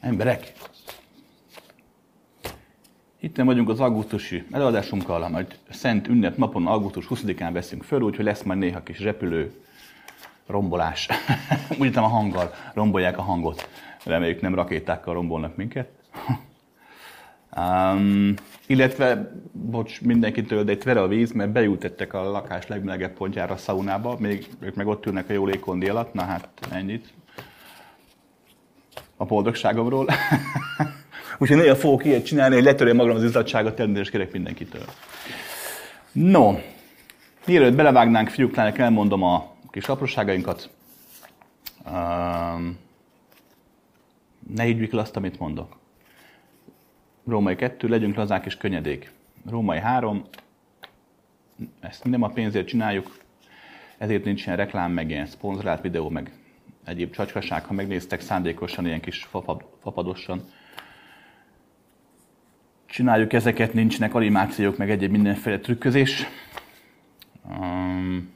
Emberek, itt vagyunk az augusztusi előadásunkkal, majd Szent Ünnep napon, augusztus 20-án veszünk föl, úgyhogy lesz majd néha kis repülő, rombolás. Úgy a hanggal rombolják a hangot. Reméljük nem rakétákkal rombolnak minket. um, illetve, bocs, mindenkitől, de itt vere a víz, mert beültettek a lakás legmelegebb pontjára a szaunába, még ők meg ott ülnek a jó légkondi alatt, na hát ennyit a boldogságomról. Úgyhogy néha fogok ilyet csinálni, hogy letörjem magam az izzadságot, elnézést kérek mindenkitől. No, mielőtt belevágnánk, fiúk, lányok, elmondom a kis apróságainkat. Um, ne higgyük el azt, amit mondok. Római 2, legyünk lazák és könnyedék. Római 3, ezt nem a pénzért csináljuk, ezért nincs ilyen reklám, meg ilyen szponzorált videó, meg egyéb csacskaság, ha megnéztek szándékosan, ilyen kis fapadosan csináljuk ezeket, nincsenek animációk, meg egyéb mindenféle trükközés. Um,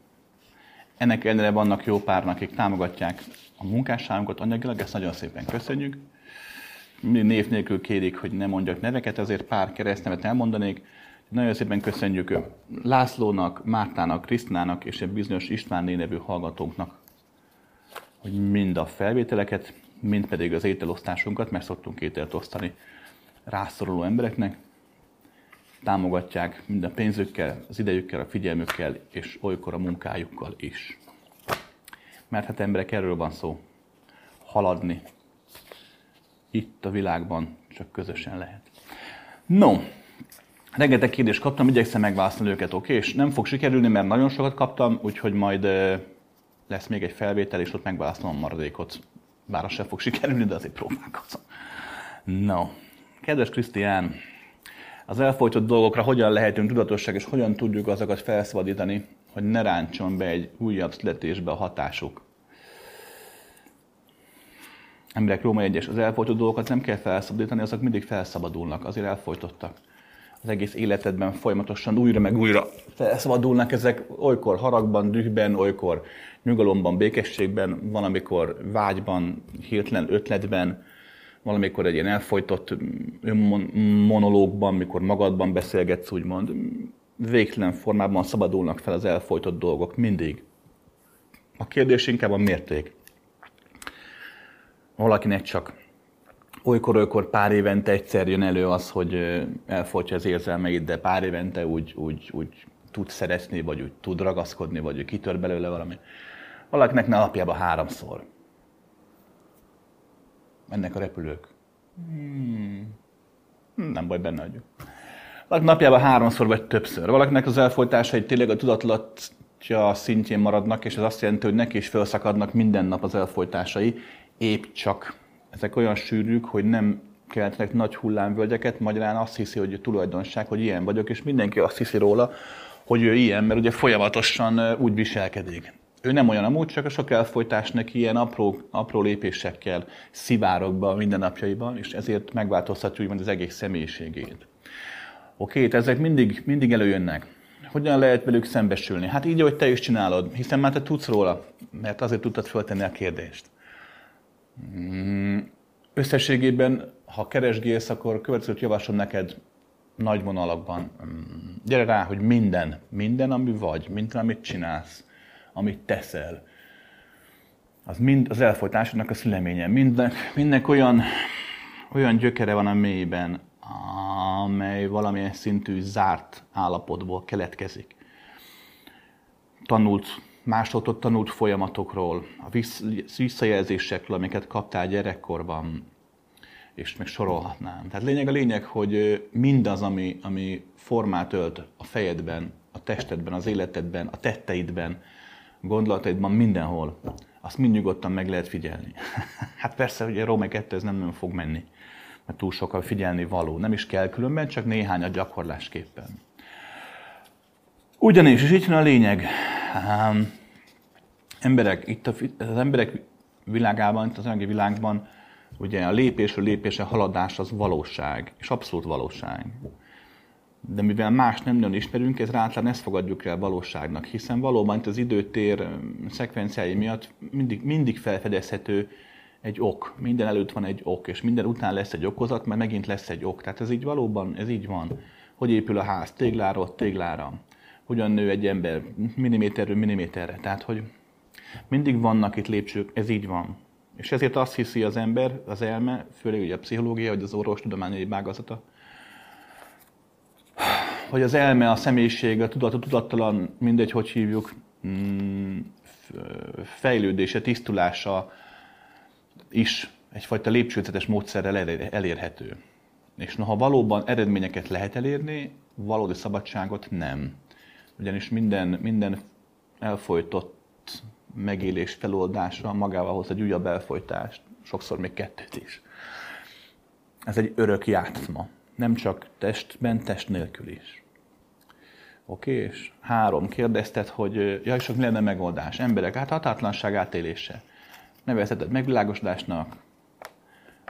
ennek ellenére vannak jó pár, akik támogatják a munkásságunkat anyagilag, ezt nagyon szépen köszönjük. Mindig név nélkül kérik, hogy ne mondjak neveket, azért pár keresztnevet elmondanék. Nagyon szépen köszönjük Lászlónak, Mártának, Krisztinának és egy bizonyos István nevű hallgatónknak, hogy mind a felvételeket, mind pedig az ételosztásunkat, mert szoktunk ételt osztani rászoruló embereknek, támogatják mind a pénzükkel, az idejükkel, a figyelmükkel, és olykor a munkájukkal is. Mert hát emberek, erről van szó. Haladni. Itt a világban csak közösen lehet. No, rengeteg kérdést kaptam, igyekszem megválaszolni őket, oké? Okay? És nem fog sikerülni, mert nagyon sokat kaptam, úgyhogy majd lesz még egy felvétel, és ott megválaszolom a maradékot. Bár az sem fog sikerülni, de azért próbálkozom. No. Kedves Krisztián, az elfolytott dolgokra hogyan lehetünk tudatosság, és hogyan tudjuk azokat felszabadítani, hogy ne ráncson be egy újabb születésbe a hatásuk. Emberek Róma egyes, az elfolytott dolgokat nem kell felszabadítani, azok mindig felszabadulnak, azért elfolytottak. Az egész életedben folyamatosan újra meg újra felszabadulnak ezek, olykor haragban, dühben, olykor nyugalomban, békességben, van, amikor vágyban, hirtelen ötletben, valamikor egy ilyen elfolytott monológban, mikor magadban beszélgetsz, úgymond, végtelen formában szabadulnak fel az elfolytott dolgok, mindig. A kérdés inkább a mérték. Valakinek csak olykor-olykor pár évente egyszer jön elő az, hogy elfolytja az érzelmeit, de pár évente úgy, úgy, úgy tud szeretni, vagy úgy tud ragaszkodni, vagy úgy kitör belőle valami. Valakinek napjában háromszor mennek a repülők. Hmm. Nem baj, benne vagyok. Valaki napjában háromszor vagy többször. Valakinek az elfolytásai tényleg a tudatlatja szintjén maradnak, és ez azt jelenti, hogy neki is felszakadnak minden nap az elfolytásai, épp csak ezek olyan sűrűk, hogy nem keltenek nagy hullámvölgyeket, magyarán azt hiszi, hogy tulajdonság, hogy ilyen vagyok, és mindenki azt hiszi róla, hogy ő ilyen, mert ugye folyamatosan úgy viselkedik ő nem olyan amúgy, csak a sok elfolytás neki ilyen apró, apró lépésekkel szivárog be a mindennapjaiban, és ezért megváltoztatja úgymond az egész személyiségét. Oké, ezek mindig, mindig előjönnek. Hogyan lehet velük szembesülni? Hát így, hogy te is csinálod, hiszen már te tudsz róla, mert azért tudtad föltenni a kérdést. Mm, összességében, ha keresgélsz, akkor következőt javaslom neked nagy vonalakban. Mm, gyere rá, hogy minden, minden, ami vagy, minden, amit csinálsz, amit teszel, az mind az elfolytásodnak a szüleménye. Mindnek, mindnek olyan, olyan gyökere van a mélyben, amely valamilyen szintű zárt állapotból keletkezik. Tanult, másodott tanult folyamatokról, a visszajelzésekről, amiket kaptál gyerekkorban, és meg sorolhatnám. Tehát lényeg a lényeg, hogy mindaz, ami, ami formát ölt a fejedben, a testedben, az életedben, a tetteidben, gondolataidban mindenhol, azt mind nyugodtan meg lehet figyelni. hát persze, hogy a Római 2 ez nem nagyon fog menni, mert túl sokkal figyelni való. Nem is kell különben, csak néhány a gyakorlásképpen. Ugyanis, és itt van a lényeg, um, emberek, itt a, az emberek világában, itt az anyagi világban, ugye a lépésről lépésre haladás az valóság, és abszolút valóság de mivel más nem nagyon ismerünk, ez általán ezt fogadjuk el valóságnak, hiszen valóban itt az időtér szekvenciái miatt mindig, mindig felfedezhető egy ok. Minden előtt van egy ok, és minden után lesz egy okozat, mert megint lesz egy ok. Tehát ez így valóban, ez így van. Hogy épül a ház? Tégláról téglára. Hogyan nő egy ember? Milliméterről milliméterre. Tehát, hogy mindig vannak itt lépcsők, ez így van. És ezért azt hiszi az ember, az elme, főleg ugye a pszichológia, vagy az orvostudományai ágazata, hogy az elme, a személyiség, a tudat, a tudattalan, mindegy, hogy hívjuk, mm, fejlődése, tisztulása is egyfajta lépcsőzetes módszerrel elérhető. És noha valóban eredményeket lehet elérni, valódi szabadságot nem. Ugyanis minden, minden elfolytott megélés feloldása magával hoz egy újabb elfolytást, sokszor még kettőt is. Ez egy örök játszma. Nem csak testben, test nélkül is. Oké, és három, kérdezted, hogy ja, és mi lenne megoldás? Emberek, hát határtlanság átélése. Nevezheted megvilágosodásnak,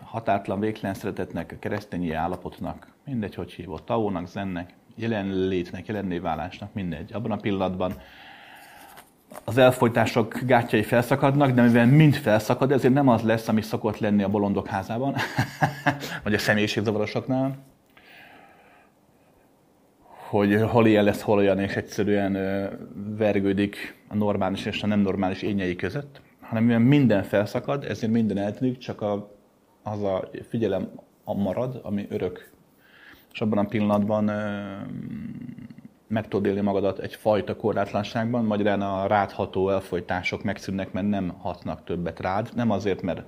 határtlan végtelen szeretetnek, keresztényi állapotnak, mindegy, hogy hívott, taónak, zennek, jelenlétnek, jelenné válásnak, mindegy. Abban a pillanatban az elfolytások gátjai felszakadnak, de mivel mind felszakad, ezért nem az lesz, ami szokott lenni a bolondok házában, vagy a személyiségzavarosoknál, hogy hol ilyen lesz, hol olyan, és egyszerűen vergődik a normális és a nem normális ényei között, hanem mivel minden felszakad, ezért minden eltűnik, csak a, az a figyelem a marad, ami örök. És abban a pillanatban meg tudod élni magadat egyfajta korlátlanságban, magyarán a rádható elfolytások megszűnnek, mert nem hatnak többet rád. Nem azért, mert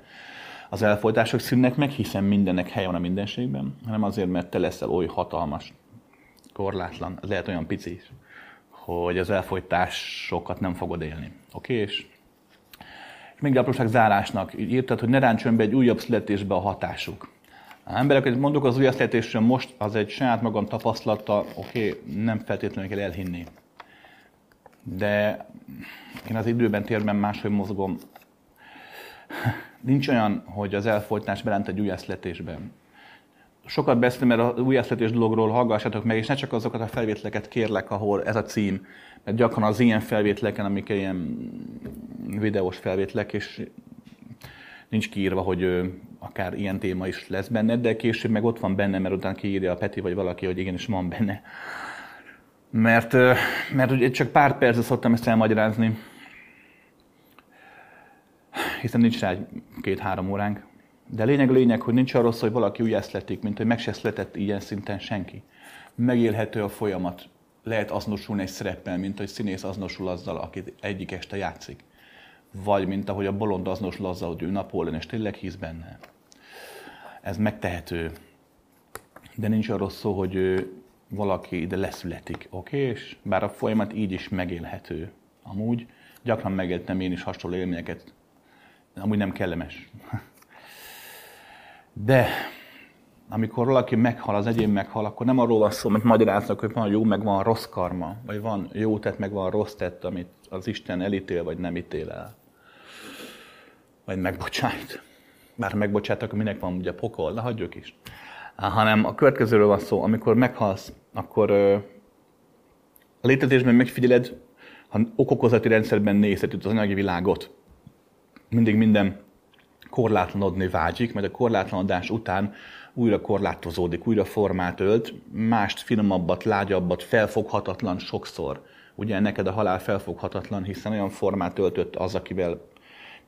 az elfolytások szűnnek meg, hiszen mindennek helye van a mindenségben, hanem azért, mert te leszel oly hatalmas, korlátlan, lehet olyan pici is, hogy az elfolytásokat nem fogod élni. Oké? Okay? És még apróság zárásnak írtad, hogy ne ráncson be egy újabb születésbe a hatásuk. A emberek, hogy mondok az újjászletésről most, az egy saját magam tapasztalata, oké, nem feltétlenül kell elhinni. De én az időben, térben máshogy mozgom. Nincs olyan, hogy az elfolytás belent egy újjászletésben. Sokat beszéltem erről az újjászletés dologról, hallgassátok meg, és ne csak azokat a felvételeket kérlek, ahol ez a cím, mert gyakran az ilyen felvételeken, amik ilyen videós felvételek, és nincs kiírva, hogy akár ilyen téma is lesz benne, de később meg ott van benne, mert utána kiírja a Peti vagy valaki, hogy igenis van benne. Mert, mert ugye csak pár percre szoktam ezt elmagyarázni, hiszen nincs rá két-három óránk. De lényeg lényeg, hogy nincs arról szó, hogy valaki úgy szletik, mint hogy meg se szletett ilyen szinten senki. Megélhető a folyamat. Lehet azonosulni egy szereppel, mint hogy színész azonosul azzal, akit egyik este játszik vagy mint ahogy a bolond aznos lazza, hogy ő Napóleon, és tényleg hisz benne. Ez megtehető. De nincs arról szó, hogy ő valaki ide leszületik, oké? Okay? És bár a folyamat így is megélhető. Amúgy gyakran megéltem én is hasonló élményeket. Amúgy nem kellemes. De amikor valaki meghal, az egyén meghal, akkor nem arról van szó, mint magyaráznak, hogy van jó, meg van rossz karma, vagy van jó tett, meg van rossz tett, amit az Isten elítél, vagy nem ítél el. Vagy megbocsájt. Bár megbocsájt, akkor minek van ugye pokol, de hagyjuk is. Hanem a következőről van szó, amikor meghalsz, akkor a létezésben megfigyeled, ha okokozati rendszerben nézed az anyagi világot, mindig minden korlátlanodni vágyik, majd a korlátlanodás után újra korlátozódik, újra formát ölt, mást finomabbat, lágyabbat, felfoghatatlan sokszor. Ugye neked a halál felfoghatatlan, hiszen olyan formát öltött az, akivel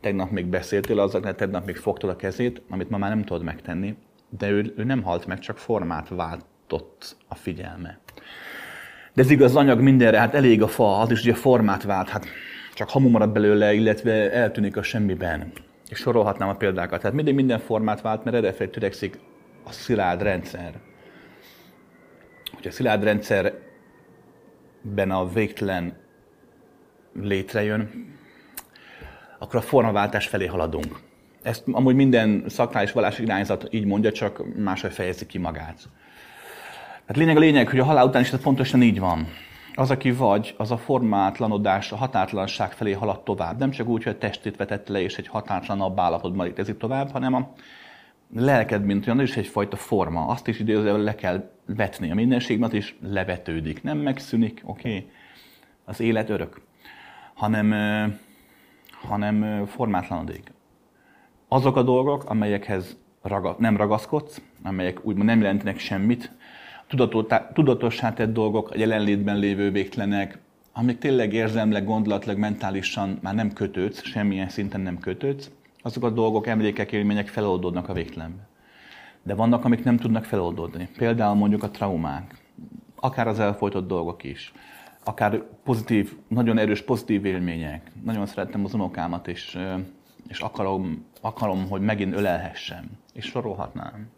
tegnap még beszéltél, az, akivel tegnap még fogtad a kezét, amit ma már nem tudod megtenni, de ő, ő nem halt meg, csak formát váltott a figyelme. De ez igaz, az anyag mindenre, hát elég a fa, az is ugye formát vált, hát csak hamu marad belőle, illetve eltűnik a semmiben. És sorolhatnám a példákat. Tehát mindig minden formát vált, mert erre törekszik a szilárd rendszer. Hogyha a szilárd rendszerben a végtelen létrejön, akkor a formaváltás felé haladunk. Ezt amúgy minden szakrális vallási irányzat így mondja, csak máshogy fejezi ki magát. Hát lényeg a lényeg, hogy a halál után is ez pontosan így van. Az, aki vagy, az a formátlanodás, a határtlanság felé halad tovább. Nem csak úgy, hogy a testét vetett le, és egy hatátlanabb állapotban létezik tovább, hanem a lelked, mint olyan, is egyfajta forma. Azt is idézővel le kell vetni. A mindenségmet is levetődik. Nem megszűnik, oké? Okay? Az élet örök. Hanem, hanem formátlanodik. azok a dolgok, amelyekhez raga, nem ragaszkodsz, amelyek úgymond nem jelentenek semmit, tudatossá tett dolgok, a jelenlétben lévő végtelenek, amik tényleg érzelmileg, gondolatlag, mentálisan már nem kötődsz, semmilyen szinten nem kötődsz, azok a dolgok, emlékek, élmények feloldódnak a végtelenbe. De vannak, amik nem tudnak feloldódni. Például mondjuk a traumák, akár az elfolytott dolgok is, akár pozitív, nagyon erős pozitív élmények. Nagyon szerettem az unokámat, és, és akarom, akarom, hogy megint ölelhessem. És sorolhatnám.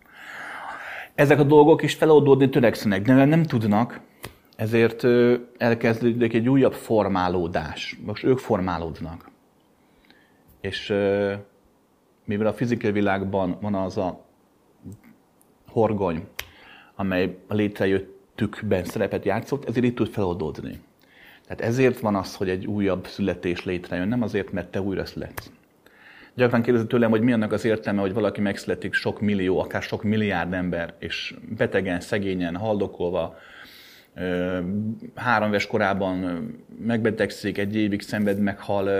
Ezek a dolgok is feloldódni törekszenek, de nem tudnak, ezért elkezdődik egy újabb formálódás. Most ők formálódnak. És mivel a fizikai világban van az a horgony, amely a létrejöttükben szerepet játszott, ezért itt tud feloldódni. Tehát ezért van az, hogy egy újabb születés létrejön, nem azért, mert te újra születsz. Gyakran kérdezik tőlem, hogy mi annak az értelme, hogy valaki megszületik sok millió, akár sok milliárd ember, és betegen, szegényen, haldokolva, három éves korában megbetegszik, egy évig szenved, meghal,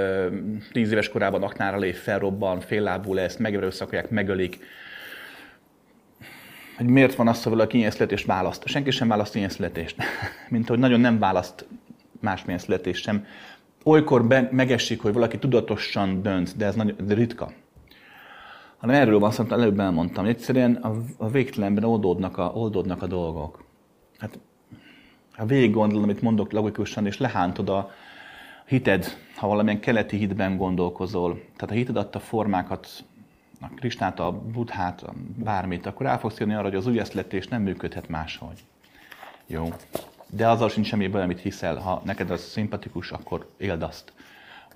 tíz éves korában aknára lép, felrobban, féllábú lesz, megerőszakolják, megölik. Hogy miért van az, hogy valaki ilyen születést választ? Senki sem választ ilyen születést. Mint hogy nagyon nem választ másmilyen születést sem. Olykor be, megesik, hogy valaki tudatosan dönt, de ez nagyon de ritka. Hanem erről van szó, előbb elmondtam, hogy egyszerűen a, a végtelenben oldódnak a, oldódnak a dolgok. Hát ha végig gondolom, amit mondok logikusan, és lehántod a hited, ha valamilyen keleti hitben gondolkozol, tehát a hited adta formákat, a Kristát, a Budhát, a bármit, akkor el fogsz jönni arra, hogy az újjászletés nem működhet máshogy. Jó. De azzal sincs semmi baj, amit hiszel. Ha neked az szimpatikus, akkor éld azt.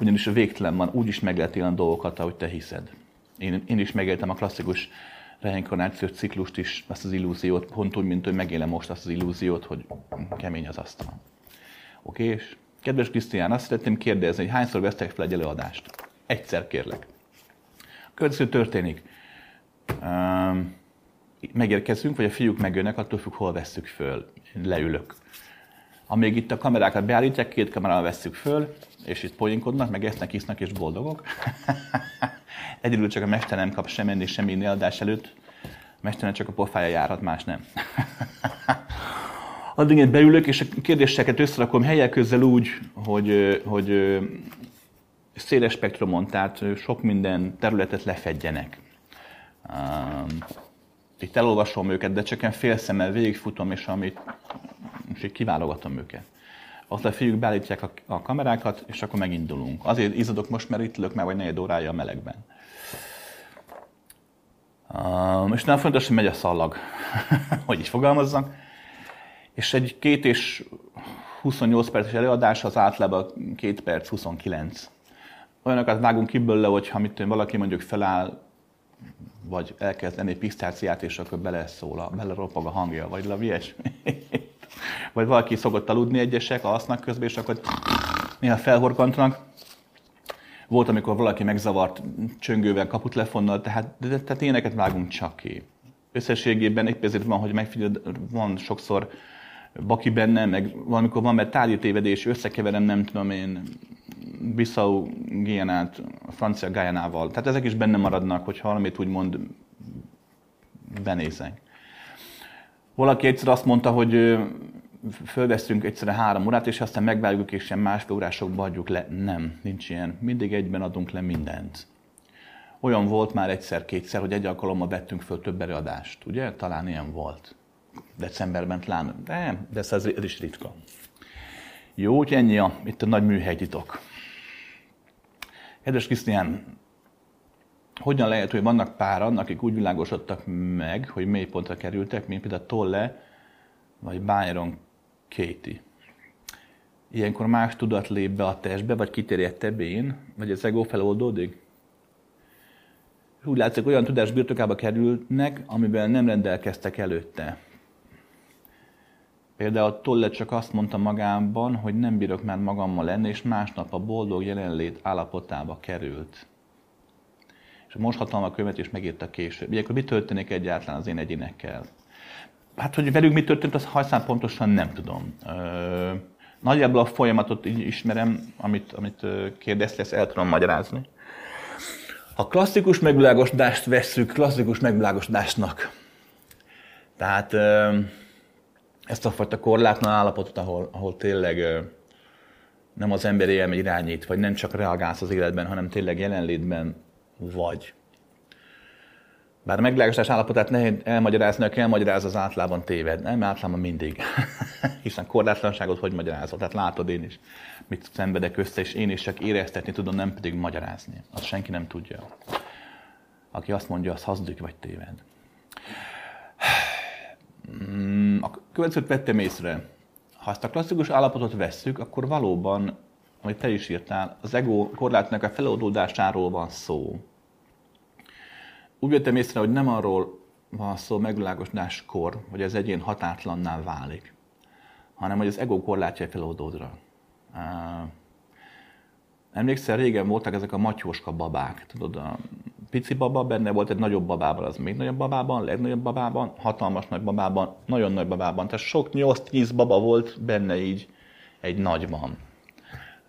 Ugyanis a végtelen van, úgy is meg lehet élni dolgokat, ahogy te hiszed. Én, én is megéltem a klasszikus reinkarnációs ciklust is, azt az illúziót, pont úgy, mint hogy megélem most azt az illúziót, hogy kemény az asztal. Oké, és kedves Krisztián, azt szeretném kérdezni, hogy hányszor vesztek fel egy előadást? Egyszer kérlek. Következő történik. megérkezünk, vagy a fiúk megjönnek, attól függ, hol vesszük föl. Én leülök. Amíg itt a kamerákat beállítják, két kamerával vesszük föl, és itt poénkodnak, meg esznek, isznak és boldogok. Egyedül csak a mester nem kap sem enni, sem inni előtt. A mesternek csak a pofája járhat, más nem. Addig én beülök, és a kérdéseket összerakom helyek közzel úgy, hogy, hogy széles spektrumon, tehát sok minden területet lefedjenek. Itt elolvasom őket, de csak ilyen szemmel végigfutom, és amit és így kiválogatom őket. Ott a fiúk beállítják a, a kamerákat, és akkor megindulunk. Azért izadok most, mert itt ülök már vagy negyed órája a melegben. Um, és nagyon fontos, hogy megy a szallag, hogy is fogalmazzak. És egy két és 28 perces előadás az általában 2 perc 29. Olyanokat vágunk ki belőle, hogy ha mit valaki mondjuk feláll, vagy elkezd lenni pisztáciát, és akkor bele szól, bele ropog a hangja, vagy la ilyesmi. vagy valaki szokott aludni egyesek, alsznak közben, és akkor néha felhorkantanak. Volt, amikor valaki megzavart csöngővel, kaputlefonnal, tehát, de, tehát ilyeneket vágunk csak ki. Összességében épp van, hogy megfigyeld, van sokszor baki benne, meg valamikor van, mert tárgyi tévedés, összekeverem, nem tudom én, Bissau Guyanát, a francia Guyanával. Tehát ezek is benne maradnak, hogy valamit úgymond benézek. Valaki egyszer azt mondta, hogy fölveszünk egyszerre három órát, és aztán megvágjuk, és ilyen másfél órásokba adjuk le. Nem, nincs ilyen. Mindig egyben adunk le mindent. Olyan volt már egyszer-kétszer, hogy egy alkalommal vettünk föl több előadást, ugye? Talán ilyen volt. Decemberben talán, de, de ez, ez is ritka. Jó, hogy ennyi a, itt a nagy műhelytitok. Kedves Krisztián, hogyan lehet, hogy vannak páran, akik úgy világosodtak meg, hogy mély pontra kerültek, mint például Tolle vagy Byron Katie. Ilyenkor más tudat lép be a testbe, vagy kiterjedtebb én, vagy az ego feloldódik? Úgy látszik, olyan tudás birtokába kerülnek, amiben nem rendelkeztek előtte. Például Tolle csak azt mondta magában, hogy nem bírok már magammal lenni, és másnap a boldog jelenlét állapotába került. És most hatalma követ is megírta később. Ilyenkor mi történik egyáltalán az én egyénekkel? Hát, hogy velük mi történt, azt hajszán pontosan nem tudom. Nagyjából a folyamatot így ismerem, amit, amit kérdezte, ezt el tudom magyarázni. Ha klasszikus megvilágosodást vesszük klasszikus megvilágosodásnak, tehát ezt a fajta korlátlan állapotot, ahol, ahol tényleg nem az emberi élmény irányít, vagy nem csak reagálsz az életben, hanem tényleg jelenlétben vagy. Bár a megvilágosodás állapotát nehéz elmagyarázni, aki elmagyaráz, az általában téved. Nem, általában mindig. Hiszen korlátlanságot hogy magyarázol? Tehát látod én is, mit szenvedek össze, és én is csak éreztetni tudom, nem pedig magyarázni. Azt senki nem tudja. Aki azt mondja, az hazudik vagy téved. Mm, a következőt vettem észre. Ha ezt a klasszikus állapotot vesszük, akkor valóban, amit te is írtál, az ego korlátnak a feloldódásáról van szó. Úgy vettem észre, hogy nem arról van szó megvilágosodáskor, hogy az egyén határtlanná válik, hanem hogy az ego korlátja feloldódra. Emlékszel, régen voltak ezek a matyóska babák, tudod, a pici baba, benne volt egy nagyobb babában, az még nagyobb babában, legnagyobb babában, hatalmas nagy babában, nagyon nagy babában. Tehát sok 8-10 baba volt benne így egy nagyban.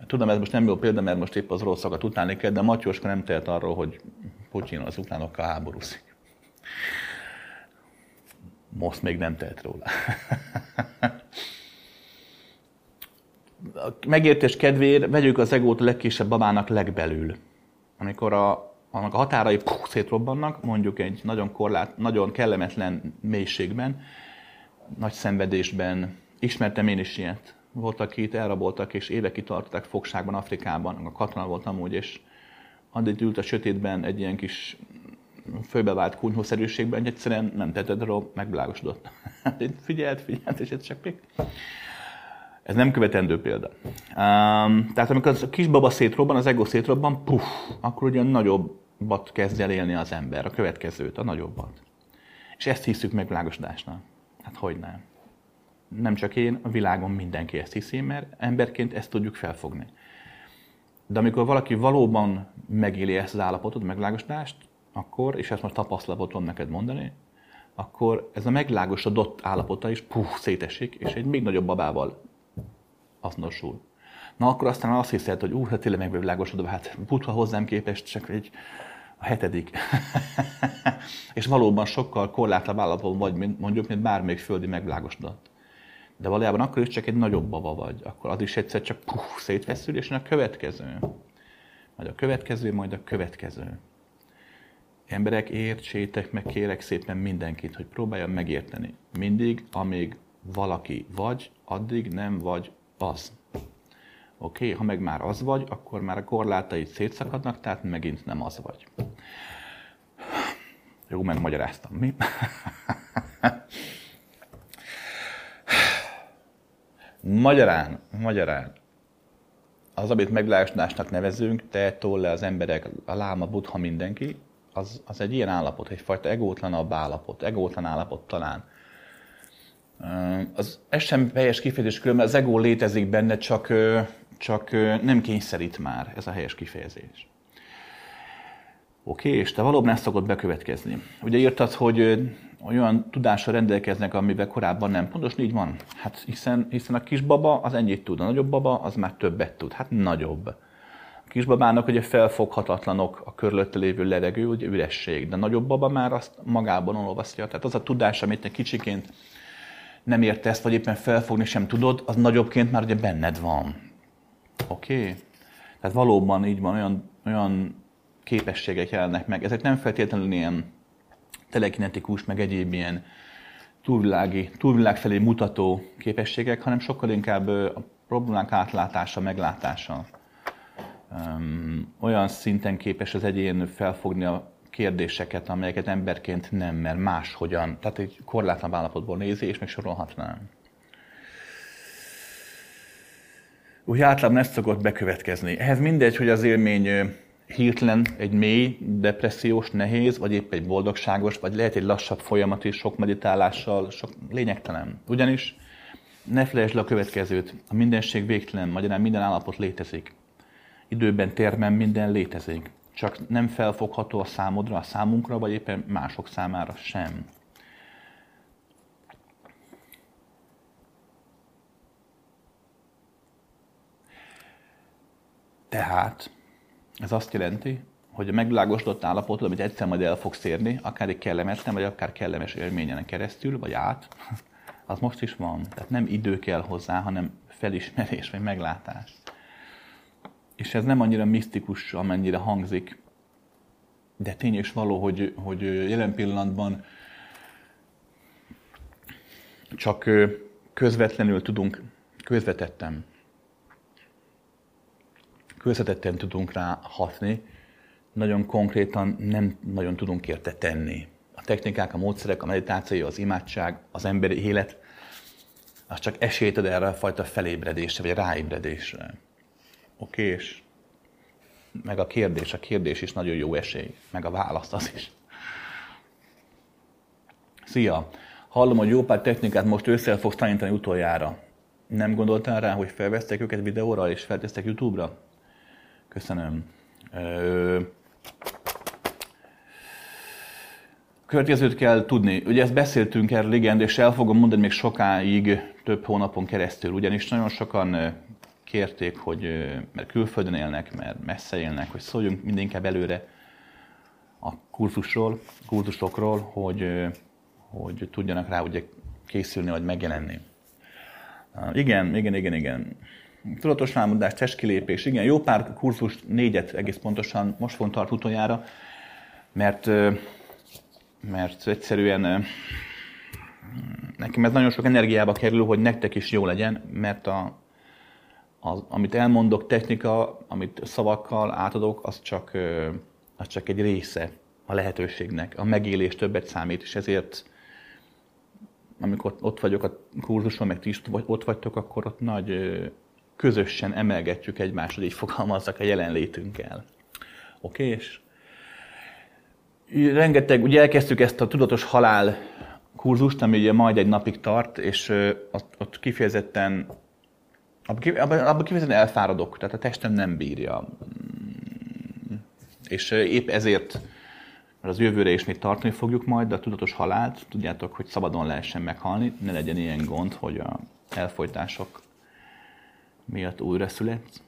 Tudom, ez most nem jó példa, mert most épp az rosszakat utáni kell, de Matyóska nem tehet arról, hogy Putyin az ukránokkal háborúszik. Most még nem tehet róla. a megértés kedvéért vegyük az egót a legkisebb babának legbelül. Amikor a annak a határai puh, szétrobbannak, mondjuk egy nagyon, korlát, nagyon kellemetlen mélységben, nagy szenvedésben. Ismertem én is ilyet. Voltak, akik elraboltak, és évekig tartották fogságban Afrikában, a katona volt amúgy, és addig ült a sötétben egy ilyen kis főbevált kunyhószerűségben, egyszerűen nem tetted arról, megvilágosodott. figyelt, figyelt, és ez csak még. Ez nem követendő példa. Um, tehát amikor a kisbaba szétrobban, az ego szétrobban, puff, akkor ugye nagyobb bat kezd el élni az ember, a következőt, a nagyobbat. És ezt hiszük meg világosodásnak. Hát hogy nem? Nem csak én, a világon mindenki ezt hiszi, mert emberként ezt tudjuk felfogni. De amikor valaki valóban megéli ezt az állapotot, megvilágosodást, akkor, és ezt most tapasztalatot tudom neked mondani, akkor ez a megvilágosodott állapota is puh, szétesik, és egy még nagyobb babával azonosul. Na akkor aztán azt hiszed, hogy úr, hát tényleg megvilágosodva, hát Buddha hozzám képest csak egy hetedik. és valóban sokkal korlátlabb állapotban vagy, mint mondjuk, mint bármelyik földi megvilágosodott. De valójában akkor is csak egy nagyobb baba vagy. Akkor az is egyszer csak puh, szétveszül, és a következő. Majd a következő, majd a következő. Emberek, értsétek meg, kérek szépen mindenkit, hogy próbálja megérteni. Mindig, amíg valaki vagy, addig nem vagy az. Oké, okay? ha meg már az vagy, akkor már a korlátaid szétszakadnak, tehát megint nem az vagy. Jó, megmagyaráztam, mi? Magyarán, magyarán, az, amit megvilágosodásnak nevezünk, te, tolle, az emberek, a láma, buddha, mindenki, az, az egy ilyen állapot, egyfajta egótlanabb állapot, egótlan állapot talán. Az, ez sem helyes kifejezés, különben az ego létezik benne, csak csak nem kényszerít már ez a helyes kifejezés. Oké, és te valóban ezt szokott bekövetkezni. Ugye írtad, hogy olyan tudással rendelkeznek, amivel korábban nem. Pontosan így van. Hát hiszen, hiszen a kisbaba az ennyit tud, a nagyobb baba az már többet tud. Hát nagyobb. A kisbabának ugye felfoghatatlanok a körülötte lévő levegő, ugye üresség, de a nagyobb baba már azt magában olvasztja. Tehát az a tudás, amit te kicsiként nem értesz, vagy éppen felfogni sem tudod, az nagyobbként már ugye benned van. Oké? Okay? Tehát valóban így van, olyan, olyan képességek jelennek meg. Ezek nem feltétlenül ilyen telekinetikus, meg egyéb ilyen túlvilági, túlvilág felé mutató képességek, hanem sokkal inkább a problémák átlátása, meglátása. Um, olyan szinten képes az egyén felfogni a kérdéseket, amelyeket emberként nem, mert máshogyan, tehát egy korlátlan állapotból nézi, és még sorolhatnám. Úgy általában ez szokott bekövetkezni. Ehhez mindegy, hogy az élmény hirtelen egy mély, depressziós, nehéz, vagy épp egy boldogságos, vagy lehet egy lassabb folyamat is, sok meditálással, sok lényegtelen. Ugyanis ne felejtsd le a következőt, a mindenség végtelen, magyarán minden állapot létezik. Időben, térben minden létezik. Csak nem felfogható a számodra, a számunkra, vagy éppen mások számára sem. Tehát ez azt jelenti, hogy a megvilágosodott állapotod, amit egyszer majd el fogsz érni, akár egy kellemetlen, vagy akár kellemes élményen keresztül, vagy át, az most is van. Tehát nem idő kell hozzá, hanem felismerés, vagy meglátás. És ez nem annyira misztikus, amennyire hangzik, de tény és való, hogy, hogy jelen pillanatban csak közvetlenül tudunk, közvetetten, közvetetten tudunk rá hatni, nagyon konkrétan nem nagyon tudunk érte tenni. A technikák, a módszerek, a meditáció, az imádság, az emberi élet, az csak esélyt ad erre a fajta felébredésre, vagy ráébredésre. Oké, és meg a kérdés, a kérdés is nagyon jó esély, meg a válasz az is. Szia! Hallom, hogy jó pár technikát most össze fogsz tanítani utoljára. Nem gondoltál rá, hogy felvesztek őket videóra és feltesztek YouTube-ra? Köszönöm. Ö... Következőt kell tudni. Ugye ezt beszéltünk erről, igen, és el fogom mondani még sokáig, több hónapon keresztül, ugyanis nagyon sokan kérték, hogy mert külföldön élnek, mert messze élnek, hogy szóljunk mindenképp előre a kurzusról, kurzusokról, hogy, hogy tudjanak rá ugye készülni, vagy megjelenni. Igen, igen, igen, igen. Tudatos rámondás, testkilépés, igen, jó pár kurzus, négyet egész pontosan most fogunk tart utoljára, mert, mert egyszerűen nekem ez nagyon sok energiába kerül, hogy nektek is jó legyen, mert a, az, amit elmondok, technika, amit szavakkal átadok, az csak, az csak egy része a lehetőségnek. A megélés többet számít, és ezért amikor ott vagyok a kurzuson, meg ti is ott vagytok, akkor ott nagy közösen emelgetjük egymást, hogy így fogalmazzak a jelenlétünkkel. Oké? És rengeteg, ugye elkezdtük ezt a tudatos halál kurzust, ami ugye majd egy napig tart, és ott, ott kifejezetten abban kifejezetten elfáradok, tehát a testem nem bírja. És épp ezért, mert az jövőre is még tartani fogjuk majd, de a tudatos halált, tudjátok, hogy szabadon lehessen meghalni, ne legyen ilyen gond, hogy a elfolytások miatt újra születsz.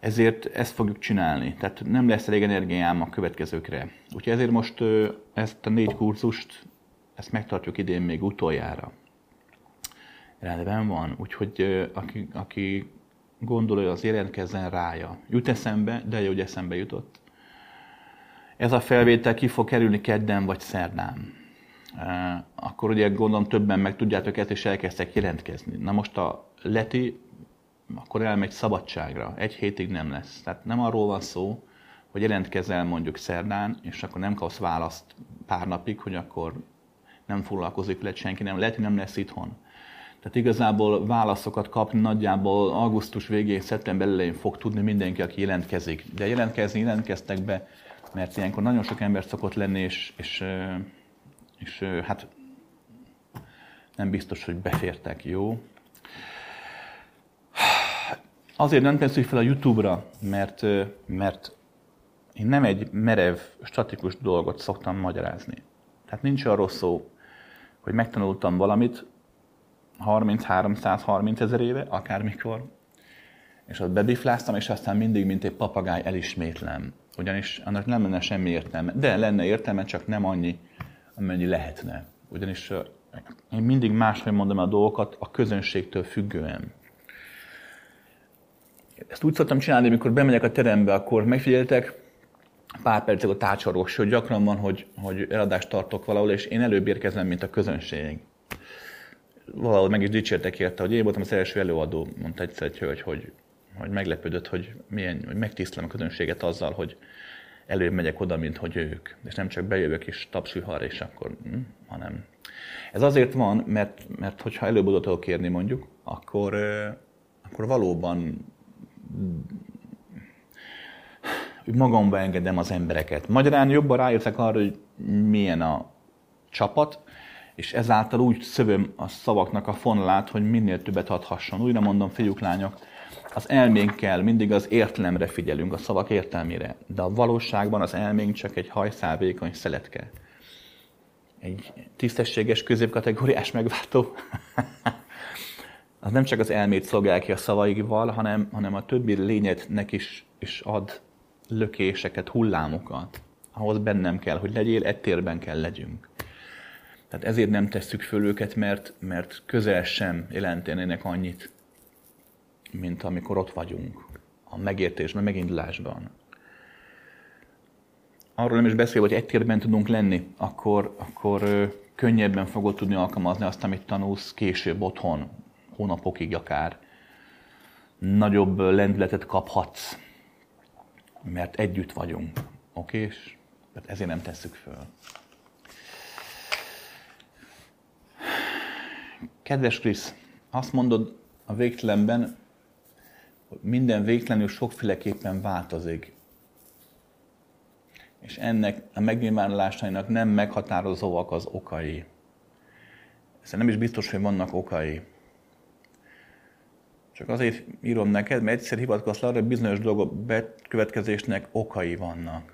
Ezért ezt fogjuk csinálni. Tehát nem lesz elég energiám a következőkre. Úgyhogy ezért most ezt a négy kurzust, ezt megtartjuk idén még utoljára rendben van. Úgyhogy aki, aki gondolja, az jelentkezzen rája. Jut eszembe, de jó, hogy eszembe jutott. Ez a felvétel ki fog kerülni kedden vagy szerdán. Akkor ugye gondolom többen meg tudjátok ezt, és elkezdtek jelentkezni. Na most a leti, akkor elmegy szabadságra. Egy hétig nem lesz. Tehát nem arról van szó, hogy jelentkezel mondjuk szerdán, és akkor nem kapsz választ pár napig, hogy akkor nem foglalkozik le senki, nem, lehet, nem lesz itthon tehát igazából válaszokat kapni nagyjából augusztus végén, szeptember elején fog tudni mindenki, aki jelentkezik. De jelentkezni jelentkeztek be, mert ilyenkor nagyon sok ember szokott lenni, és, és, és hát nem biztos, hogy befértek, jó? Azért nem tesszük fel a YouTube-ra, mert, mert én nem egy merev, statikus dolgot szoktam magyarázni. Tehát nincs arról szó, hogy megtanultam valamit, 30-330 ezer éve, akármikor, és ott bebifláztam, és aztán mindig, mint egy papagáj elismétlem. Ugyanis annak nem lenne semmi értelme. De lenne értelme, csak nem annyi, amennyi lehetne. Ugyanis én mindig máshogy mondom a dolgokat a közönségtől függően. Ezt úgy szoktam csinálni, amikor bemegyek a terembe, akkor megfigyeltek, pár percig a tárcsaros, hogy gyakran van, hogy, hogy eladást tartok valahol, és én előbb érkezem, mint a közönség valahol meg is dicsértek érte, hogy én voltam az első előadó, mondta egyszer egy hölgy, hogy, hogy meglepődött, hogy milyen, hogy megtisztelem a közönséget azzal, hogy előbb megyek oda, mint hogy ők. És nem csak bejövök és tapsvihar, és akkor, hm, hanem. Ez azért van, mert, mert hogyha előbb oda tudok kérni mondjuk, akkor, akkor valóban magamba engedem az embereket. Magyarán jobban rájöttek arra, hogy milyen a csapat, és ezáltal úgy szövöm a szavaknak a fonalát, hogy minél többet adhasson. Újra mondom, fiúk, lányok, az elménkkel mindig az értelemre figyelünk, a szavak értelmére, de a valóságban az elménk csak egy hajszálvékony szeletke. Egy tisztességes, középkategóriás megváltó. az nem csak az elmét szolgál ki a szavaival, hanem, hanem a többi lényednek is, is ad lökéseket, hullámokat, ahhoz bennem kell, hogy legyél, egy térben kell legyünk. Tehát ezért nem tesszük föl őket, mert, mert közel sem jelentenének annyit, mint amikor ott vagyunk, a megértésben, megindulásban. Arról nem is beszél, hogy egy térben tudunk lenni, akkor, akkor könnyebben fogod tudni alkalmazni azt, amit tanulsz később otthon, hónapokig akár. Nagyobb lendületet kaphatsz, mert együtt vagyunk. Oké? És ezért nem tesszük föl. Kedves Krisz, azt mondod a végtelenben, hogy minden végtelenül sokféleképpen változik. És ennek a megnyilvánulásainak nem meghatározóak az okai. Ez nem is biztos, hogy vannak okai. Csak azért írom neked, mert egyszer hivatkozz arra, hogy bizonyos dolgok bekövetkezésnek okai vannak.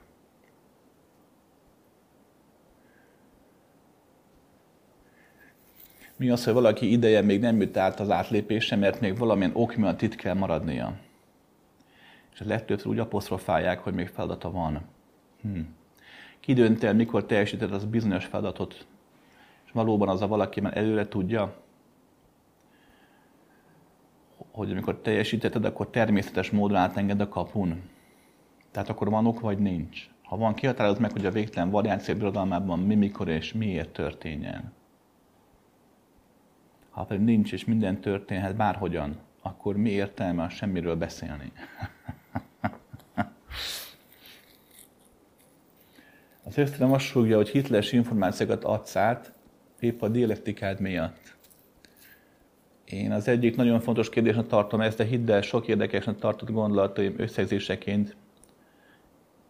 Mi az, hogy valaki ideje még nem jött át az átlépése, mert még valamilyen ok miatt itt kell maradnia. És a legtöbbször úgy apostrofálják, hogy még feladata van. Hm. Ki dönt el, mikor teljesíted az bizonyos feladatot, és valóban az a valaki már előre tudja, hogy amikor teljesítetted, akkor természetes módon átenged a kapun. Tehát akkor van ok, vagy nincs. Ha van, kihatároz meg, hogy a végtelen variáció birodalmában mi, mikor és miért történjen. Ha pedig nincs, és minden történhet bárhogyan, akkor mi értelme a semmiről beszélni? Az Ösztön azt súgja, hogy hitles információkat adsz át, épp a dialektikád miatt. Én az egyik nagyon fontos kérdésnek tartom ezt, de hidd el, sok érdekesnek tartott gondolataim összegzéseként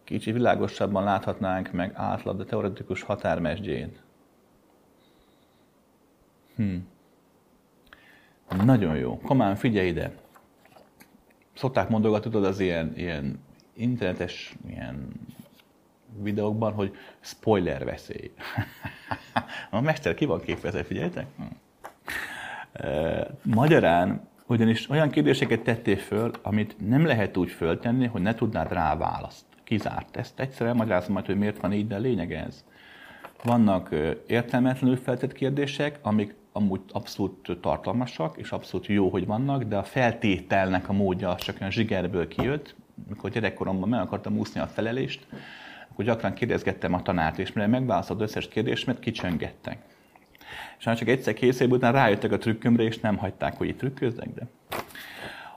kicsi világosabban láthatnánk meg átlag, de teoretikus határmesdjét. Hm. Nagyon jó. Komán, figyelj ide. Szokták mondogatni, tudod, az ilyen, ilyen internetes ilyen videókban, hogy spoiler veszély. a mester ki van képezve, figyeljetek? Hm. Magyarán ugyanis olyan kérdéseket tettél föl, amit nem lehet úgy föltenni, hogy ne tudnád rá választ. Kizárt. Ezt egyszer elmagyarázom majd, hogy miért van így, de lényeg ez. Vannak értelmetlenül feltett kérdések, amik amúgy abszolút tartalmasak, és abszolút jó, hogy vannak, de a feltételnek a módja csak olyan zsigerből kijött. Mikor gyerekkoromban meg akartam úszni a felelést, akkor gyakran kérdezgettem a tanárt, és mire megválaszolt összes kérdést, mert kicsöngettek. És már csak egyszer készül után rájöttek a trükkömre, és nem hagyták, hogy itt trükköznek, de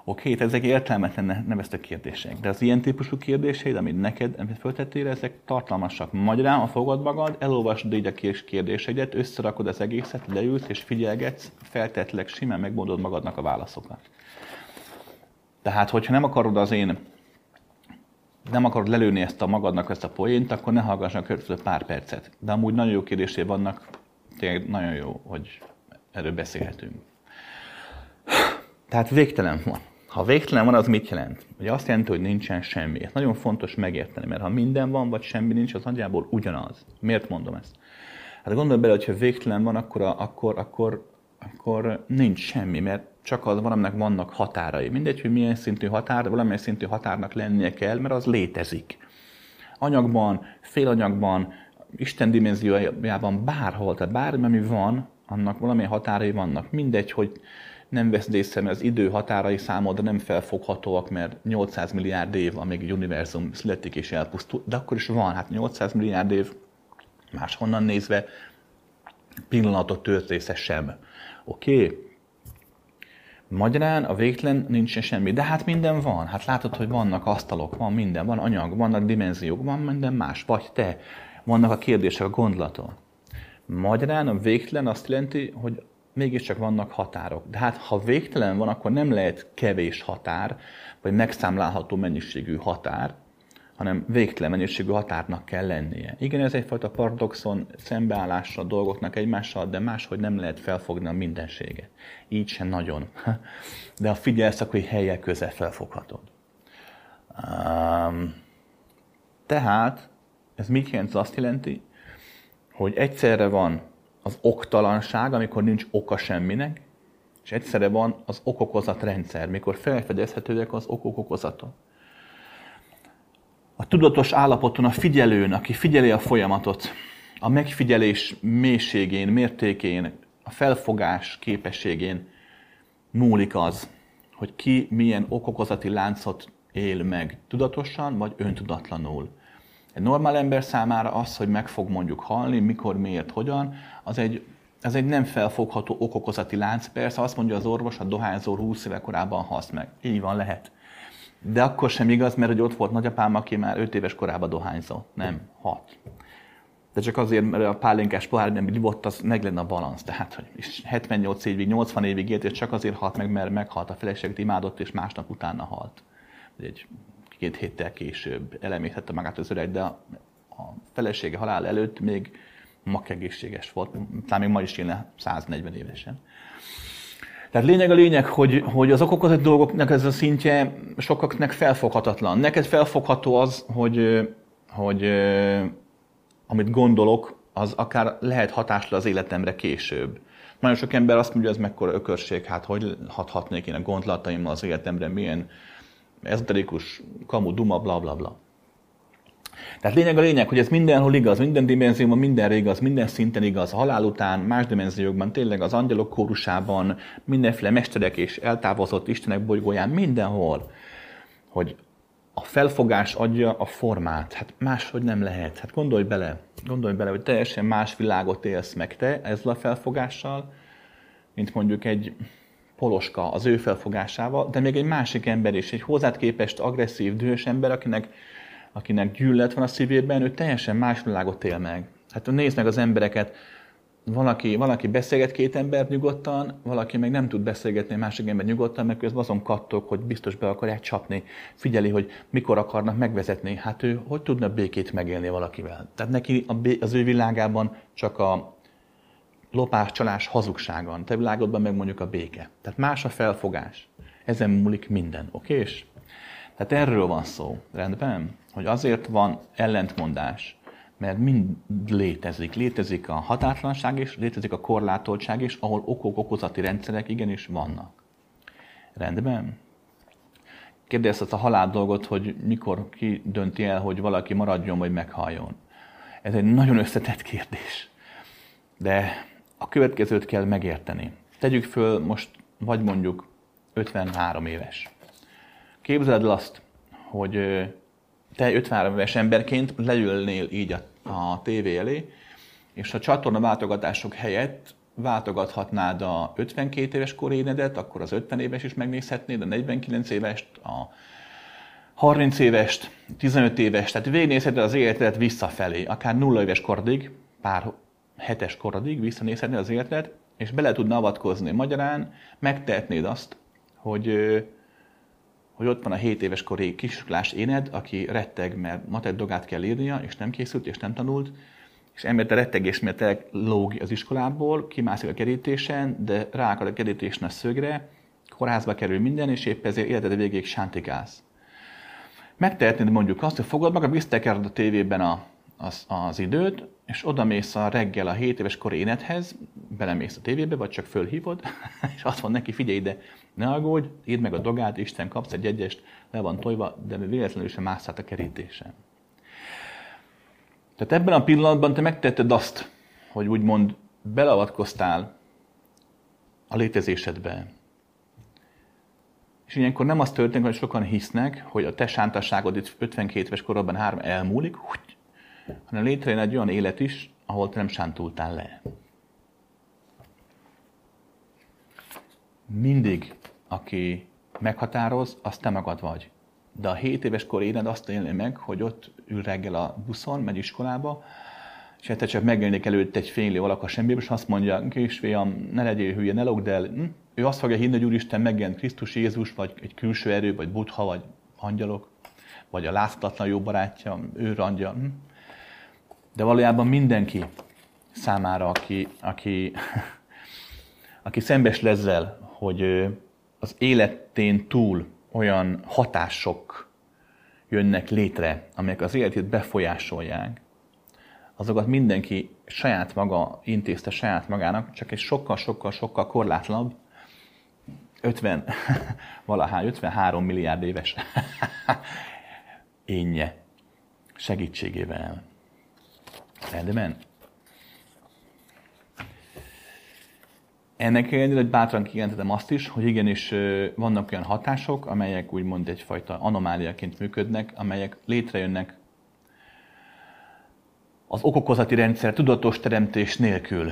Oké, okay, ezek értelmetlen neveztek kérdések, de az ilyen típusú kérdéseid, amit neked amit föltettél, ezek tartalmasak. Magyarán, a fogad magad, elolvasod így a kérdéseidet, összerakod az egészet, leülsz és figyelgetsz, feltetleg simán megmondod magadnak a válaszokat. Tehát, hogyha nem akarod az én nem akarod lelőni ezt a magadnak ezt a poént, akkor ne hallgass a következő pár percet. De amúgy nagyon jó kérdésé vannak, tényleg nagyon jó, hogy erről beszélhetünk. Tehát végtelen van. Ha végtelen van, az mit jelent? Ugye azt jelenti, hogy nincsen semmi. Ez nagyon fontos megérteni, mert ha minden van, vagy semmi nincs, az nagyjából ugyanaz. Miért mondom ezt? Hát gondolj bele, hogyha végtelen van, akkor, akkor, akkor, akkor nincs semmi, mert csak az valaminek vannak határai. Mindegy, hogy milyen szintű határ, valamilyen szintű határnak lennie kell, mert az létezik. Anyagban, félanyagban, Isten dimenziójában, bárhol, tehát bármi, ami van, annak valamilyen határai vannak. Mindegy, hogy nem veszed észre, mert az idő határai számodra nem felfoghatóak, mert 800 milliárd év, amíg egy univerzum születik és elpusztul, de akkor is van, hát 800 milliárd év máshonnan nézve pillanatot tört része sem. Oké? Okay? Magyarán a végtelen nincsen semmi, de hát minden van. Hát látod, hogy vannak asztalok, van minden, van anyag, vannak dimenziók, van minden más, vagy te. Vannak a kérdések, a gondolatok. Magyarán a végtelen azt jelenti, hogy mégiscsak vannak határok. De hát ha végtelen van, akkor nem lehet kevés határ, vagy megszámlálható mennyiségű határ, hanem végtelen mennyiségű határnak kell lennie. Igen, ez egyfajta paradoxon, szembeállásra a dolgoknak egymással, de máshogy nem lehet felfogni a mindenséget. Így sem nagyon. De ha figyelsz, akkor egy helyek közel felfoghatod. Tehát ez mit jelent? Ez azt jelenti, hogy egyszerre van az oktalanság, amikor nincs oka semminek, és egyszerre van az okokozat rendszer, mikor felfedezhetőek az okok okozata. A tudatos állapoton a figyelőn, aki figyeli a folyamatot, a megfigyelés mélységén, mértékén, a felfogás képességén múlik az, hogy ki milyen okokozati láncot él meg, tudatosan vagy öntudatlanul. Egy normál ember számára az, hogy meg fog mondjuk halni, mikor, miért, hogyan, az egy, az egy nem felfogható okokozati lánc. Persze azt mondja az orvos, a dohányzó 20 éve korábban halsz meg. Így van, lehet. De akkor sem igaz, mert hogy ott volt nagyapám, aki már 5 éves korában dohányzott. Nem, 6 de csak azért, mert a pálinkás pohárban ivott, az meg lenne a balansz. Tehát, hogy 78 évig, 80 évig élt, és csak azért halt meg, mert meghalt a feleséget, imádott, és másnap utána halt. Egy két héttel később elemészhette magát az öreg, de a, felesége halál előtt még mak egészséges volt, talán még ma is élne 140 évesen. Tehát lényeg a lényeg, hogy, hogy az okokozati dolgoknak ez a szintje sokaknak felfoghatatlan. Neked felfogható az, hogy, hogy amit gondolok, az akár lehet hatásra az életemre később. Nagyon sok ember azt mondja, hogy ez mekkora ökörség, hát hogy hathatnék én a gondolataimmal az életemre, milyen ezoterikus, kamu, duma, bla bla bla. Tehát lényeg a lényeg, hogy ez mindenhol igaz, minden dimenzióban, mindenre igaz, minden szinten igaz, a halál után, más dimenziókban, tényleg az angyalok kórusában, mindenféle mesterek és eltávozott Istenek bolygóján, mindenhol, hogy a felfogás adja a formát. Hát máshogy nem lehet. Hát gondolj bele, gondolj bele, hogy teljesen más világot élsz meg te ezzel a felfogással, mint mondjuk egy poloska az ő felfogásával, de még egy másik ember is, egy hozzád képest agresszív, dühös ember, akinek, akinek gyűlölet van a szívében, ő teljesen más világot él meg. Hát nézd meg az embereket, valaki, valaki beszélget két ember nyugodtan, valaki meg nem tud beszélgetni a másik ember nyugodtan, mert közben azon kattog, hogy biztos be akarják csapni. Figyeli, hogy mikor akarnak megvezetni. Hát ő hogy tudna békét megélni valakivel? Tehát neki az ő világában csak a lopás, csalás, hazugságon. Te világodban meg mondjuk a béke. Tehát más a felfogás. Ezen múlik minden, oké? És? Tehát erről van szó, rendben? Hogy azért van ellentmondás, mert mind létezik. Létezik a határtlanság is, létezik a korlátoltság is, ahol okok-okozati rendszerek igenis vannak. Rendben? Kérdezted a halál dolgot, hogy mikor ki dönti el, hogy valaki maradjon vagy meghalljon. Ez egy nagyon összetett kérdés. De a következőt kell megérteni. Tegyük föl most, vagy mondjuk 53 éves. Képzeld el azt, hogy te 53 éves emberként leülnél így a, a tévé elé, és a csatorna váltogatások helyett váltogathatnád a 52 éves korénedet, akkor az 50 éves is megnézhetnéd, a 49 évest, a 30 évest, 15 éves, tehát végignézheted az életedet visszafelé, akár 0 éves korodig, pár hetes korodig visszanézhetnéd az életedet, és bele tudna avatkozni. Magyarán megtehetnéd azt, hogy hogy ott van a 7 éves kori kisuklás éned, aki retteg, mert matek dogát kell írnia, és nem készült, és nem tanult, és emellett a rettegés miatt lóg az iskolából, kimászik a kerítésen, de ráakad a kerítésen a szögre, kórházba kerül minden, és épp ezért életed végéig sántikálsz. Megtehetnéd mondjuk azt, hogy fogad magad, visszatekered a tévében a, az, az időt, és oda mész a reggel a 7 éves kori énedhez, belemész a tévébe, vagy csak fölhívod, és azt van neki, figyelj ide, ne aggódj, írd meg a dogát, Isten kapsz egy egyest, le van tojva, de véletlenül sem mász át a kerítésen. Tehát ebben a pillanatban te megtetted azt, hogy úgymond belavatkoztál a létezésedbe. És ilyenkor nem az történik, hogy sokan hisznek, hogy a te sántasságod itt 52 éves korodban három elmúlik, hanem létrejön egy olyan élet is, ahol te nem sántultál le. Mindig, aki meghatároz, az te magad vagy. De a 7 éves kor éned azt élni meg, hogy ott ül reggel a buszon, megy iskolába, és egyszer csak megjelenik előtt egy fénylő alak a semmiből, és azt mondja, kisfiam, ne legyél hülye, ne logd el. Hm? Ő azt fogja hinni, hogy Úristen megjelent Krisztus Jézus, vagy egy külső erő, vagy Buddha, vagy angyalok, vagy a láthatatlan jó barátja, ő randja. Hm? De valójában mindenki számára, aki, aki, aki szembes lezzel, hogy az életén túl olyan hatások jönnek létre, amelyek az életét befolyásolják, azokat mindenki saját maga intézte saját magának, csak egy sokkal-sokkal-sokkal korlátlanabb, 50, valahány, 53 milliárd éves énje segítségével. Rendben? Ennek ellenére, hogy bátran kijelentetem azt is, hogy igenis vannak olyan hatások, amelyek úgymond egyfajta anomáliaként működnek, amelyek létrejönnek az okokozati rendszer tudatos teremtés nélkül.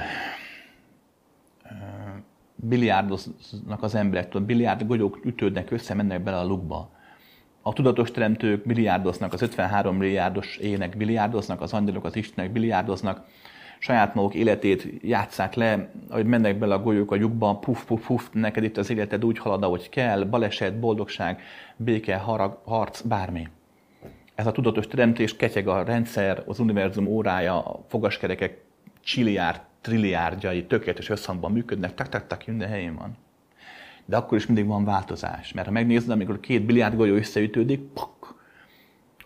Biliárdoznak az emberek, biliárd golyók ütődnek össze, mennek bele a lukba. A tudatos teremtők biliárdoznak, az 53 milliárdos ének biliárdoznak, az angyalok, az istenek biliárdoznak, saját maguk életét játszák le, hogy mennek bele a golyók a lyukba, puf, puf, puf, neked itt az életed úgy halad, ahogy kell, baleset, boldogság, béke, harag, harc, bármi. Ez a tudatos teremtés ketyeg a rendszer, az univerzum órája, a fogaskerekek csilliárd, trilliárdjai tökéletes összhangban működnek, tak, tak, tak, minden helyén van. De akkor is mindig van változás, mert ha megnézed, amikor két biliárd golyó összeütődik, pak,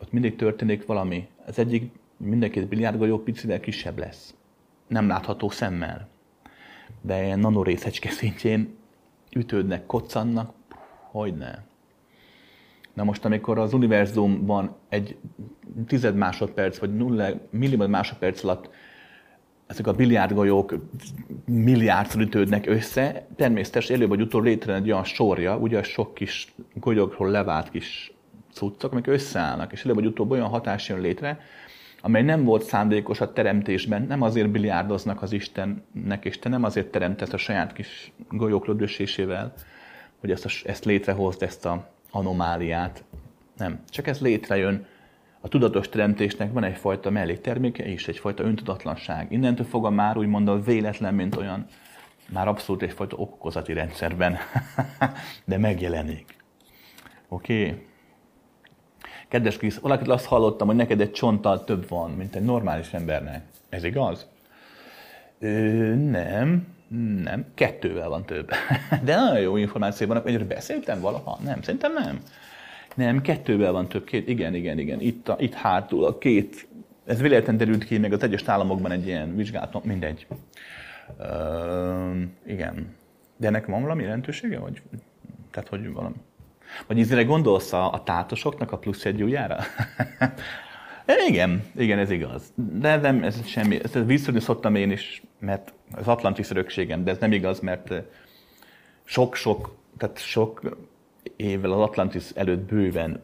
ott mindig történik valami. Az egyik, minden két biliárd golyó picivel kisebb lesz nem látható szemmel. De ilyen nanorészecske szintjén ütődnek, koccannak, hogy ne. Na most, amikor az univerzumban egy tized másodperc, vagy nulla millimod másodperc alatt ezek a biliárdgolyók milliárdszor ütődnek össze, természetesen előbb vagy utóbb létre egy olyan sorja, ugye a sok kis golyókról levált kis cuccok, amik összeállnak, és előbb vagy utóbb olyan hatás jön létre, amely nem volt szándékos a teremtésben, nem azért biliárdoznak az Istennek, és te nem azért teremtesz a saját kis golyóklödösésével, hogy ezt, a, ezt létrehozd, ezt a anomáliát. Nem, csak ez létrejön. A tudatos teremtésnek van egyfajta mellékterméke és egyfajta öntudatlanság. Innentől fogva már úgymond a véletlen, mint olyan, már abszolút egyfajta okokozati rendszerben, de megjelenik. Oké? Okay? Kedves Krisz, valakit azt hallottam, hogy neked egy csonttal több van, mint egy normális embernek. Ez igaz? Ö, nem, nem. Kettővel van több. De nagyon jó információ van, hogy beszéltem valaha? Nem, szerintem nem. Nem, kettővel van több. Két, igen, igen, igen. Itt, a, itt hátul a két, ez véletlen derült ki, meg az egyes államokban egy ilyen vizsgálaton, mindegy. Ö, igen. De ennek van valami jelentősége? Vagy, tehát, hogy valami? Vagy ízére gondolsz a, a tátosoknak a plusz ujjára? igen, igen, ez igaz. De nem, ez semmi. Ezt visszadni szoktam én is, mert az Atlantis örökségem, de ez nem igaz, mert sok-sok, tehát sok évvel az Atlantis előtt bőven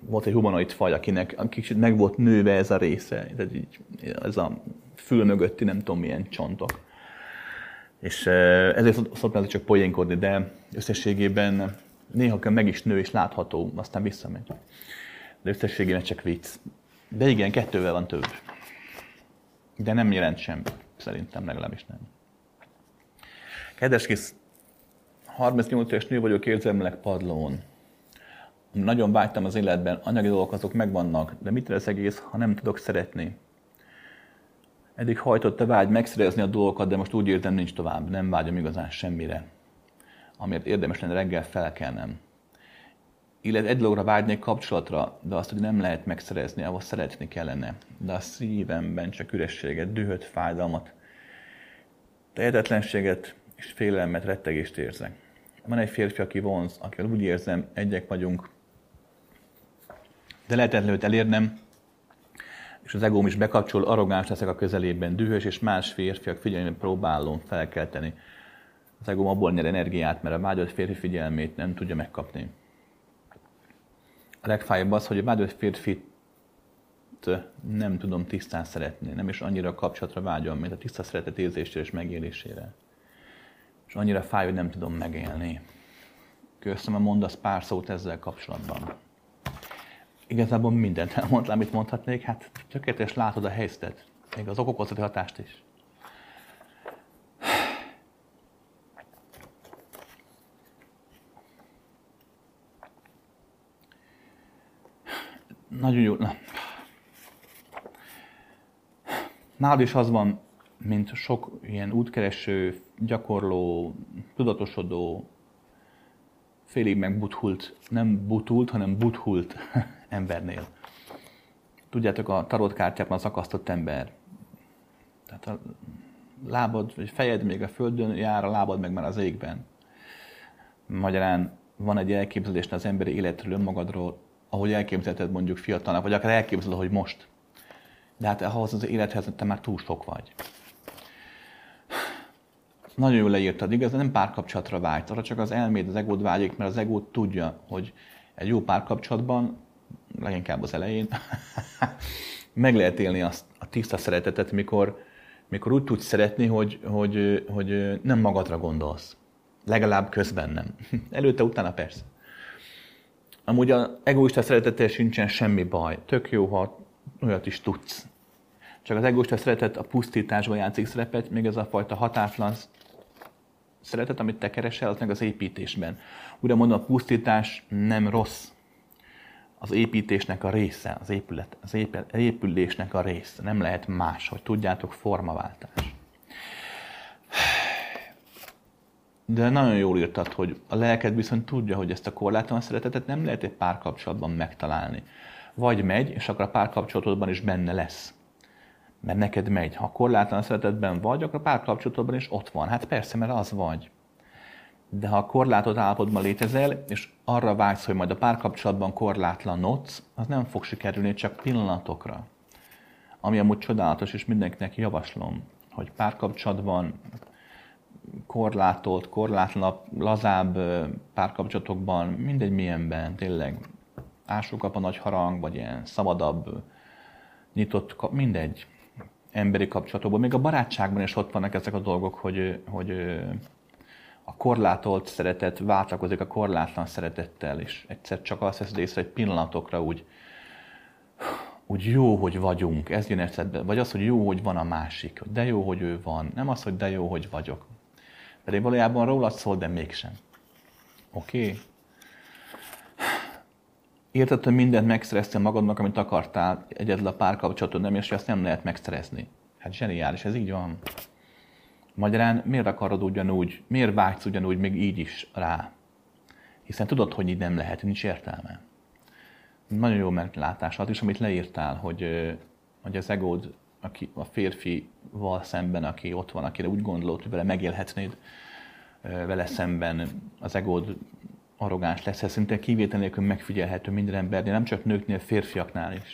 volt egy humanoid faj, akinek kicsit meg volt nőve ez a része, tehát így, ez a fül mögötti nem tudom milyen csontok. És ezért szoktam csak poénkodni, de összességében néha meg is nő és látható, aztán visszamegy. De összességében csak vicc. De igen, kettővel van több. De nem jelent sem, szerintem legalábbis nem. Kedves kis 38 éves nő vagyok érzelmileg padlón. Nagyon vágytam az életben, anyagi dolgok azok megvannak, de mit lesz egész, ha nem tudok szeretni? Eddig hajtott a vágy megszerezni a dolgokat, de most úgy érzem, nincs tovább. Nem vágyom igazán semmire amiért érdemes lenne reggel felkelnem. Illetve egy dologra vágynék kapcsolatra, de azt, hogy nem lehet megszerezni, ahhoz szeretni kellene. De a szívemben csak ürességet, dühöt, fájdalmat, tehetetlenséget és félelmet, rettegést érzek. Van egy férfi, aki vonz, akivel úgy érzem, egyek vagyunk, de lehetetlen őt elérnem, és az egóm is bekapcsol, arrogáns leszek a közelében, dühös, és más férfiak figyelmében próbálom felkelteni az ego abból nyer energiát, mert a vágyott férfi figyelmét nem tudja megkapni. A legfájabb az, hogy a vágyott férfit nem tudom tisztán szeretni, nem is annyira kapcsolatra vágyom, mint a tiszta szeretet érzésére és megélésére. És annyira fáj, hogy nem tudom megélni. Köszönöm, mondasz pár szót ezzel kapcsolatban. Igazából mindent elmondtam, amit mondhatnék, hát tökéletes látod a helyzetet, még az okokozati hatást is. nagyon jó. Na. Nálad is az van, mint sok ilyen útkereső, gyakorló, tudatosodó, félig meg buthult, nem butult, hanem buthult embernél. Tudjátok, a tarotkártyában az akasztott ember. Tehát a lábad, vagy fejed még a földön jár, a lábad meg már az égben. Magyarán van egy elképzelés az emberi életről, önmagadról, ahogy elképzelted mondjuk fiatalnak, vagy akár elképzeled, hogy most. De hát ahhoz az élethez te már túl sok vagy. Nagyon jól leírtad, igaz, nem párkapcsolatra vágyt, arra csak az elméd, az egód vágyik, mert az egód tudja, hogy egy jó párkapcsolatban, leginkább az elején, meg lehet élni azt a tiszta szeretetet, mikor, mikor úgy tudsz szeretni, hogy, hogy, hogy nem magadra gondolsz. Legalább közben nem. Előtte, utána persze. Amúgy a egoista szeretettel sincsen semmi baj. Tök jó, ha olyat is tudsz. Csak az egoista szeretet a pusztításban játszik szerepet, még ez a fajta hatátlan szeretet, amit te keresel, az meg az építésben. Ugye mondom, a pusztítás nem rossz. Az építésnek a része, az, épület, az épülésnek a része. Nem lehet más, hogy tudjátok, formaváltás. De nagyon jól írtad, hogy a lelked viszont tudja, hogy ezt a korlátlan szeretetet nem lehet egy párkapcsolatban megtalálni. Vagy megy, és akkor a párkapcsolatodban is benne lesz. Mert neked megy. Ha korlátlan szeretetben vagy, akkor a párkapcsolatodban is ott van. Hát persze, mert az vagy. De ha a korlátot állapotban létezel, és arra vágysz, hogy majd a párkapcsolatban korlátlanodsz, az nem fog sikerülni csak pillanatokra. Ami amúgy csodálatos, és mindenkinek javaslom, hogy párkapcsolatban korlátolt, korlátlanabb, lazább párkapcsolatokban, mindegy milyenben, tényleg ásókap a nagy harang, vagy ilyen szabadabb, nyitott, mindegy emberi kapcsolatokban. Még a barátságban is ott vannak ezek a dolgok, hogy, hogy a korlátolt szeretet váltakozik a korlátlan szeretettel, és egyszer csak azt veszed észre, hogy pillanatokra úgy, úgy jó, hogy vagyunk, ez jön eszedbe. Vagy az, hogy jó, hogy van a másik, de jó, hogy ő van. Nem az, hogy de jó, hogy vagyok. Pedig valójában rólad szól, de mégsem. Oké? Okay? Érted, hogy mindent megszereztél magadnak, amit akartál, egyedül a párkapcsolatod nem, és azt nem lehet megszerezni. Hát zseniális, ez így van. Magyarán miért akarod ugyanúgy, miért vágysz ugyanúgy még így is rá? Hiszen tudod, hogy így nem lehet, nincs értelme. Nagyon jó meglátás az is, amit leírtál, hogy, hogy az egód aki, a férfival szemben, aki ott van, akire úgy gondolod, hogy vele megélhetnéd, vele szemben az egód arrogáns lesz, ez szinte kivétel nélkül megfigyelhető minden embernél, nem csak nőknél, férfiaknál is.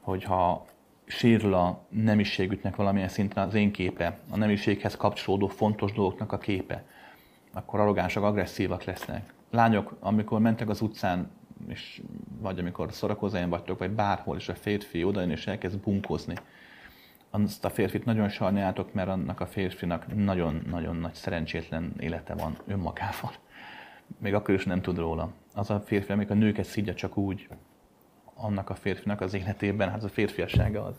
Hogyha sérül a nemiségüknek valamilyen szinten az én képe, a nemiséghez kapcsolódó fontos dolgoknak a képe, akkor arrogánsak, agresszívak lesznek. Lányok, amikor mentek az utcán, és vagy amikor szorakozóan vagytok, vagy bárhol, és a férfi odajön és elkezd bunkozni, azt a férfit nagyon sajnáljátok, mert annak a férfinak nagyon-nagyon nagy szerencsétlen élete van önmagával. Még akkor is nem tud róla. Az a férfi, amikor a nőket szidja csak úgy, annak a férfinak az életében, hát az a férfiassága az.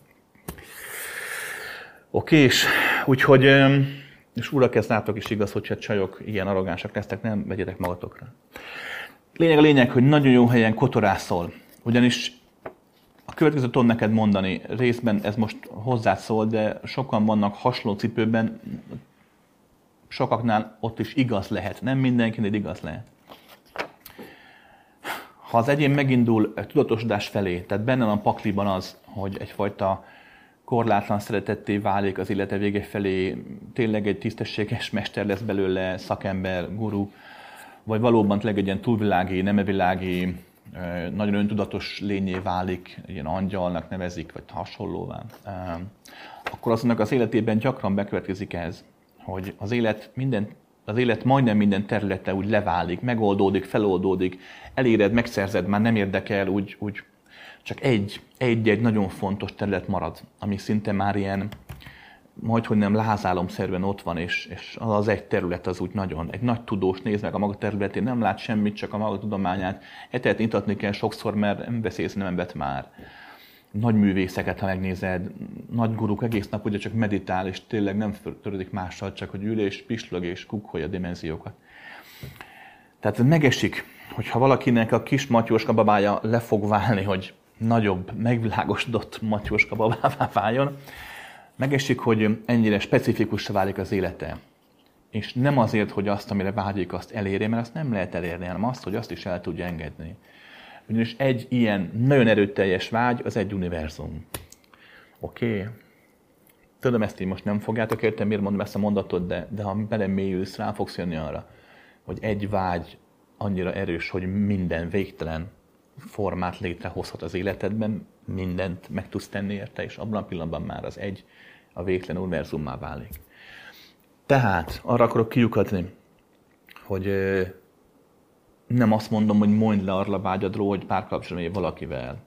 Oké, és úgyhogy, és urak, ezt látok is igaz, hogyha csajok ilyen arrogánsak lesztek, nem vegyetek magatokra. Lényeg a lényeg, hogy nagyon jó helyen kotorászol, ugyanis a következőt tudom neked mondani, részben ez most hozzád szól, de sokan vannak hasonló cipőben, sokaknál ott is igaz lehet, nem mindenkinél igaz lehet. Ha az egyén megindul tudatosodás felé, tehát benne van a pakliban az, hogy egyfajta korlátlan szeretetté válik az élete vége felé, tényleg egy tisztességes mester lesz belőle, szakember, guru, vagy valóban tényleg egy ilyen túlvilági, nemevilági, nagyon öntudatos lényé válik, ilyen angyalnak nevezik, vagy hasonlóvá, akkor azonnak az életében gyakran bekövetkezik ez, hogy az élet minden az élet majdnem minden területe úgy leválik, megoldódik, feloldódik, eléred, megszerzed, már nem érdekel, úgy, úgy csak egy, egy-egy nagyon fontos terület marad, ami szinte már ilyen, majd hogy nem lázálomszerűen ott van, és, és az az egy terület az úgy nagyon, egy nagy tudós néz meg a maga területén, nem lát semmit, csak a maga tudományát, etet intatni kell sokszor, mert nem beszélsz nem vet már. Nagy művészeket, ha megnézed, nagy guruk egész nap ugye csak meditál, és tényleg nem törődik mással, csak hogy ül és pislog és kukkolja a dimenziókat. Tehát megesik, hogyha valakinek a kis matyóska babája le fog válni, hogy nagyobb, megvilágosodott matyóska babává váljon, megesik, hogy ennyire specifikus válik az élete. És nem azért, hogy azt, amire vágyik, azt elérje, mert azt nem lehet elérni, hanem azt, hogy azt is el tudja engedni. Ugyanis egy ilyen nagyon erőteljes vágy, az egy univerzum. Oké? Okay? Tudom, ezt így most nem fogjátok érteni, miért mondom ezt a mondatot, de, de ha belemélyülsz, rá fogsz jönni arra, hogy egy vágy annyira erős, hogy minden végtelen, formát létrehozhat az életedben, mindent meg tudsz tenni érte, és abban a pillanatban már az egy a végtelen univerzummá válik. Tehát arra akarok kiukadni, hogy nem azt mondom, hogy mondj le arra vágyadról, hogy párkapcsolatban valakivel.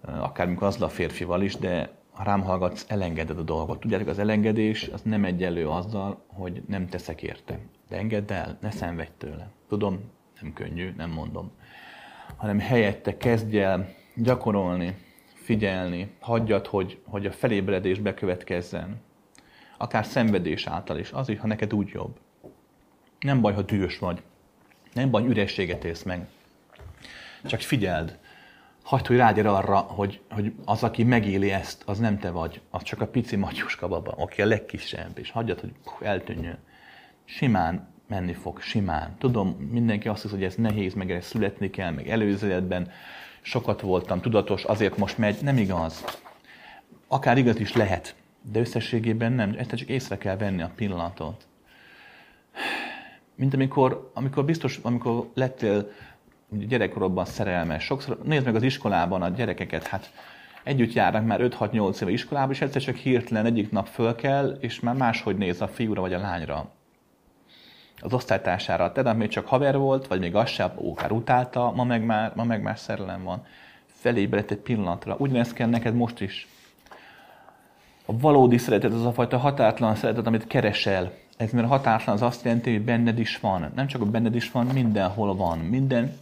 Akármikor az a férfival is, de ha rám hallgatsz, elengeded a dolgot. Tudjátok, az elengedés az nem egyenlő azzal, hogy nem teszek érte. De engedd el, ne szenvedj tőle. Tudom, nem könnyű, nem mondom. Hanem helyette kezdj el gyakorolni, figyelni, hagyjad, hogy, hogy a felébredés bekövetkezzen. Akár szenvedés által is, az is, ha neked úgy jobb. Nem baj, ha dühös vagy. Nem baj, ürességet élsz meg. Csak figyeld, hagyd, hogy rád arra, hogy, hogy az, aki megéli ezt, az nem te vagy, az csak a pici matyuska baba, aki a legkisebb, és hagyjad, hogy puh, eltűnjön. Simán menni fog, simán. Tudom, mindenki azt hiszi, hogy ez nehéz, meg ez születni kell, meg előző életben sokat voltam, tudatos, azért most megy. Nem igaz. Akár igaz is lehet, de összességében nem. Ezt csak észre kell venni a pillanatot. Mint amikor, amikor biztos, amikor lettél gyerekkorodban szerelmes. Sokszor nézd meg az iskolában a gyerekeket, hát együtt járnak már 5-6-8 éve iskolába, és egyszer csak hirtelen egyik nap föl kell, és már máshogy néz a fiúra vagy a lányra. Az osztálytársára. Te még csak haver volt, vagy még az sem, akár utálta, ma meg már, ma meg már szerelem van. Felébredt egy pillanatra. Ugyanezt kell neked most is. A valódi szeretet az a fajta határtlan szeretet, amit keresel. Ez mert határtlan az azt jelenti, hogy benned is van. Nem csak a benned is van, mindenhol van. Minden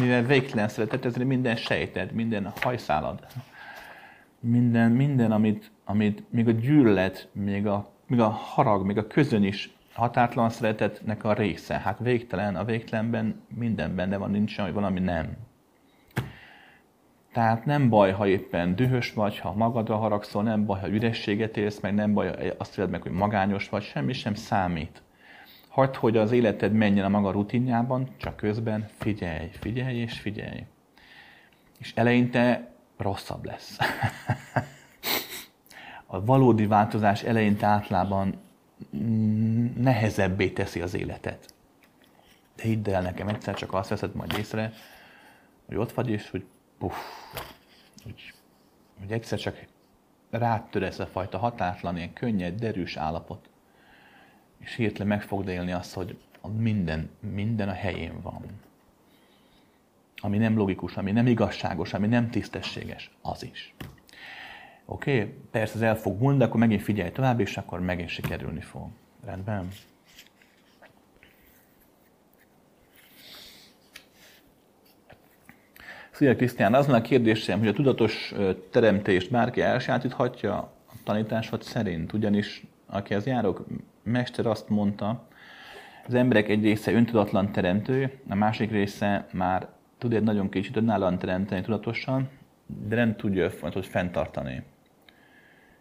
mivel végtelen szeretet, ezért minden sejted, minden hajszálad, minden, minden amit, amit még a gyűlölet, még a, még a harag, még a közön is határtlan szeretetnek a része. Hát végtelen, a végtelenben minden benne van, nincs hogy valami nem. Tehát nem baj, ha éppen dühös vagy, ha magadra haragszol, nem baj, ha ürességet élsz, meg nem baj, azt éled meg, hogy magányos vagy, semmi sem számít. Hagyd, hogy az életed menjen a maga rutinjában, csak közben figyelj, figyelj és figyelj. És eleinte rosszabb lesz. a valódi változás eleinte általában nehezebbé teszi az életet. De hidd el nekem, egyszer csak azt veszed majd észre, hogy ott vagy, és hogy puff, hogy, hogy egyszer csak rád ez a fajta határtlan, ilyen könnyed, derűs állapot és hirtelen meg fogd élni azt, hogy minden, minden a helyén van. Ami nem logikus, ami nem igazságos, ami nem tisztességes, az is. Oké? Okay? Persze ez el fog de akkor megint figyelj tovább, és akkor megint sikerülni fog. Rendben? Szia Krisztián, az a kérdésem, hogy a tudatos teremtést bárki elsajátíthatja a tanításod szerint, ugyanis akihez járok, mester azt mondta, az emberek egy része öntudatlan teremtő, a másik része már tud egy nagyon kicsit önállóan teremteni tudatosan, de nem tudja hogy fenntartani.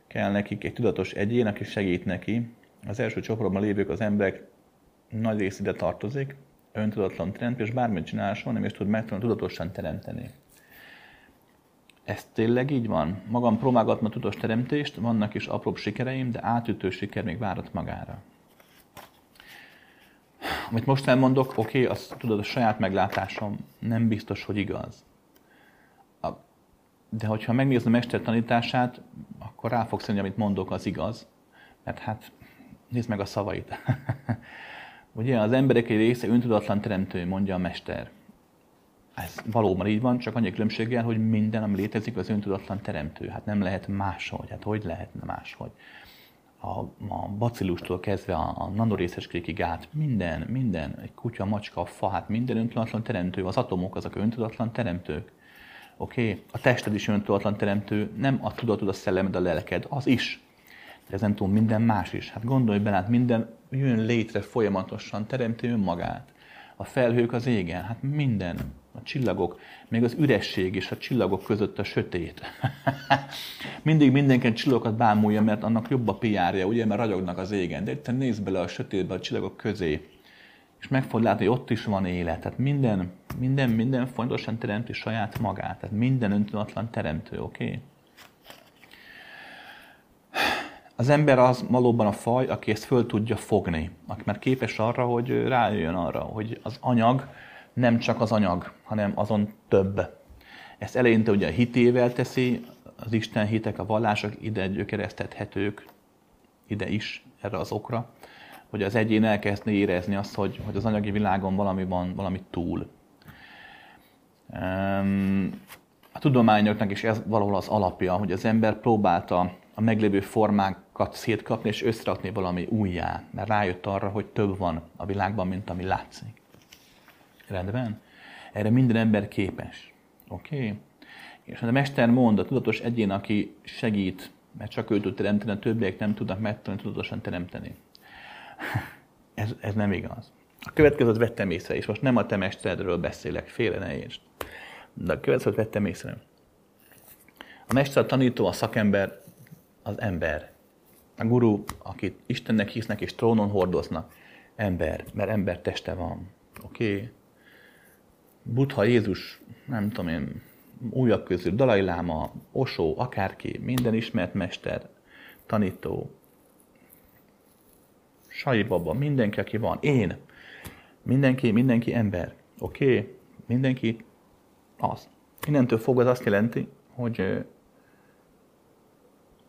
Kell nekik egy tudatos egyén, aki segít neki. Az első csoportban lévők az emberek nagy rész ide tartozik, öntudatlan teremtő, és bármit csinál, soha nem is tud megtanulni tudatosan teremteni. Ez tényleg így van? Magam próbálgatma tudatos teremtést, vannak is apróbb sikereim, de átütő siker még várat magára. Amit most elmondok, oké, okay, azt tudod, a saját meglátásom nem biztos, hogy igaz. De hogyha megnézed a mester tanítását, akkor rá fogsz jönni, amit mondok, az igaz. Mert hát, nézd meg a szavait. Ugye az emberek egy része öntudatlan teremtő, mondja a mester. Ez valóban így van, csak annyi különbséggel, hogy minden, ami létezik, az öntudatlan teremtő. Hát nem lehet máshogy. Hát hogy lehetne máshogy? A, a bacillustól kezdve a, a nanorészes krékig át, minden, minden, egy kutya, macska, a fa, hát minden öntudatlan teremtő. Az atomok azok öntudatlan teremtők. Oké? Okay? A tested is öntudatlan teremtő, nem a tudatod, a szellemed, a lelked, az is. Ezen túl minden más is. Hát gondolj bele, hát minden jön létre folyamatosan, teremtő önmagát. A felhők az égen, hát minden a csillagok, még az üresség és a csillagok között a sötét. Mindig mindenki csillagokat bámulja, mert annak jobb a piárja, ugye, mert ragyognak az égen. De te nézd bele a sötétbe, a csillagok közé, és meg fogod látni, hogy ott is van élet. Tehát minden, minden, minden fontosan teremti saját magát. Tehát minden öntudatlan teremtő, oké? Okay? Az ember az valóban a faj, aki ezt föl tudja fogni, aki már képes arra, hogy rájöjjön arra, hogy az anyag nem csak az anyag, hanem azon több. Ezt eleinte ugye a hitével teszi, az Isten hitek, a vallások ide gyökeresztethetők, ide is, erre az okra, hogy az egyén elkezdni érezni azt, hogy, hogy az anyagi világon valami van, valami túl. A tudományoknak is ez valahol az alapja, hogy az ember próbálta a meglévő formákat szétkapni és összerakni valami újjá, mert rájött arra, hogy több van a világban, mint ami látszik. Rendben? Erre minden ember képes. Oké? Okay? És a mester mond, a tudatos egyén, aki segít, mert csak ő tud teremteni, a többiek nem tudnak megtanulni tudatosan teremteni. ez, ez nem igaz. A következőt vettem észre, és most nem a te mesteredről beszélek, félre ne értsd. De a következőt vettem észre. A mester, a tanító, a szakember, az ember. A guru, akit Istennek hisznek és trónon hordoznak, ember, mert ember teste van. Oké? Okay? Buddha, Jézus, nem tudom én, újak közül, Dalai Láma, Osó, akárki, minden ismert mester, tanító, Sai Baba, mindenki, aki van, én, mindenki, mindenki ember, oké? Okay? Mindenki az. Innentől fog az azt jelenti, hogy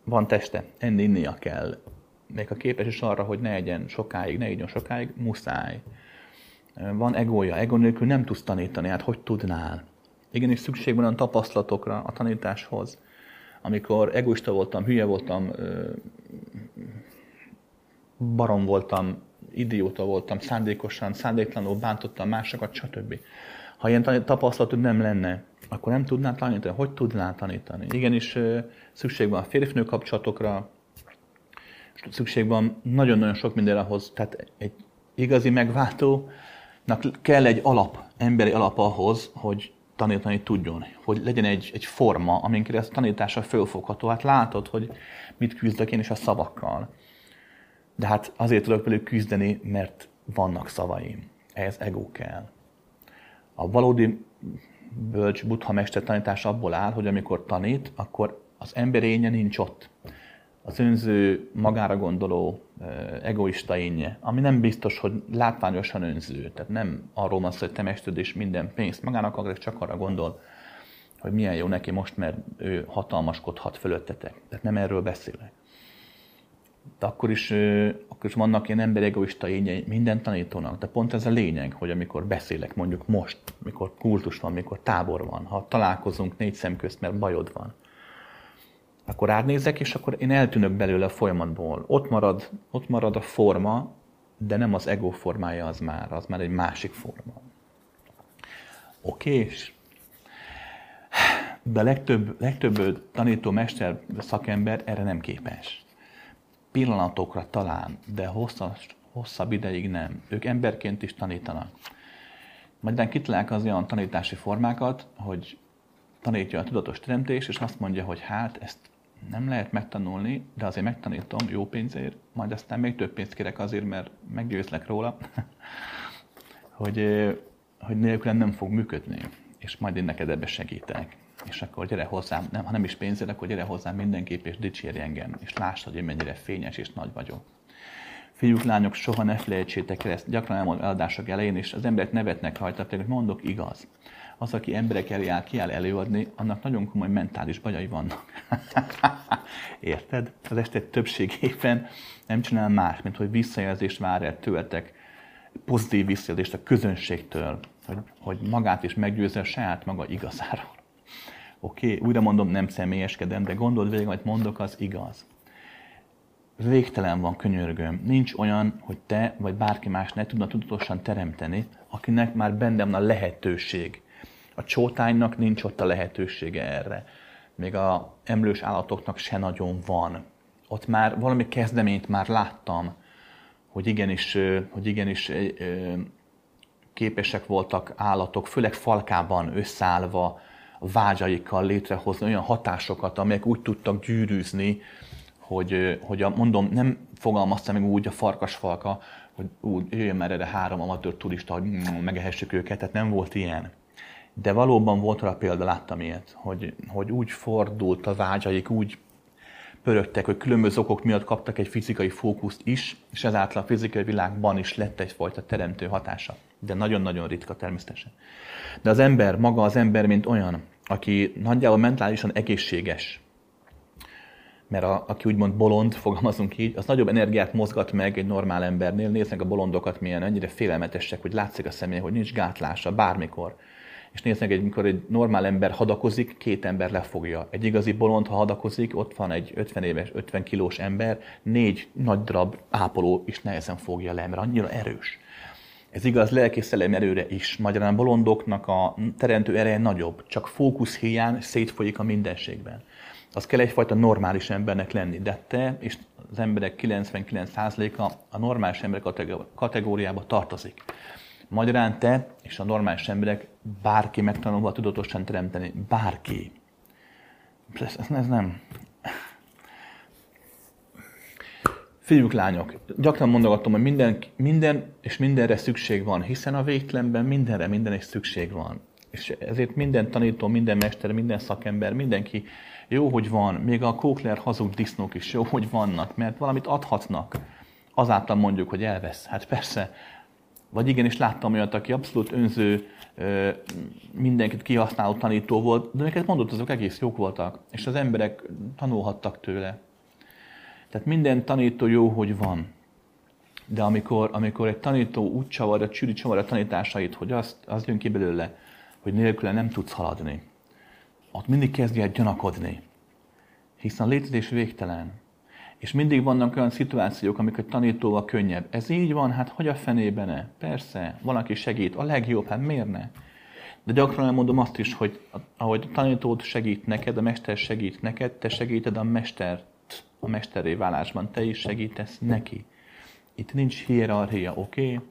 van teste, enni, innia kell. Még a képes is arra, hogy ne egyen sokáig, ne egyen sokáig, muszáj. Van egója, ego nélkül nem tudsz tanítani, hát hogy tudnál? Igenis szükség van a tapasztalatokra, a tanításhoz. Amikor egoista voltam, hülye voltam, barom voltam, idióta voltam, szándékosan, szándéklanul bántottam másokat, stb. Ha ilyen tapasztalatod nem lenne, akkor nem tudnál tanítani. Hogy tudnál tanítani? Igenis szükség van férfinő kapcsolatokra, szükség van nagyon-nagyon sok minden ahhoz, tehát egy igazi megváltónak kell egy alap, emberi alap ahhoz, hogy tanítani tudjon, hogy legyen egy, egy forma, amin keresztül tanítása fölfogható. Hát látod, hogy mit küzdök én is a szavakkal. De hát azért tudok velük küzdeni, mert vannak szavaim. Ehhez ego kell. A valódi bölcs buddha mester tanítás abból áll, hogy amikor tanít, akkor az emberénye nincs ott. Az önző, magára gondoló, egoista énje, ami nem biztos, hogy látványosan önző. Tehát nem arról van szó, hogy te és minden pénzt magának akar, csak arra gondol, hogy milyen jó neki most, mert ő hatalmaskodhat fölöttetek. Tehát nem erről beszélek. De akkor is, akkor is vannak ilyen emberi egoista ényei minden tanítónak. De pont ez a lényeg, hogy amikor beszélek, mondjuk most, mikor kultus van, mikor tábor van, ha találkozunk négy szem közt, mert bajod van, akkor átnézek, és akkor én eltűnök belőle a folyamatból. Ott marad, ott marad a forma, de nem az ego formája az már, az már egy másik forma. Oké, és de legtöbb, legtöbb tanító, mester, szakember erre nem képes. Pillanatokra talán, de hosszas, hosszabb ideig nem. Ők emberként is tanítanak. Majd kitalálják az olyan tanítási formákat, hogy tanítja a tudatos teremtés, és azt mondja, hogy hát ezt nem lehet megtanulni, de azért megtanítom jó pénzért, majd aztán még több pénzt kérek azért, mert meggyőzlek róla, hogy, hogy nélkülem nem fog működni, és majd én neked ebbe segítek. És akkor gyere hozzám, nem, ha nem is pénzért, akkor gyere hozzám mindenképp, és dicsérj engem, és lásd, hogy én mennyire fényes és nagy vagyok. Fiúk, lányok, soha ne felejtsétek el ezt, gyakran elmond eladások elején, és az emberek nevetnek rajta, hogy mondok, igaz az, aki emberek elé áll, kiáll előadni, annak nagyon komoly mentális bajai vannak. Érted? Az este többségében nem csinál más, mint hogy visszajelzést vár el tőletek, pozitív visszajelzést a közönségtől, hogy, hogy magát is meggyőzze saját maga igazáról. Oké, okay? újra mondom, nem személyeskedem, de gondold végig, hogy mondok, az igaz. Végtelen van, könyörgöm. Nincs olyan, hogy te vagy bárki más ne tudna tudatosan teremteni, akinek már benne van a lehetőség a csótánynak nincs ott a lehetősége erre. Még a emlős állatoknak se nagyon van. Ott már valami kezdeményt már láttam, hogy igenis, hogy igenis képesek voltak állatok, főleg falkában összeállva, vágyaikkal létrehozni olyan hatásokat, amelyek úgy tudtak gyűrűzni, hogy, hogy a, mondom, nem fogalmazta meg úgy a farkasfalka, hogy úgy jöjjön már erre három amatőr turista, hogy mm, megehessük őket, tehát nem volt ilyen. De valóban volt rá példa, láttam ilyet, hogy, hogy úgy fordult a vágyaik, úgy pörögtek, hogy különböző okok miatt kaptak egy fizikai fókuszt is, és ezáltal a fizikai világban is lett egyfajta teremtő hatása. De nagyon-nagyon ritka természetesen. De az ember, maga az ember, mint olyan, aki nagyjából mentálisan egészséges, mert a, aki úgymond bolond, fogalmazunk így, az nagyobb energiát mozgat meg egy normál embernél. Néznek a bolondokat, milyen annyira félelmetesek, hogy látszik a személy, hogy nincs gátlása bármikor. És néznek, hogy amikor egy normál ember hadakozik, két ember lefogja. Egy igazi bolond, ha hadakozik, ott van egy 50 éves, 50 kilós ember, négy nagy darab ápoló is nehezen fogja le, mert annyira erős. Ez igaz lelki szellem erőre is. Magyarán bolondoknak a teremtő ereje nagyobb, csak fókusz hiány szétfolyik a mindenségben az kell egyfajta normális embernek lenni. De te és az emberek 99%-a a normális emberek kategóriába tartozik. Magyarán te és a normális emberek bárki megtanulva tudatosan teremteni. Bárki. Ez, ez nem. Fiúk, lányok, gyakran mondogatom, hogy minden, minden és mindenre szükség van, hiszen a végtelenben mindenre, minden is szükség van. És ezért minden tanító, minden mester, minden szakember, mindenki jó, hogy van, még a Kókler hazug disznók is jó, hogy vannak, mert valamit adhatnak. Azáltal mondjuk, hogy elvesz. Hát persze. Vagy igenis láttam olyat, aki abszolút önző, mindenkit kihasználó tanító volt, de neked mondott, azok egész jók voltak, és az emberek tanulhattak tőle. Tehát minden tanító jó, hogy van. De amikor, amikor egy tanító úgy csavarja, csüri csavarja a tanításait, hogy azt, az jön ki belőle, hogy nélküle nem tudsz haladni, ott mindig kezdj el gyanakodni. Hiszen a létezés végtelen. És mindig vannak olyan szituációk, amik a tanítóval könnyebb. Ez így van, hát hogy a fenében -e? Persze, valaki segít, a legjobb, hát miért ne? De gyakran elmondom azt is, hogy ahogy a tanítód segít neked, a mester segít neked, te segíted a mestert a mesteré válásban, te is segítesz neki. Itt nincs hierarchia, oké? Okay?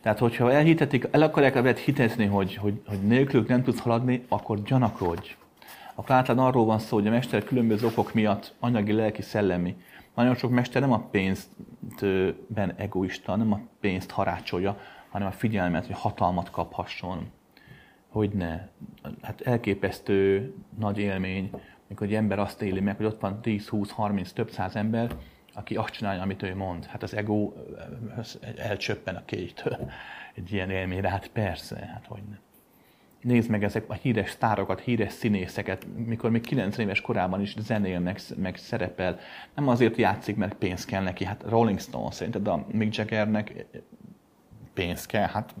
Tehát, hogyha elhitetik, el akarják veled hitezni, hogy, hogy, hogy nélkülük nem tudsz haladni, akkor gyanakodj. Akkor általában arról van szó, hogy a mester különböző okok miatt anyagi, lelki, szellemi. Nagyon sok mester nem a pénzben egoista, nem a pénzt harácsolja, hanem a figyelmet, hogy hatalmat kaphasson. Hogy ne. Hát elképesztő nagy élmény, amikor egy ember azt éli meg, hogy ott van 10, 20, 30, több száz ember, aki azt csinálja, amit ő mond. Hát az ego elcsöppen a kétől. Egy ilyen élményre, hát persze, hát hogy nem. Nézd meg ezek a híres sztárokat, híres színészeket, mikor még 9 éves korában is zenél, meg, meg szerepel. Nem azért játszik, mert pénz kell neki. Hát Rolling Stone szerinted a Mick Jaggernek pénz kell, hát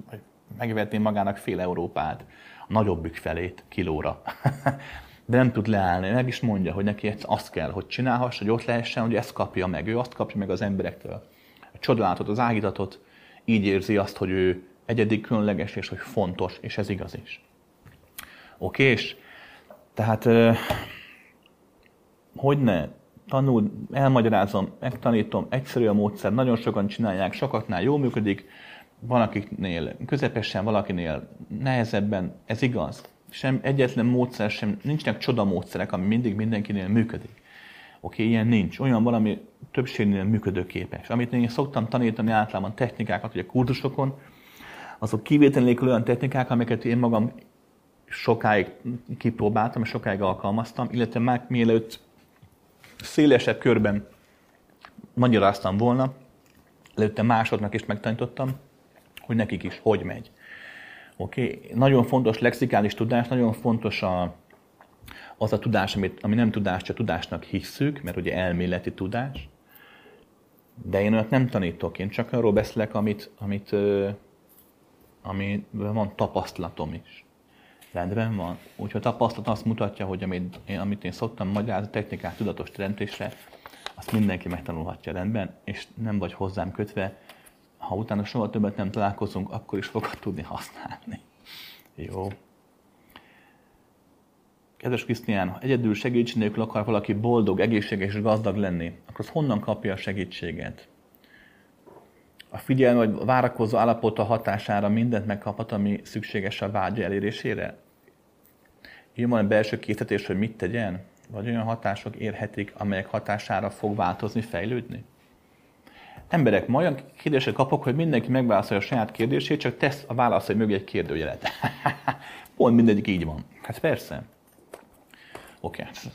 megvetné magának fél Európát, a nagyobbik felét kilóra. de nem tud leállni. Meg is mondja, hogy neki azt kell, hogy csinálhass, hogy ott lehessen, hogy ezt kapja meg. Ő azt kapja meg az emberektől. A csodálatot, az ágítatot, így érzi azt, hogy ő egyedik, különleges, és hogy fontos, és ez igaz is. Oké, és tehát hogy ne tanul, elmagyarázom, megtanítom, egyszerű a módszer, nagyon sokan csinálják, sokaknál jól működik, van akiknél közepesen, valakinél nehezebben, ez igaz sem egyetlen módszer sem, nincsenek csodamódszerek, ami mindig mindenkinél működik. Oké, okay, ilyen nincs. Olyan valami többségnél működőképes. Amit én szoktam tanítani általában technikákat, hogy a kurzusokon, azok kivétel olyan technikák, amiket én magam sokáig kipróbáltam, és sokáig alkalmaztam, illetve már mielőtt szélesebb körben magyaráztam volna, előtte másodnak is megtanítottam, hogy nekik is hogy megy. Oké? Okay? Nagyon fontos lexikális tudás, nagyon fontos a, az a tudás, amit, ami nem tudás, csak tudásnak hisszük, mert ugye elméleti tudás. De én olyat nem tanítok, én csak arról beszélek, amit, amit, ami van tapasztalatom is. Rendben van. Úgyhogy a tapasztalat azt mutatja, hogy amit én, amit én szoktam magyarázni, technikát tudatos teremtésre, azt mindenki megtanulhatja rendben, és nem vagy hozzám kötve, ha utána soha többet nem találkozunk, akkor is fogod tudni használni. Jó. Kedves Krisztián, ha egyedül segítség nélkül akar valaki boldog, egészséges és gazdag lenni, akkor az honnan kapja a segítséget? A figyelme vagy várakozó állapota hatására mindent megkaphat, ami szükséges a vágya elérésére? Jön van belső készítés, hogy mit tegyen? Vagy olyan hatások érhetik, amelyek hatására fog változni, fejlődni? Emberek, ma olyan kérdésre kapok, hogy mindenki megválaszolja a saját kérdését, csak tesz a válaszai mögé egy kérdőjelet. Pont mindegyik így van. Hát persze. Oké. Okay.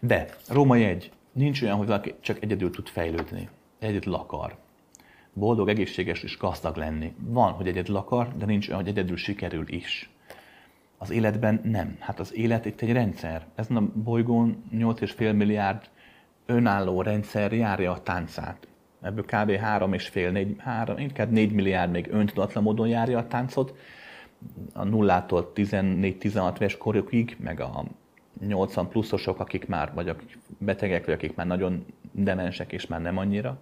De Róma egy. Nincs olyan, hogy valaki csak egyedül tud fejlődni. Egyedül akar. Boldog, egészséges és gazdag lenni. Van, hogy egyedül akar, de nincs olyan, hogy egyedül sikerül is. Az életben nem. Hát az élet itt egy rendszer. Ezen a bolygón 8,5 milliárd önálló rendszer járja a táncát. Ebből kb. 3,5, 4, 3, inkább 4 milliárd még öntudatlan módon járja a táncot. A nullától 14-16 éves korokig, meg a 80 pluszosok, akik már, vagy akik betegek, vagy akik már nagyon demensek, és már nem annyira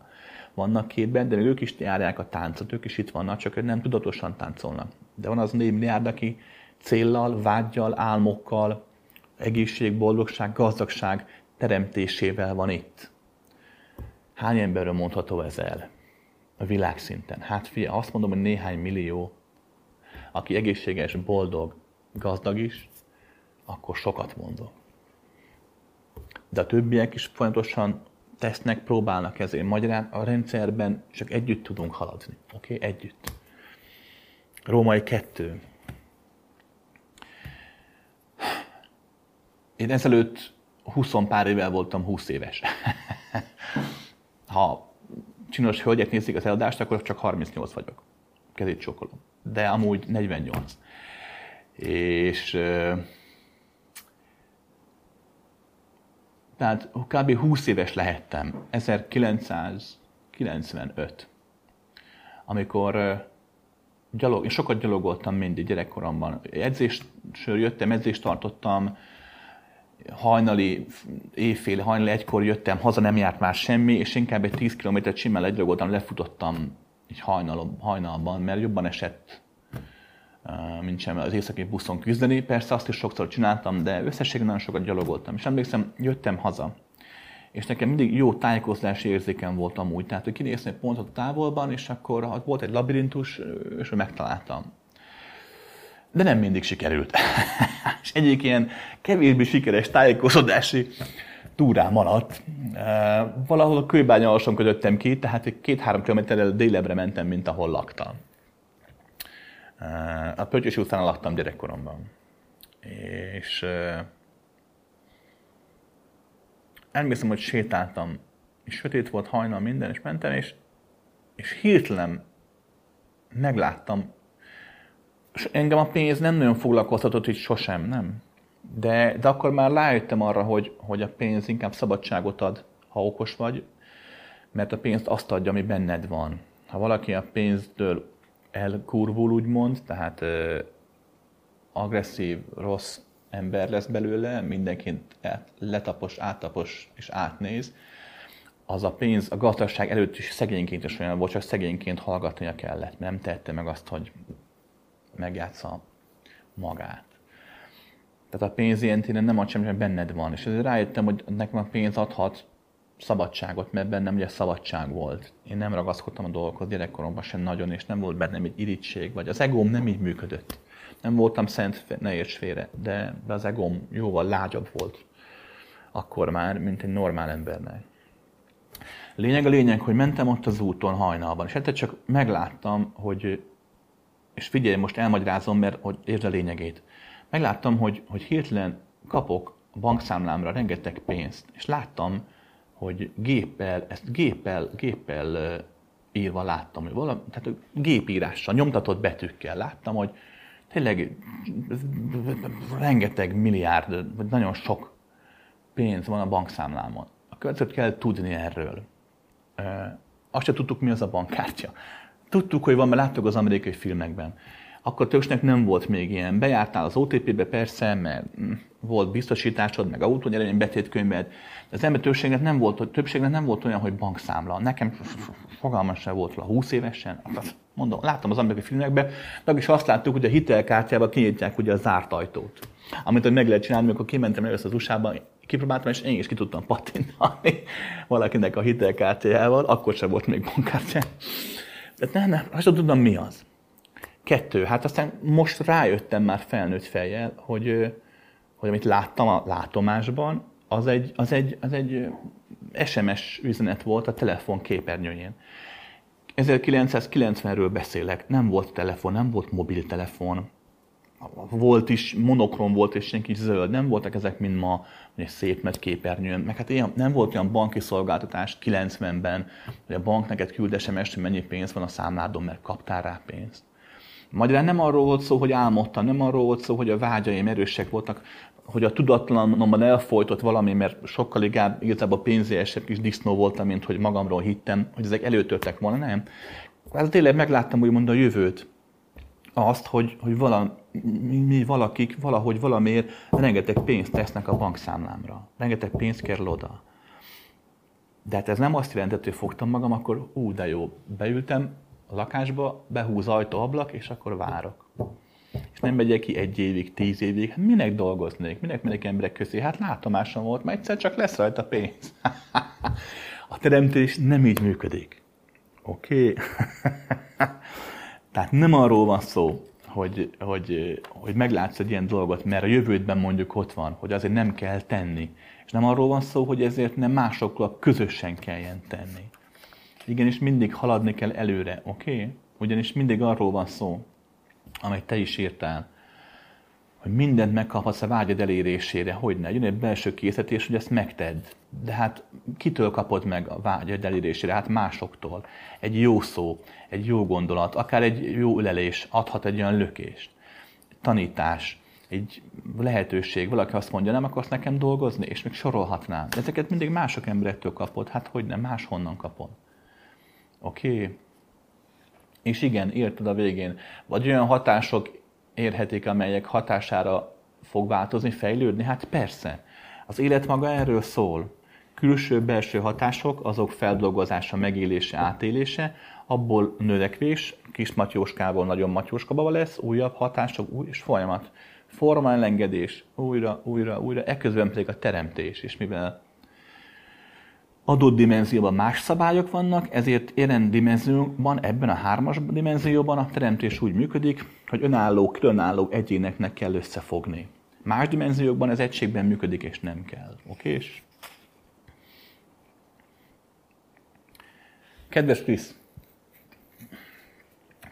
vannak képben, de ők is járják a táncot, ők is itt vannak, csak ők nem tudatosan táncolnak. De van az 4 milliárd, aki céllal, vágyjal, álmokkal, egészség, boldogság, gazdagság teremtésével van itt. Hány emberről mondható ez el a világszinten? Hát fia, azt mondom, hogy néhány millió, aki egészséges, boldog, gazdag is, akkor sokat mondok. De a többiek is folyamatosan tesznek, próbálnak ezért. Magyarán a rendszerben csak együtt tudunk haladni. Oké? Okay? Együtt. Római kettő. Én ezelőtt 20 pár évvel voltam 20 éves. ha csinos hölgyek nézik az eladást, akkor csak 38 vagyok. Kezét csókolom. De amúgy 48. És tehát kb. 20 éves lehettem, 1995, amikor gyalog, én sokat gyalogoltam mindig gyerekkoromban. Edzésről jöttem, edzést tartottam, hajnali, évfél, hajnali egykor jöttem, haza nem járt már semmi, és inkább egy 10 kilométert simán legyalogoltam, lefutottam egy hajnal, hajnalban, mert jobban esett, mint sem az északi buszon küzdeni. Persze azt is sokszor csináltam, de összességében nagyon sokat gyalogoltam. És emlékszem, jöttem haza, és nekem mindig jó tájékoztatási érzékem volt amúgy. Tehát, hogy kinézni egy pontot távolban, és akkor volt egy labirintus, és megtaláltam de nem mindig sikerült. és egyik ilyen kevésbé sikeres tájékozódási túrám alatt eh, valahol a kőbánya alson kötöttem ki, tehát két-három kilométerrel délebre mentem, mint ahol laktam. Eh, a Pöttyösi utcán laktam gyerekkoromban. És eh, emlékszem, hogy sétáltam, és sötét volt hajnal minden, és mentem, és, és hirtelen megláttam engem a pénz nem nagyon foglalkoztatott, hogy sosem, nem. De, de akkor már rájöttem arra, hogy, hogy a pénz inkább szabadságot ad, ha okos vagy, mert a pénzt azt adja, ami benned van. Ha valaki a pénztől elkurvul, úgymond, tehát ö, agresszív, rossz ember lesz belőle, mindenként letapos, áttapos és átnéz, az a pénz a gazdaság előtt is szegényként is olyan volt, csak szegényként hallgatnia kellett, nem tette meg azt, hogy megjátsza magát. Tehát a pénz ilyen téren nem ad semmi, mert benned van. És ezért rájöttem, hogy nekem a pénz adhat szabadságot, mert bennem ugye szabadság volt. Én nem ragaszkodtam a dolgokhoz gyerekkoromban sem nagyon, és nem volt bennem egy irítség, vagy az egóm nem így működött. Nem voltam szent, ne érts félre, de, az egóm jóval lágyabb volt akkor már, mint egy normál embernek. Lényeg a lényeg, hogy mentem ott az úton hajnalban, és egyszer csak megláttam, hogy és figyelj, most elmagyarázom, mert hogy értsd a lényegét. Megláttam, hogy, hogy hirtelen kapok a bankszámlámra rengeteg pénzt, és láttam, hogy géppel, ezt géppel, géppel írva láttam, hogy valami, tehát gépírással, nyomtatott betűkkel láttam, hogy tényleg rengeteg milliárd, vagy nagyon sok pénz van a bankszámlámon. A következőt kell tudni erről. Azt se tudtuk, mi az a bankkártya. Tudtuk, hogy van, mert láttuk az amerikai filmekben. Akkor többsnek nem volt még ilyen. Bejártál az OTP-be persze, mert hm, volt biztosításod, meg autónyeremény betétkönyved, de az ember többségnek nem volt, többségnek nem volt olyan, hogy bankszámla. Nekem fogalmas sem volt róla 20 évesen. Mondom, láttam az amerikai filmekben, de is azt láttuk, hogy a hitelkártyával kinyitják ugye a zárt ajtót. Amit meg lehet csinálni, amikor kimentem először az USA-ba, kipróbáltam, és én is ki tudtam pattintani valakinek a hitelkártyájával, akkor sem volt még bankkártya. Tehát nem, nem, azt tudom, mi az. Kettő, hát aztán most rájöttem már felnőtt fejjel, hogy, hogy amit láttam a látomásban, az egy, az egy, az egy SMS üzenet volt a telefon képernyőjén. 1990-ről beszélek, nem volt telefon, nem volt mobiltelefon. volt is, monokrom volt, és senki zöld. Nem voltak ezek, mint ma, hogy egy szép nagy képernyőn. Meg hát ilyen, nem volt olyan banki szolgáltatás 90-ben, hogy a bank neked küld sms hogy mennyi pénz van a számládon, mert kaptál rá pénzt. Magyarán nem arról volt szó, hogy álmodtam, nem arról volt szó, hogy a vágyaim erősek voltak, hogy a tudatlanomban elfolytott valami, mert sokkal inkább igazából pénzélyesebb kis disznó voltam, mint hogy magamról hittem, hogy ezek előtörtek volna, nem. Hát tényleg megláttam úgymond a jövőt, azt, hogy, hogy vala, mi valakik valahogy valamiért rengeteg pénzt tesznek a bankszámlámra. Rengeteg pénzt kerül oda. De hát ez nem azt jelentett, hogy fogtam magam, akkor ú, de jó, beültem a lakásba, behúz ajtó, ablak, és akkor várok. És nem megyek ki egy évig, tíz évig, hát minek dolgoznék, minek mennek emberek közé? Hát látomásom volt, mert egyszer csak lesz rajta pénz. a teremtés nem így működik. Oké? Okay? Tehát nem arról van szó, hogy, hogy, hogy meglátsz egy ilyen dolgot, mert a jövődben mondjuk ott van, hogy azért nem kell tenni. És nem arról van szó, hogy ezért nem másokkal közösen kelljen tenni. Igenis mindig haladni kell előre, oké? Okay? Ugyanis mindig arról van szó, amit te is írtál, hogy mindent megkaphatsz a vágyad elérésére, hogy ne, jön egy belső készítés, hogy ezt megtedd. De hát kitől kapod meg a vágyad elérésére? Hát másoktól. Egy jó szó, egy jó gondolat, akár egy jó ülelés adhat egy olyan lökést. Tanítás, egy lehetőség, valaki azt mondja, nem akarsz nekem dolgozni, és még sorolhatnám. Ezeket mindig mások emberektől kapod, hát hogy nem, máshonnan kapod. Oké? Okay? És igen, érted a végén. Vagy olyan hatások érhetik, amelyek hatására fog változni, fejlődni? Hát persze. Az élet maga erről szól. Külső-belső hatások, azok feldolgozása, megélése, átélése, abból növekvés, kis matyóskából nagyon matyóskaba lesz, újabb hatások, új és folyamat. Forma elengedés, újra, újra, újra, ekközben pedig a teremtés, és mivel adott dimenzióban más szabályok vannak, ezért jelen dimenzióban, ebben a hármas dimenzióban a teremtés úgy működik, hogy önálló, különálló egyéneknek kell összefogni. Más dimenziókban ez egységben működik, és nem kell. Oké? Kedves Krisz,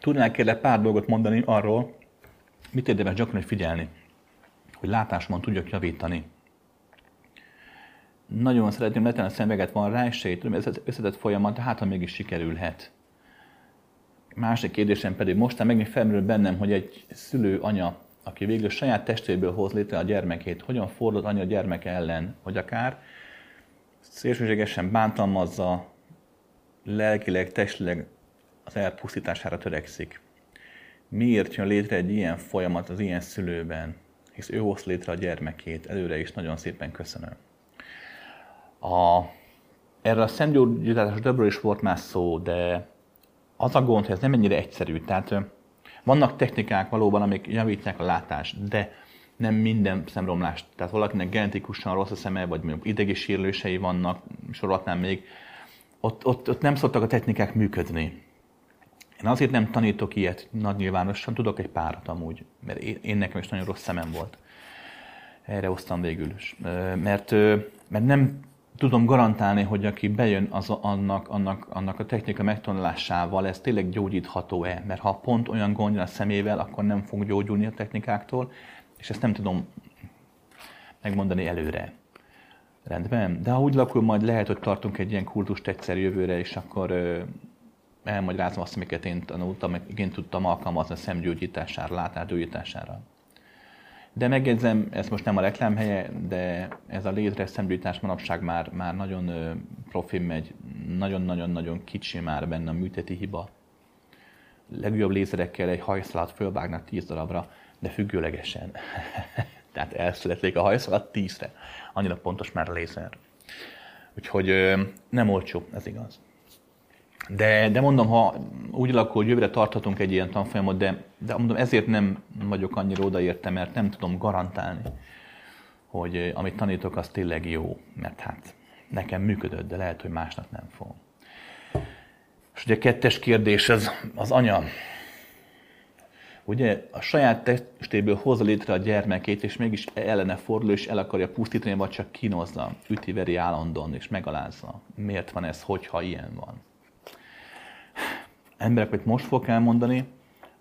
tudnál kérlek pár dolgot mondani arról, mit érdemes gyakran figyelni, hogy látásomon tudjak javítani nagyon szeretném letenni a szemveget van rá, és sejtem, ez az összetett folyamat, hát ha mégis sikerülhet. Másik kérdésem pedig mostan megint felmerül bennem, hogy egy szülő, anya, aki végül saját testéből hoz létre a gyermekét, hogyan fordul anya a gyermek ellen, hogy akár szélsőségesen bántalmazza, lelkileg, testileg az elpusztítására törekszik. Miért jön létre egy ilyen folyamat az ilyen szülőben? Hisz ő hoz létre a gyermekét. Előre is nagyon szépen köszönöm. A, erre a szentgyógyítás többről is volt már szó, de az a gond, hogy ez nem ennyire egyszerű. Tehát vannak technikák valóban, amik javítják a látást, de nem minden szemromlást. Tehát valakinek genetikusan rossz a szeme, vagy mondjuk idegi sérülései vannak, sorolhatnám még, ott, ott, ott nem szoktak a technikák működni. Én azért nem tanítok ilyet nagy nyilvánosan, tudok egy párat amúgy, mert én, én nekem is nagyon rossz szemem volt. Erre hoztam végül is. Mert, mert nem tudom garantálni, hogy aki bejön az, annak, annak, annak a technika megtanulásával, ez tényleg gyógyítható-e? Mert ha pont olyan gondja a szemével, akkor nem fog gyógyulni a technikáktól, és ezt nem tudom megmondani előre. Rendben? De ha úgy lakul, majd lehet, hogy tartunk egy ilyen kultust egyszer jövőre, és akkor ö, elmagyarázom azt, amiket én tanultam, meg én tudtam alkalmazni a szemgyógyítására, látásgyógyítására. De megjegyzem, ez most nem a reklám helye, de ez a létre szemlítás manapság már, már nagyon profi megy, nagyon-nagyon-nagyon kicsi már benne a műteti hiba. Legjobb lézerekkel egy hajszalat fölvágnak 10 darabra, de függőlegesen. Tehát elszülették a hajszalat 10-re. Annyira pontos már a lézer. Úgyhogy nem olcsó, ez igaz. De, de mondom, ha úgy alakul, hogy jövőre tarthatunk egy ilyen tanfolyamot, de, de mondom, ezért nem vagyok annyira odaérte, mert nem tudom garantálni, hogy eh, amit tanítok, az tényleg jó. Mert hát nekem működött, de lehet, hogy másnak nem fog. És ugye a kettes kérdés az, az anya. Ugye a saját testéből hozza létre a gyermekét, és mégis ellene fordul, és el akarja pusztítani, vagy csak kínozza, üti, veri állandóan, és megalázza. Miért van ez, hogyha ilyen van? Emberek, amit most fog elmondani,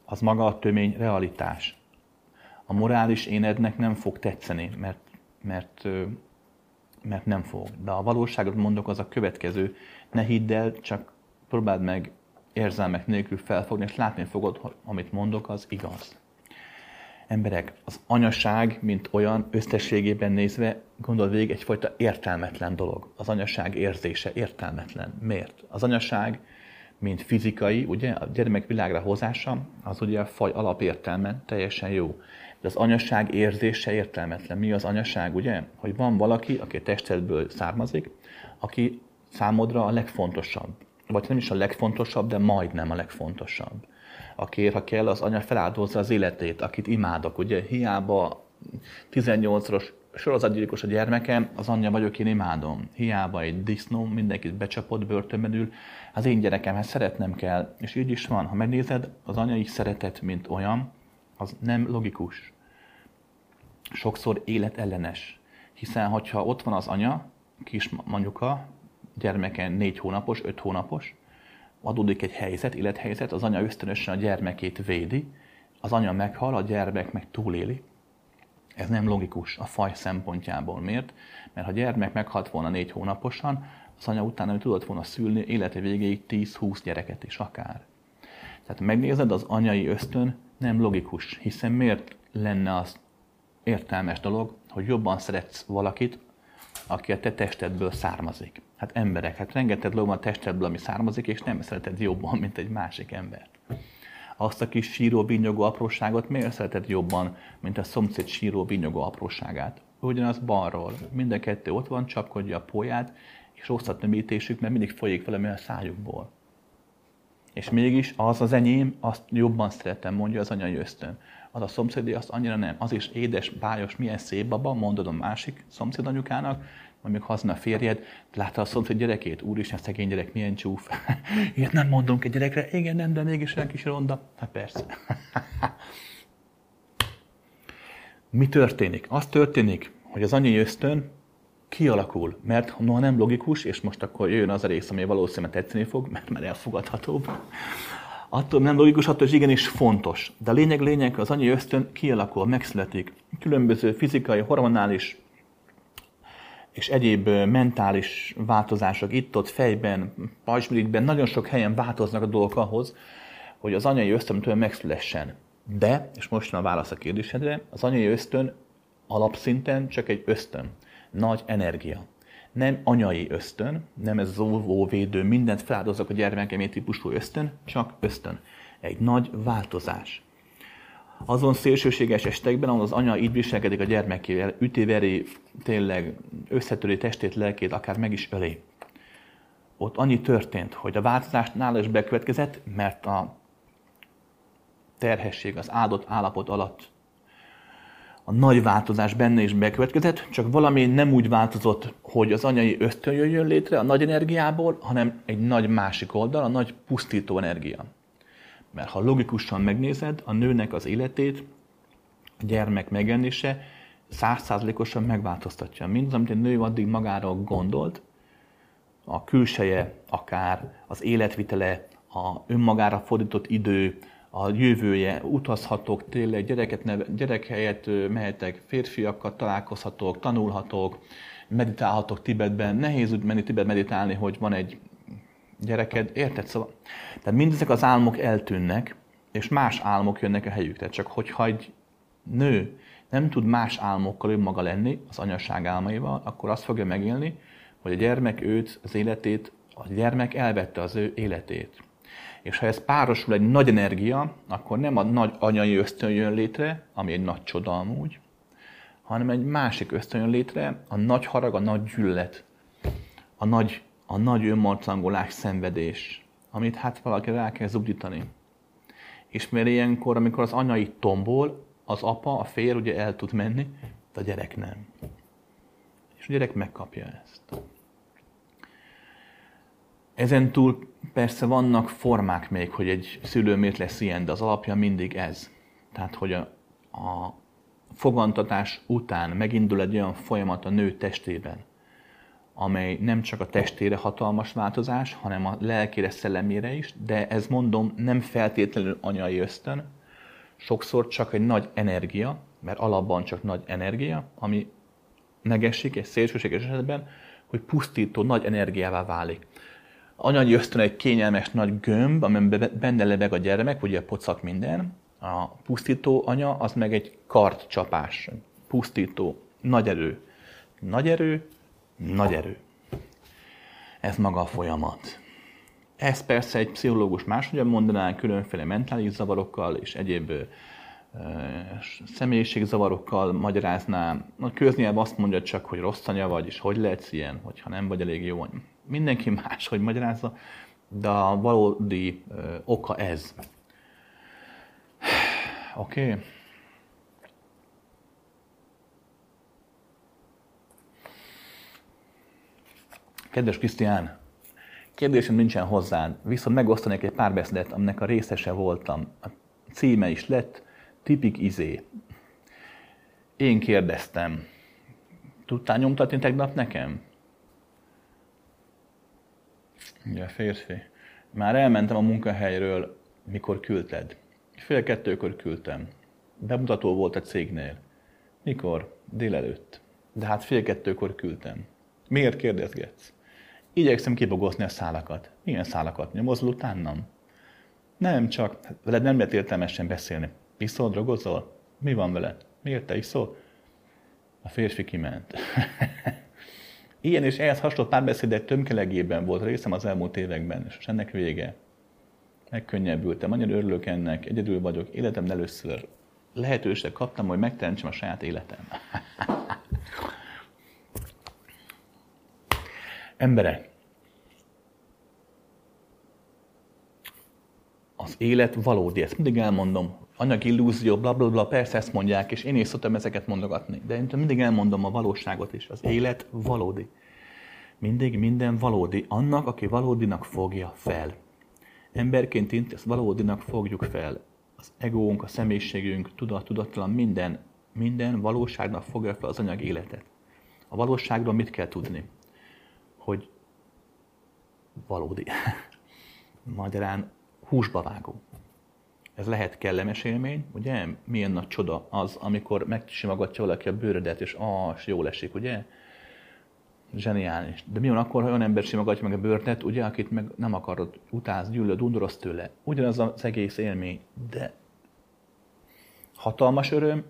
az maga a tömény realitás. a morális énednek nem fog tetszeni, mert, mert, mert nem fog. De a valóságot mondok, az a következő. Ne hidd el, csak próbáld meg érzelmek nélkül felfogni, és látni fogod, amit mondok, az igaz. Emberek, az anyaság, mint olyan összességében nézve, gondol végig egyfajta értelmetlen dolog. Az anyaság érzése értelmetlen. Miért? Az anyaság, mint fizikai, ugye, a gyermek világra hozása, az ugye a faj alapértelme teljesen jó. De az anyaság érzése értelmetlen. Mi az anyaság, ugye? Hogy van valaki, aki a testedből származik, aki számodra a legfontosabb. Vagy nem is a legfontosabb, de majdnem a legfontosabb. Akiért, ha kell, az anya feláldozza az életét, akit imádok. Ugye hiába 18-os sorozatgyilkos a gyermekem, az anyja vagyok, én imádom. Hiába egy disznó, mindenkit becsapott, börtönben ül, az én gyerekemhez szeretnem kell. És így is van. Ha megnézed, az anyai szeretet, mint olyan, az nem logikus. Sokszor életellenes. Hiszen, hogyha ott van az anya, kis anyuka, gyermeke négy hónapos, öt hónapos, adódik egy helyzet, élethelyzet, az anya ösztönösen a gyermekét védi, az anya meghal, a gyermek meg túléli. Ez nem logikus a faj szempontjából. Miért? Mert ha gyermek meghalt volna négy hónaposan, az anya utána tudott volna szülni élete végéig 10-20 gyereket is akár. Tehát megnézed, az anyai ösztön nem logikus, hiszen miért lenne az értelmes dolog, hogy jobban szeretsz valakit, aki a te testedből származik. Hát emberek, hát rengeteg dolog van a testedből, ami származik, és nem szereted jobban, mint egy másik ember. Azt a kis síró, vinyogó apróságot miért szereted jobban, mint a szomszéd síró, vinyogó apróságát? Ugyanaz balról. Minden kettő ott van, csapkodja a póját, és rosszat nemítésük, mert mindig folyik valami a szájukból. És mégis az az enyém, azt jobban szeretem, mondja az anyai ösztön. Az a szomszédé, azt annyira nem. Az is édes, bájos, milyen szép baba, mondod a másik szomszéd anyukának, mondjuk hazna a férjed, látta a szomszéd gyerekét, úristen, szegény gyerek, milyen csúf. Ilyet nem mondunk egy gyerekre, igen, nem, de mégis olyan kis ronda. Hát persze. Mi történik? Az történik, hogy az anyai ösztön kialakul, mert noha nem logikus, és most akkor jön az a rész, ami valószínűleg tetszeni fog, mert már elfogadhatóbb. Attól nem logikus, attól is igenis fontos. De a lényeg, lényeg, az anyai ösztön kialakul, megszületik. Különböző fizikai, hormonális és egyéb mentális változások itt-ott fejben, pajzsmirigyben, nagyon sok helyen változnak a dolgok ahhoz, hogy az anyai ösztön megszülessen. De, és most a válasz a kérdésedre, az anyai ösztön alapszinten csak egy ösztön nagy energia. Nem anyai ösztön, nem ez az óvóvédő, mindent feláldozok a gyermekemé típusú ösztön, csak ösztön. Egy nagy változás. Azon szélsőséges estekben, ahol az anya így viselkedik a gyermekével, üti-veri, tényleg összetöri testét, lelkét, akár meg is öli. Ott annyi történt, hogy a változás nála is bekövetkezett, mert a terhesség az áldott állapot alatt a nagy változás benne is bekövetkezett, csak valami nem úgy változott, hogy az anyai ösztön jöjjön létre a nagy energiából, hanem egy nagy másik oldal, a nagy pusztító energia. Mert ha logikusan megnézed, a nőnek az életét, a gyermek megjelenése százszázalékosan megváltoztatja. Mindaz, amit egy nő addig magára gondolt, a külseje, akár az életvitele, a önmagára fordított idő, a jövője, utazhatok, tényleg gyereket neve, gyerek helyett mehetek, férfiakkal találkozhatok, tanulhatok, meditálhatok Tibetben. Nehéz úgy menni Tibet meditálni, hogy van egy gyereked, érted? Szóval, tehát mindezek az álmok eltűnnek, és más álmok jönnek a helyükre. Csak hogyha egy nő nem tud más álmokkal önmaga lenni, az anyaság álmaival, akkor azt fogja megélni, hogy a gyermek őt, az életét, a gyermek elvette az ő életét. És ha ez párosul egy nagy energia, akkor nem a nagy anyai ösztön jön létre, ami egy nagy csoda amúgy, hanem egy másik ösztön jön létre, a nagy harag, a nagy gyűlölet, a nagy, a nagy önmarcangolás, szenvedés, amit hát valaki rá kell zugdítani. És mert ilyenkor, amikor az anyai tombol, az apa, a férj ugye el tud menni, de a gyerek nem. És a gyerek megkapja ezt. Ezen túl persze vannak formák még, hogy egy szülő miért lesz ilyen, de az alapja mindig ez. Tehát, hogy a, a fogantatás után megindul egy olyan folyamat a nő testében, amely nem csak a testére hatalmas változás, hanem a lelkére, szellemére is, de ez mondom nem feltétlenül anyai ösztön, sokszor csak egy nagy energia, mert alapban csak nagy energia, ami megesik egy szélsőséges esetben, hogy pusztító nagy energiává válik. Anyagi ösztön egy kényelmes nagy gömb, amiben benne lebeg a gyermek, ugye a pocak minden. A pusztító anya az meg egy kartcsapás, pusztító, nagy erő. Nagy erő, nagy erő. Ez maga a folyamat. Ez persze egy pszichológus máshogyan mondaná, különféle mentális zavarokkal és egyéb személyiségzavarokkal magyarázná. A köznyelv azt mondja csak, hogy rossz anya vagy, és hogy lehetsz ilyen, hogyha nem vagy elég jó anya. Mindenki más, hogy magyarázza, de a valódi ö, oka ez. Oké? Okay. Kedves Krisztián, kérdésem nincsen hozzád, viszont megosztanék egy párbeszédet, aminek a részese voltam. A címe is lett, tipik izé. Én kérdeztem, tudtál nyomtatni tegnap nekem? Ugye, férfi. Már elmentem a munkahelyről, mikor küldted. Fél kettőkor küldtem. Bemutató volt a cégnél. Mikor? Délelőtt. De hát fél kettőkor küldtem. Miért kérdezgetsz? Igyekszem kibogozni a szálakat. Milyen szálakat? Nyomozol utánam? Nem, csak veled nem lehet értelmesen beszélni. Iszol, drogozol? Mi van veled? Miért te iszol? A férfi kiment. Ilyen és ehhez hasonló párbeszédek tömkelegében volt részem az elmúlt években, és ennek vége. Megkönnyebbültem, annyira örülök ennek, egyedül vagyok, életem először lehetőség kaptam, hogy megteremtsem a saját életem. Emberek, az élet valódi, ezt mindig elmondom, anyagi illúzió, bla, bla, bla, persze ezt mondják, és én is szoktam ezeket mondogatni. De én mindig elmondom a valóságot is. Az élet valódi. Mindig minden valódi. Annak, aki valódinak fogja fel. Emberként ezt valódinak fogjuk fel. Az egónk, a személyiségünk, tudat, tudattalan, minden, minden valóságnak fogja fel az anyag életet. A valóságról mit kell tudni? Hogy valódi. Magyarán húsba vágó. Ez lehet kellemes élmény, ugye? Milyen nagy csoda az, amikor megsimogatja valaki a bőrödet, és ah, jól esik, ugye? Zseniális. De mi van akkor, ha olyan ember simogatja meg a bőrtet, ugye, akit meg nem akarod, utálsz, gyűlöd, undoroz tőle. Ugyanaz az egész élmény, de hatalmas öröm,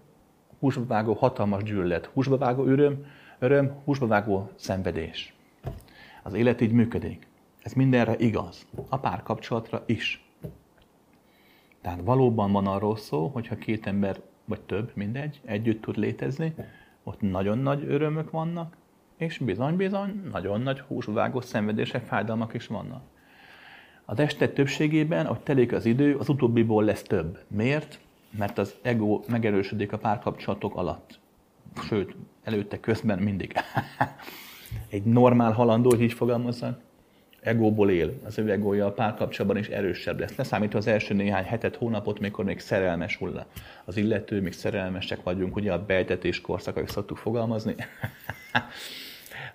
húsba vágó hatalmas gyűlölet, húsba vágó öröm, öröm, húsba vágó szenvedés. Az élet így működik. Ez mindenre igaz. A párkapcsolatra is. Tehát valóban van arról szó, hogyha két ember, vagy több, mindegy, együtt tud létezni, ott nagyon nagy örömök vannak, és bizony-bizony nagyon nagy húsvágó szenvedések, fájdalmak is vannak. A testet többségében, ahogy telik az idő, az utóbbiból lesz több. Miért? Mert az ego megerősödik a párkapcsolatok alatt. Sőt, előtte, közben mindig. Egy normál halandó, hogy így fogalmazzak, egóból él, az ő egója a párkapcsolatban is erősebb lesz. Ne számítva az első néhány hetet, hónapot, mikor még szerelmes hull az illető, még szerelmesek vagyunk, ugye a beejtetés korszak, szoktuk fogalmazni.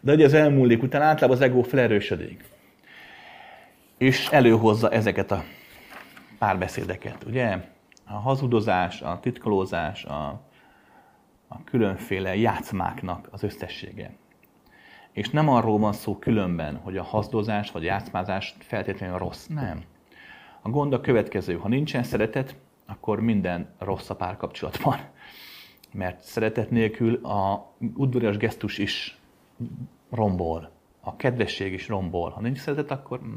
De ugye az elmúlik, utána általában az egó felerősödik. És előhozza ezeket a párbeszédeket, ugye? A hazudozás, a titkolózás, a, a különféle játszmáknak az összessége. És nem arról van szó különben, hogy a hazdozás vagy játszmázás feltétlenül rossz. Nem. A gond a következő. Ha nincsen szeretet, akkor minden rossz a párkapcsolatban. Mert szeretet nélkül a udvarias gesztus is rombol. A kedvesség is rombol. Ha nincs szeretet, akkor... Hm.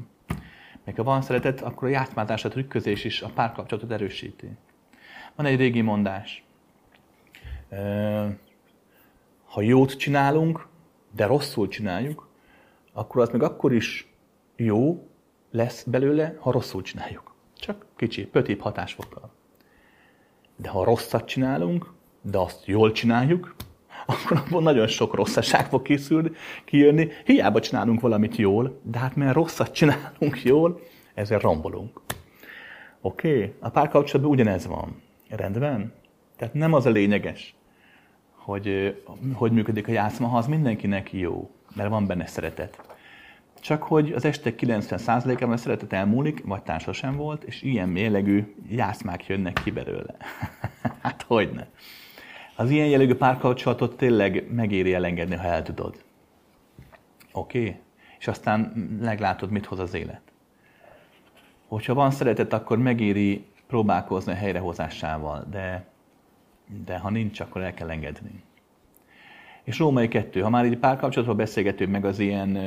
Még ha van szeretet, akkor a játszmázás, a trükközés is a párkapcsolatot erősíti. Van egy régi mondás. Ha jót csinálunk, de rosszul csináljuk, akkor az meg akkor is jó lesz belőle, ha rosszul csináljuk. Csak kicsi, pötibb hatásfokkal. De ha rosszat csinálunk, de azt jól csináljuk, akkor abból nagyon sok rosszaság fog készülni, kijönni. Hiába csinálunk valamit jól, de hát mert rosszat csinálunk jól, ezért rombolunk. Oké? Okay? A párkapcsolatban ugyanez van. Rendben? Tehát nem az a lényeges, hogy hogy működik a játszma, ha az mindenkinek jó, mert van benne szeretet. Csak hogy az este 90%-ában a szeretet elmúlik, vagy társa sem volt, és ilyen mélegű játszmák jönnek ki belőle. hát hogyne. Az ilyen jellegű párkapcsolatot tényleg megéri elengedni, ha el tudod. Oké? Okay? És aztán meglátod, mit hoz az élet. Hogyha van szeretet, akkor megéri próbálkozni a helyrehozásával, de, de ha nincs, akkor el kell engedni. És Római kettő, ha már így párkapcsolatban beszélgetünk, meg az ilyen,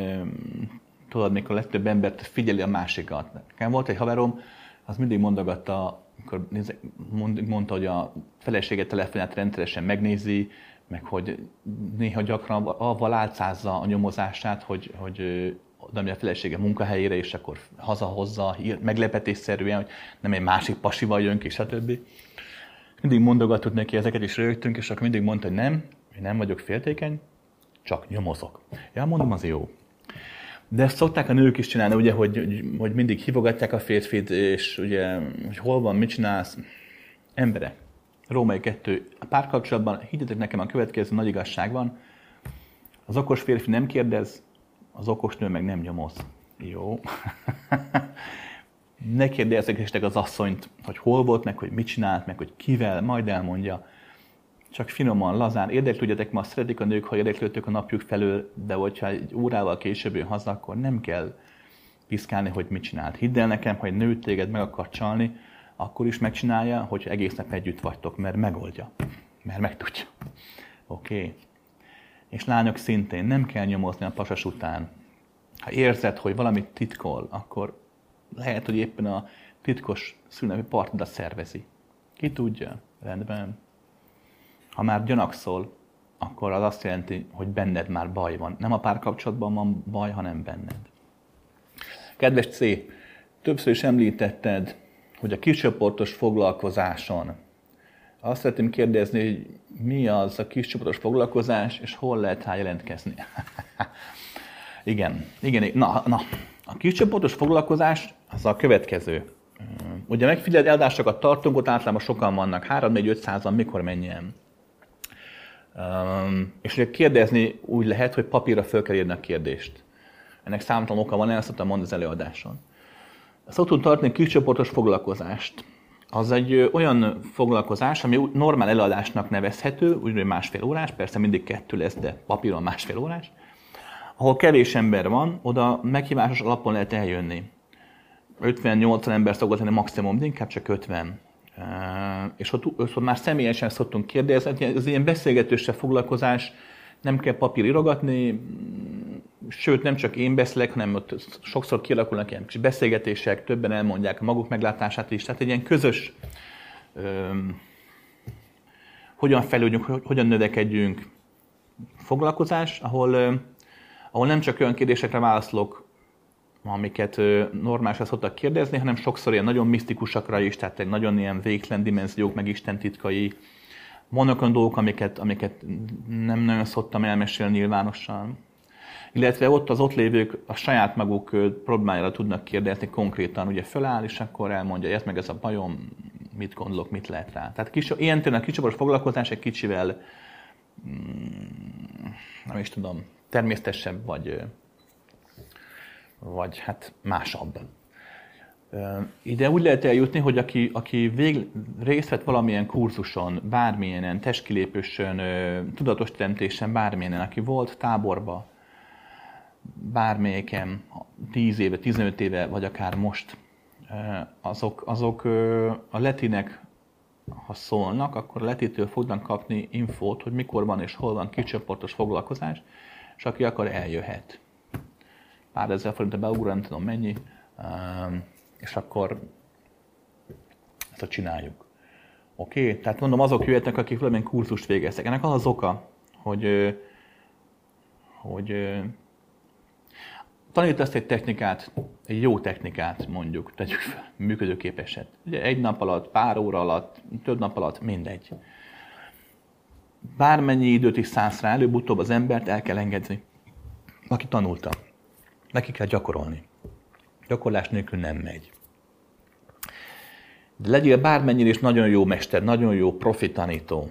tudod, mikor legtöbb embert figyeli a másikat. Nekem volt egy haverom, az mindig mondogatta, amikor mondta, hogy a felesége telefonját rendszeresen megnézi, meg hogy néha gyakran avval álcázza a nyomozását, hogy, hogy oda a felesége munkahelyére, és akkor hazahozza meglepetésszerűen, hogy nem egy másik pasival jön ki, stb. Mindig mondogatott neki ezeket, is rögtünk, és akkor mindig mondta, hogy nem, én nem vagyok féltékeny, csak nyomozok. Ja, mondom, az jó. De ezt szokták a nők is csinálni, ugye, hogy, hogy mindig hívogatják a férfit, és ugye, hogy hol van, mit csinálsz. Emberek, Római 2, a párkapcsolatban higgyetek nekem a következő nagy igazság van, az okos férfi nem kérdez, az okos nő meg nem nyomoz. Jó. ne kérdezzek az asszonyt, hogy hol volt, meg hogy mit csinált, meg hogy kivel, majd elmondja. Csak finoman, lazán. Érdeklődjetek, ma szeretik a nők, ha érdeklődtök a napjuk felől, de hogyha egy órával később jön haza, akkor nem kell piszkálni, hogy mit csinált. Hidd el nekem, hogy nő téged meg akar csalni, akkor is megcsinálja, hogy egész nap együtt vagytok, mert megoldja. Mert megtudja. Oké? Okay. És lányok szintén nem kell nyomozni a pasas után. Ha érzed, hogy valamit titkol, akkor lehet, hogy éppen a titkos szülnapi partidat szervezi. Ki tudja? Rendben. Ha már gyanakszol, akkor az azt jelenti, hogy benned már baj van. Nem a párkapcsolatban van baj, hanem benned. Kedves C, többször is említetted, hogy a kiscsoportos foglalkozáson azt szeretném kérdezni, hogy mi az a kiscsoportos foglalkozás, és hol lehet rá jelentkezni. igen, igen, na, na. A kiscsoportos foglalkozás az a következő. Ugye megfigyelt eladásokat tartunk, ott általában sokan vannak, 3-4-5 százan, mikor menjen. És ugye kérdezni úgy lehet, hogy papírra föl kell írni a kérdést. Ennek számtalan oka van, el szoktam mondani az előadáson. Szoktunk tartani kiscsoportos foglalkozást. Az egy olyan foglalkozás, ami normál előadásnak nevezhető, úgy másfél órás, persze mindig kettő lesz, de papíron másfél órás, ahol kevés ember van, oda meghívásos alapon lehet eljönni. 50-80 ember szokott lenni maximum, de inkább csak 50. És ott, ott már személyesen szoktunk kérdezni, az ilyen beszélgetőse foglalkozás, nem kell papír irogatni, sőt nem csak én beszélek, hanem ott sokszor kialakulnak ilyen kis beszélgetések, többen elmondják a maguk meglátását is, tehát egy ilyen közös öm, hogyan fejlődjünk, hogyan növekedjünk foglalkozás, ahol, öm, ahol nem csak olyan kérdésekre válaszolok, amiket normálisan szoktak kérdezni, hanem sokszor ilyen nagyon misztikusakra is, tehát egy nagyon ilyen végtelen dimenziók, meg Isten titkai, vannak olyan dolgok, amiket, amiket nem nagyon szoktam elmesélni nyilvánosan. Illetve ott az ott lévők a saját maguk problémájára tudnak kérdezni konkrétan, ugye föláll, és akkor elmondja, ez meg ez a bajom, mit gondolok, mit lehet rá. Tehát kis, ilyen tényleg kicsiboros foglalkozás egy kicsivel, mm, nem is tudom, természetesebb, vagy, vagy hát másabb. Ide úgy lehet eljutni, hogy aki, aki vég, részt vett valamilyen kurzuson, bármilyen testkilépősön, tudatos teremtésen, bármilyen, aki volt táborba, bármelyiken 10 éve, 15 éve, vagy akár most, azok, azok a letinek, ha szólnak, akkor a letitől fognak kapni infót, hogy mikor van és hol van kicsoportos foglalkozás, és aki akar, eljöhet. Pár ezer forint a beugrani, nem tudom mennyi, és akkor ezt a csináljuk. Oké? Okay? Tehát mondom, azok jöhetnek, akik valamilyen kurzust végeztek. Ennek az az oka, hogy, hogy tanítasz egy technikát, egy jó technikát mondjuk, tegyük fel, működőképeset. Ugye egy nap alatt, pár óra alatt, több nap alatt, mindegy. Bármennyi időt is szállsz rá, előbb-utóbb az embert el kell engedni, aki tanulta. Neki kell gyakorolni. Gyakorlás nélkül nem megy. De legyél bármennyire is nagyon jó mester, nagyon jó profi tanító.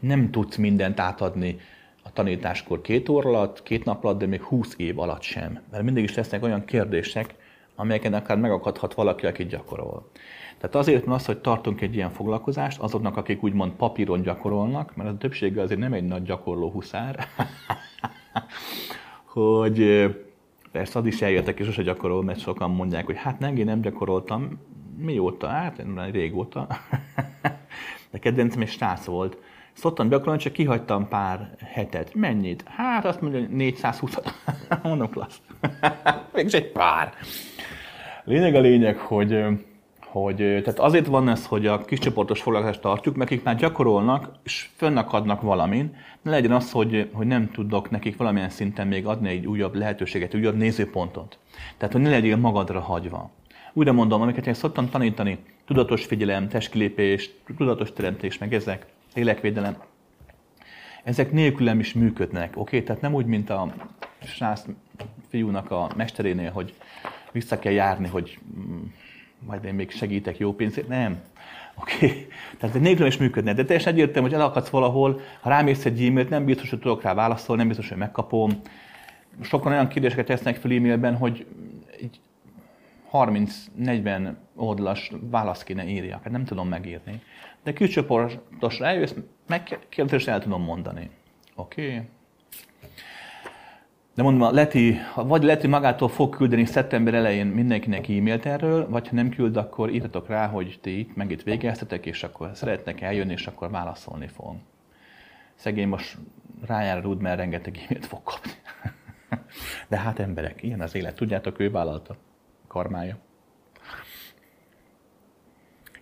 Nem tudsz mindent átadni a tanításkor két óra alatt, két nap alatt, de még húsz év alatt sem. Mert mindig is lesznek olyan kérdések, amelyeken akár megakadhat valaki, aki gyakorol. Tehát azért van az, hogy tartunk egy ilyen foglalkozást azoknak, akik úgymond papíron gyakorolnak, mert a többsége azért nem egy nagy gyakorló huszár, hogy persze az is eljöttek és sose gyakorol, mert sokan mondják, hogy hát nem, én nem gyakoroltam, mióta? Hát régóta. De kedvencem egy srác volt. Szoktam gyakorolni, csak kihagytam pár hetet. Mennyit? Hát azt mondja, 420-at. Mondom, klassz. Mégis egy pár. Lényeg a lényeg, hogy hogy tehát azért van ez, hogy a kiscsoportos foglalkozást tartjuk, mert akik már gyakorolnak, és fönnakadnak valamin, ne legyen az, hogy, hogy nem tudok nekik valamilyen szinten még adni egy újabb lehetőséget, újabb nézőpontot. Tehát, hogy ne legyél magadra hagyva. Újra mondom, amiket én szoktam tanítani, tudatos figyelem, testkilépés, tudatos teremtés, meg ezek, lélekvédelem, ezek nélkülem is működnek, oké? Okay? Tehát nem úgy, mint a srác fiúnak a mesterénél, hogy vissza kell járni, hogy mm, majd én még segítek jó pénzért. Nem. Oké? Okay. Tehát nélkül is működne. De teljesen egyértelmű, hogy elakadsz valahol, ha rámész egy e-mailt, nem biztos, hogy tudok rá válaszolni, nem biztos, hogy megkapom. Sokan olyan kérdéseket tesznek fel e-mailben, hogy 30-40 oldalas választ kéne írjak. Hát nem tudom megírni. De külcsoportosra eljössz, megkérdezést el tudom mondani. Oké? Okay? De mondom, Leti, vagy Leti magától fog küldeni szeptember elején mindenkinek e-mailt erről, vagy ha nem küld, akkor írtatok rá, hogy ti itt meg itt végeztetek, és akkor szeretnek eljönni, és akkor válaszolni fog. Szegény most rájár rúd, mert rengeteg e-mailt fog kapni. De hát emberek, ilyen az élet. Tudjátok, ő vállalta karmája.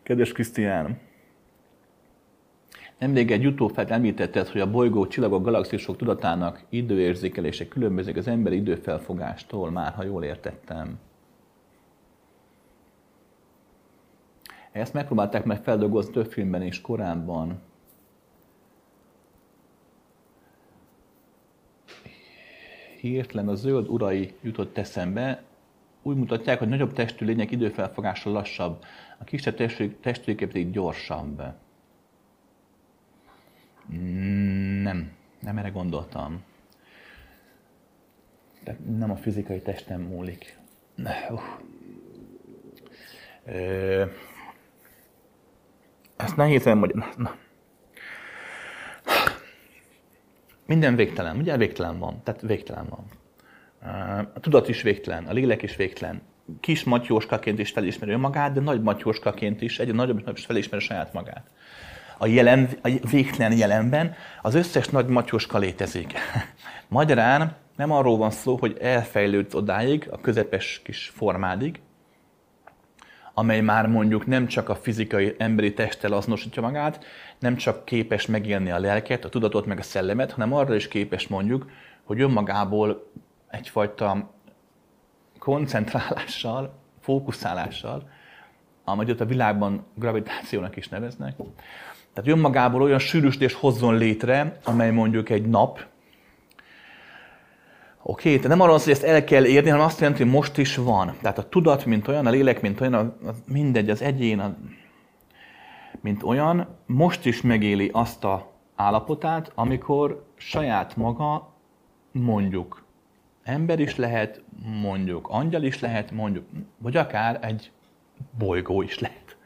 Kedves Krisztián, Nemrég egy utófelt említetted, hogy a bolygó csillagok, galaxisok tudatának időérzékelése különbözik az emberi időfelfogástól, már ha jól értettem. Ezt megpróbálták meg feldolgozni több filmben és korábban. Hirtelen a zöld urai jutott eszembe, úgy mutatják, hogy nagyobb testű lények időfelfogása lassabb, a kisebb testű pedig gyorsabb. Nem, nem erre gondoltam. Tehát nem a fizikai testem múlik. Uh. Ezt nehéz elmagyarázni. Minden végtelen, ugye végtelen van, tehát végtelen van. A tudat is végtelen, a lélek is végtelen. Kis matyóskaként is felismeri önmagát, de nagy matyóskaként is egyre nagyobb is felismeri saját magát a, jelen, a végtelen jelenben az összes nagy macsoska létezik. Magyarán nem arról van szó, hogy elfejlődsz odáig, a közepes kis formádig, amely már mondjuk nem csak a fizikai emberi testtel azonosítja magát, nem csak képes megélni a lelket, a tudatot, meg a szellemet, hanem arra is képes mondjuk, hogy önmagából egyfajta koncentrálással, fókuszálással, amelyet a világban gravitációnak is neveznek, tehát önmagából olyan sűrűsítés hozzon létre, amely mondjuk egy nap, Oké, okay, tehát nem arról az, hogy ezt el kell érni, hanem azt jelenti, hogy most is van. Tehát a tudat, mint olyan, a lélek, mint olyan, a, a mindegy, az egyén, a, mint olyan, most is megéli azt a állapotát, amikor saját maga mondjuk ember is lehet, mondjuk angyal is lehet, mondjuk, vagy akár egy bolygó is lehet.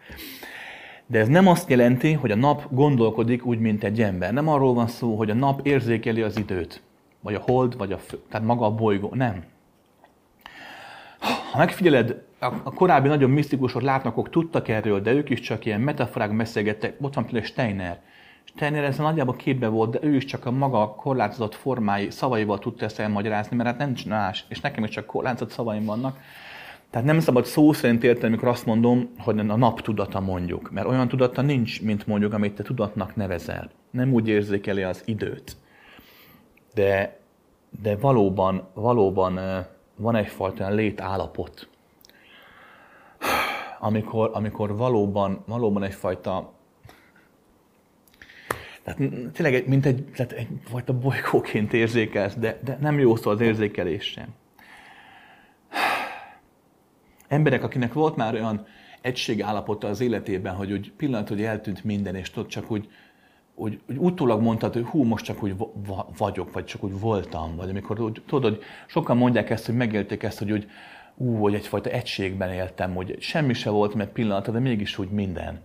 De ez nem azt jelenti, hogy a nap gondolkodik úgy, mint egy ember. Nem arról van szó, hogy a nap érzékeli az időt, vagy a hold, vagy a fő, tehát maga a bolygó. Nem. Ha megfigyeled, a korábbi nagyon misztikusok, látnokok tudtak erről, de ők is csak ilyen metaforák beszélgettek. Ott van például Steiner. Steiner ez nagyjából képbe volt, de ő is csak a maga korlátozott formái, szavaival tudta ezt elmagyarázni, mert hát nem más, és nekem is csak korlátozott szavaim vannak. Tehát nem szabad szó szerint érteni, amikor azt mondom, hogy a nap tudata mondjuk. Mert olyan tudata nincs, mint mondjuk, amit te tudatnak nevezel. Nem úgy érzékeli az időt. De, de valóban, valóban van egyfajta létállapot, amikor, amikor valóban, valóban egyfajta tehát tényleg mint egy, tehát egyfajta bolygóként érzékelsz, de, de nem jó szó az érzékelés sem emberek, akinek volt már olyan egységállapota az életében, hogy úgy pillanat, hogy eltűnt minden, és tudod, csak úgy, úgy, úgy utólag mondtad, hogy hú, most csak úgy vagyok, vagy csak úgy voltam, vagy amikor úgy, tudod, hogy sokan mondják ezt, hogy megélték ezt, hogy úgy, ú, hogy egyfajta egységben éltem, hogy semmi se volt, mert pillanata, de mégis úgy minden.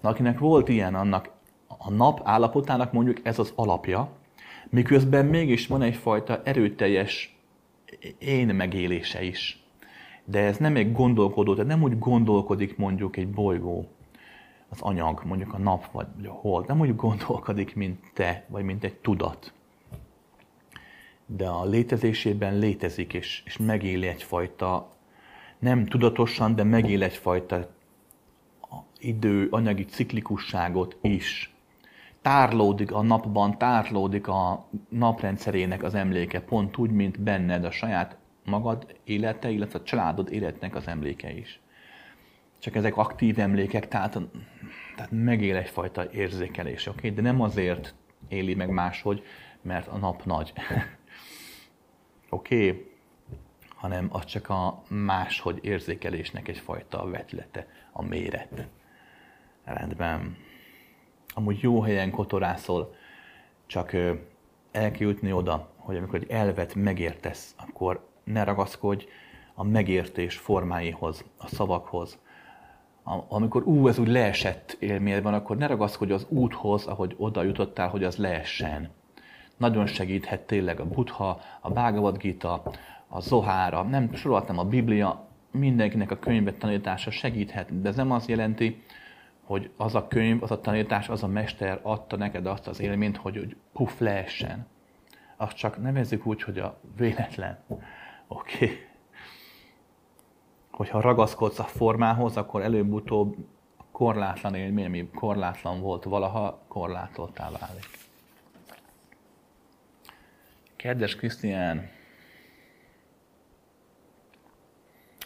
Na, akinek volt ilyen, annak a nap állapotának mondjuk ez az alapja, miközben mégis van egyfajta erőteljes én megélése is. De ez nem egy gondolkodó, tehát nem úgy gondolkodik mondjuk egy bolygó, az anyag, mondjuk a nap vagy a hold, nem úgy gondolkodik, mint te, vagy mint egy tudat. De a létezésében létezik, és, és megél egyfajta, nem tudatosan, de megél egyfajta idő, anyagi ciklikusságot is. Tárlódik a napban, tárlódik a naprendszerének az emléke, pont úgy, mint benned a saját magad élete, illetve a családod életnek az emléke is. Csak ezek aktív emlékek, tehát, tehát megél egyfajta érzékelés, oké? Okay? De nem azért éli meg máshogy, mert a nap nagy. oké? Okay? hanem az csak a máshogy érzékelésnek egyfajta vetlete, a méret. Rendben. Amúgy jó helyen kotorászol, csak el kell jutni oda, hogy amikor egy elvet megértesz, akkor ne ragaszkodj a megértés formáihoz, a szavakhoz. Amikor ú, ez úgy leesett élmény van, akkor ne ragaszkodj az úthoz, ahogy oda jutottál, hogy az leessen. Nagyon segíthet tényleg a Buddha, a Bhagavad Gita, a Zohára, nem sorolhatnám a Biblia, mindenkinek a könyvet tanítása segíthet, de ez nem azt jelenti, hogy az a könyv, az a tanítás, az a mester adta neked azt az élményt, hogy, hogy puff leessen. Azt csak nevezzük úgy, hogy a véletlen. Oké. Okay. Hogyha ragaszkodsz a formához, akkor előbb-utóbb korlátlan élmény, ami korlátlan volt valaha, korlátoltá válik. Kedves Krisztián,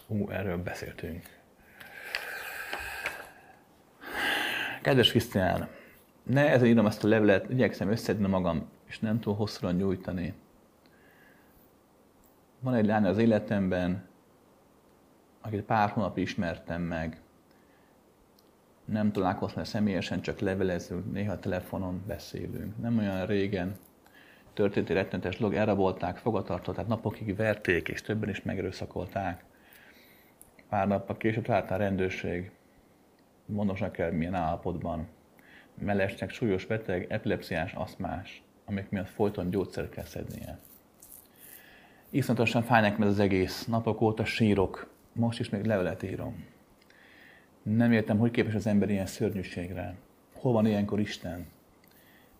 Ú, erről beszéltünk. Kedves Krisztián, ne ezzel írom ezt a levelet, igyekszem összedni magam, és nem túl hosszúra nyújtani. Van egy lány az életemben, akit pár hónap ismertem meg. Nem találkoztam személyesen, csak levelezünk, néha telefonon beszélünk. Nem olyan régen történt egy rettenetes dolog, elrabolták, fogatartották, napokig verték, és többen is megerőszakolták. Pár nappal később talált a rendőrség, mondanak kell milyen állapotban. Mellesnek súlyos beteg, epilepsziás, aszmás, amik miatt folyton gyógyszert kell szednie. Iszonyatosan fáj nekem az egész. Napok óta sírok. Most is még levelet írom. Nem értem, hogy képes az ember ilyen szörnyűségre. Hol van ilyenkor Isten?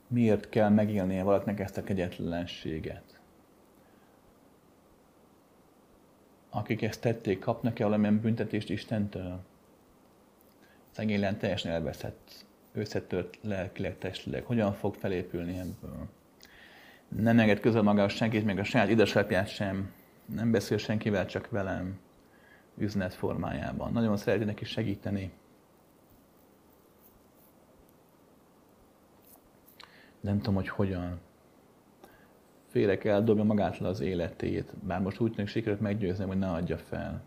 Miért kell megélnie valakinek ezt a kegyetlenséget? Akik ezt tették, kapnak-e valamilyen büntetést Istentől? Szegény teljesen elveszett, összetört lelkileg, testileg. Hogyan fog felépülni ebből? Nem enged közel maga senkit, még a saját édesapját sem. Nem beszél senkivel, csak velem üzenet formájában. Nagyon szereti neki segíteni. Nem tudom, hogy hogyan. Félek eldobja magától az életét, bár most úgy tűnik sikerült meggyőzni, hogy ne adja fel.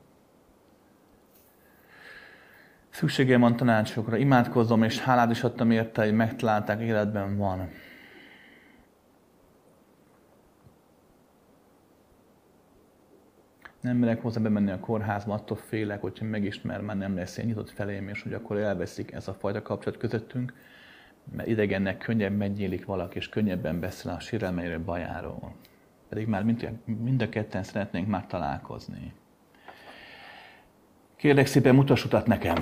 Szükségem van tanácsokra, imádkozom, és hálát is adtam érte, hogy megtalálták, életben van. Nem merek hozzá bemenni a kórházba, attól félek, hogyha megismer, már nem lesz ilyen nyitott felém, és hogy akkor elveszik ez a fajta kapcsolat közöttünk, mert idegennek könnyebben nyílik valaki, és könnyebben beszél a sérelmeiről, bajáról. Pedig már mind, mind a ketten szeretnénk már találkozni. Kérlek szépen, mutass utat nekem.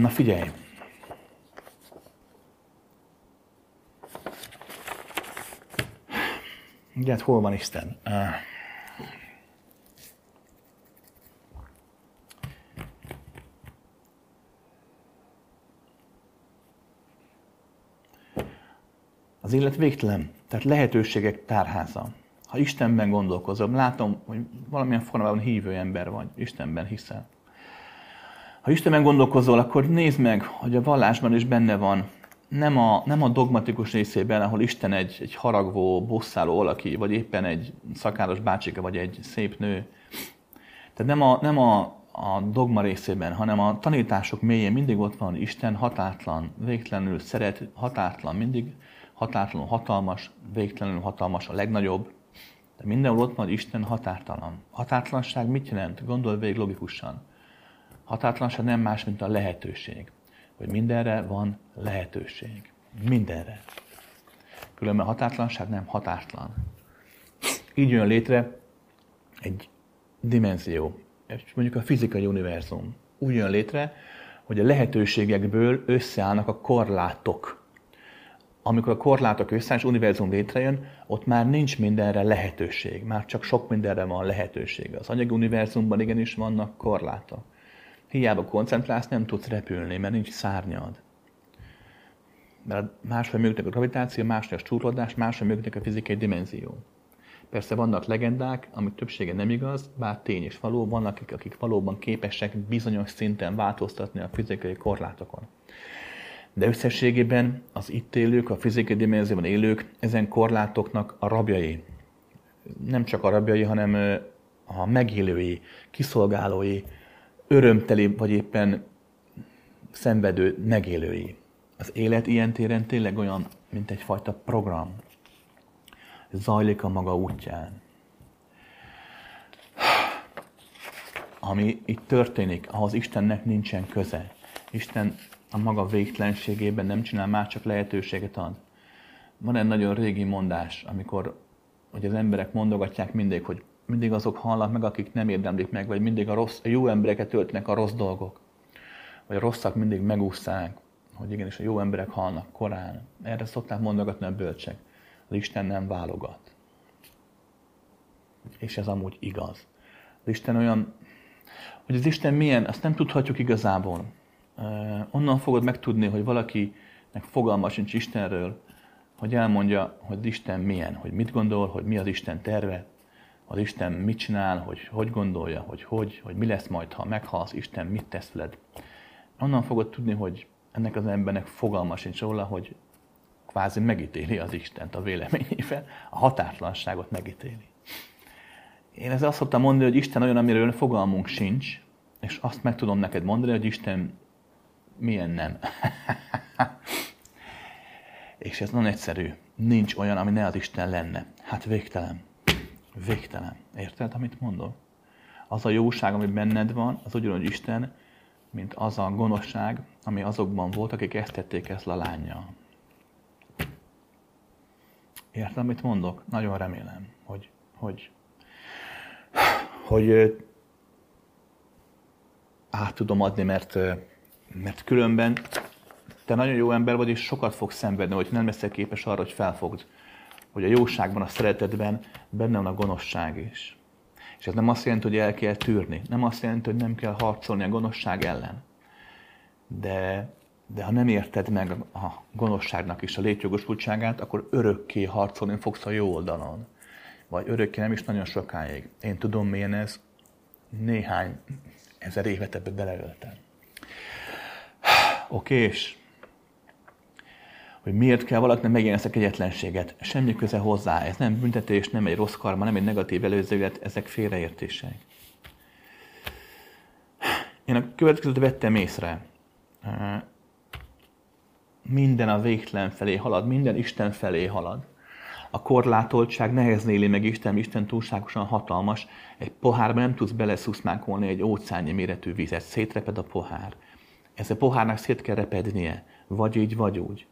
Na figyelj! Ugye, hát hol van Isten? Az élet végtelen, tehát lehetőségek tárháza. Ha Istenben gondolkozom, látom, hogy valamilyen formában hívő ember vagy, Istenben hiszel. Ha Istenben gondolkozol, akkor nézd meg, hogy a vallásban is benne van, nem a, nem a dogmatikus részében, ahol Isten egy, egy haragvó, bosszáló valaki, vagy éppen egy szakáros bácsika, vagy egy szép nő. Tehát nem a, nem a, a dogma részében, hanem a tanítások mélyén mindig ott van Isten hatátlan, végtelenül szeret, hatátlan, mindig hatátlanul hatalmas, végtelenül hatalmas, a legnagyobb. De mindenhol ott van Isten határtalan. Határtlanság mit jelent? Gondolj végig logikusan. Határtlanság nem más, mint a lehetőség. Hogy mindenre van lehetőség. Mindenre. Különben határtlanság nem határtlan. Így jön létre egy dimenzió, mondjuk a fizikai univerzum. Úgy jön létre, hogy a lehetőségekből összeállnak a korlátok. Amikor a korlátok összeáll, és univerzum létrejön, ott már nincs mindenre lehetőség. Már csak sok mindenre van lehetőség. Az anyagi univerzumban igenis vannak korlátok. Hiába koncentrálsz, nem tudsz repülni, mert nincs szárnyad. Mert máshogy működik a gravitáció, máshogy a súrlódás, máshogy működik a fizikai dimenzió. Persze vannak legendák, amik többsége nem igaz, bár tény és való, vannak akik, akik valóban képesek bizonyos szinten változtatni a fizikai korlátokon. De összességében az itt élők, a fizikai dimenzióban élők ezen korlátoknak a rabjai. Nem csak a rabjai, hanem a megélői, kiszolgálói, örömteli vagy éppen szenvedő megélői. Az élet ilyen téren tényleg olyan, mint egyfajta program, zajlik a maga útján. Ami itt történik, ahhoz Istennek nincsen köze. Isten a maga végtelenségében nem csinál már, csak lehetőséget ad. Van egy nagyon régi mondás, amikor hogy az emberek mondogatják mindig, hogy mindig azok halnak meg, akik nem érdemlik meg, vagy mindig a, rossz, a jó embereket töltnek a rossz dolgok. Vagy a rosszak mindig megúszszák, hogy igenis a jó emberek halnak korán. Erre szokták mondogatni a bölcsek az Isten nem válogat. És ez amúgy igaz. Az Isten olyan, hogy az Isten milyen, azt nem tudhatjuk igazából. Onnan fogod megtudni, hogy valakinek fogalma sincs Istenről, hogy elmondja, hogy Isten milyen, hogy mit gondol, hogy mi az Isten terve, az Isten mit csinál, hogy hogy gondolja, hogy hogy, hogy mi lesz majd, ha meghalsz, Isten mit tesz veled. Onnan fogod tudni, hogy ennek az embernek fogalma sincs róla, hogy kvázi megítéli az Istent a véleményével, a határtlanságot megítéli. Én ezzel azt szoktam mondani, hogy Isten olyan, amiről fogalmunk sincs, és azt meg tudom neked mondani, hogy Isten milyen nem. és ez nagyon egyszerű. Nincs olyan, ami ne az Isten lenne. Hát végtelen. Végtelen. Érted, amit mondok? Az a jóság, ami benned van, az ugyanúgy Isten, mint az a gonoszság, ami azokban volt, akik ezt tették ezt a lányjal. Értem, amit mondok? Nagyon remélem, hogy, hogy, hogy át tudom adni, mert, mert különben te nagyon jó ember vagy, és sokat fogsz szenvedni, hogy nem leszel képes arra, hogy felfogd, hogy a jóságban, a szeretetben benne van a gonoszság is. És ez nem azt jelenti, hogy el kell tűrni. Nem azt jelenti, hogy nem kell harcolni a gonoszság ellen. De de ha nem érted meg a gonoszságnak is a létjogosultságát, akkor örökké harcolni fogsz a jó oldalon. Vagy örökké nem is nagyon sokáig. Én tudom, milyen ez. Néhány ezer évet ebbe beleöltem. Oké, és hogy miért kell valakinek megélni ezt a kegyetlenséget. Semmi köze hozzá. Ez nem büntetés, nem egy rossz karma, nem egy negatív előzőlet, ezek félreértések. Én a következőt vettem észre minden a végtelen felé halad, minden Isten felé halad. A korlátoltság nehezen éli meg Isten, Isten túlságosan hatalmas. Egy pohárba nem tudsz beleszuszmákolni egy óceánnyi méretű vizet, szétreped a pohár. Ez a pohárnak szét kell repednie, vagy így, vagy úgy.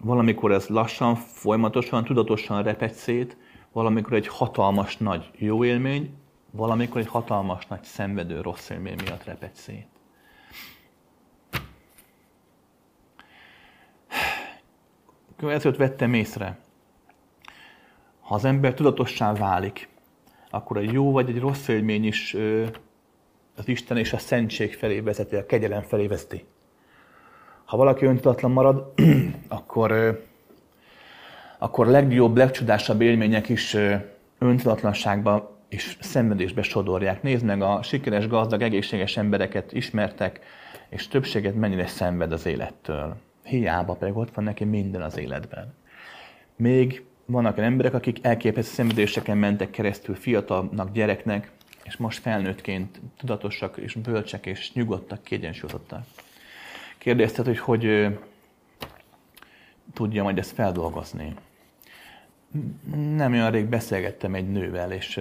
Valamikor ez lassan, folyamatosan, tudatosan reped szét, valamikor egy hatalmas nagy jó élmény, valamikor egy hatalmas nagy szenvedő rossz élmény miatt reped szét. következőt vettem észre. Ha az ember tudatossá válik, akkor egy jó vagy egy rossz élmény is az Isten és a szentség felé vezeti, a kegyelem felé vezeti. Ha valaki öntudatlan marad, akkor, akkor legjobb, legcsodásabb élmények is öntudatlanságba és szenvedésbe sodorják. Nézd meg a sikeres, gazdag, egészséges embereket ismertek, és többséget mennyire szenved az élettől. Hiába pedig ott van neki minden az életben. Még vannak olyan emberek, akik elképesztő szenvedéseken mentek keresztül fiatalnak, gyereknek, és most felnőttként tudatosak és bölcsek és nyugodtak, kiegyensúlyozottak. Kérdezted, hogy hogy tudja majd ezt feldolgozni. Nem olyan rég beszélgettem egy nővel, és,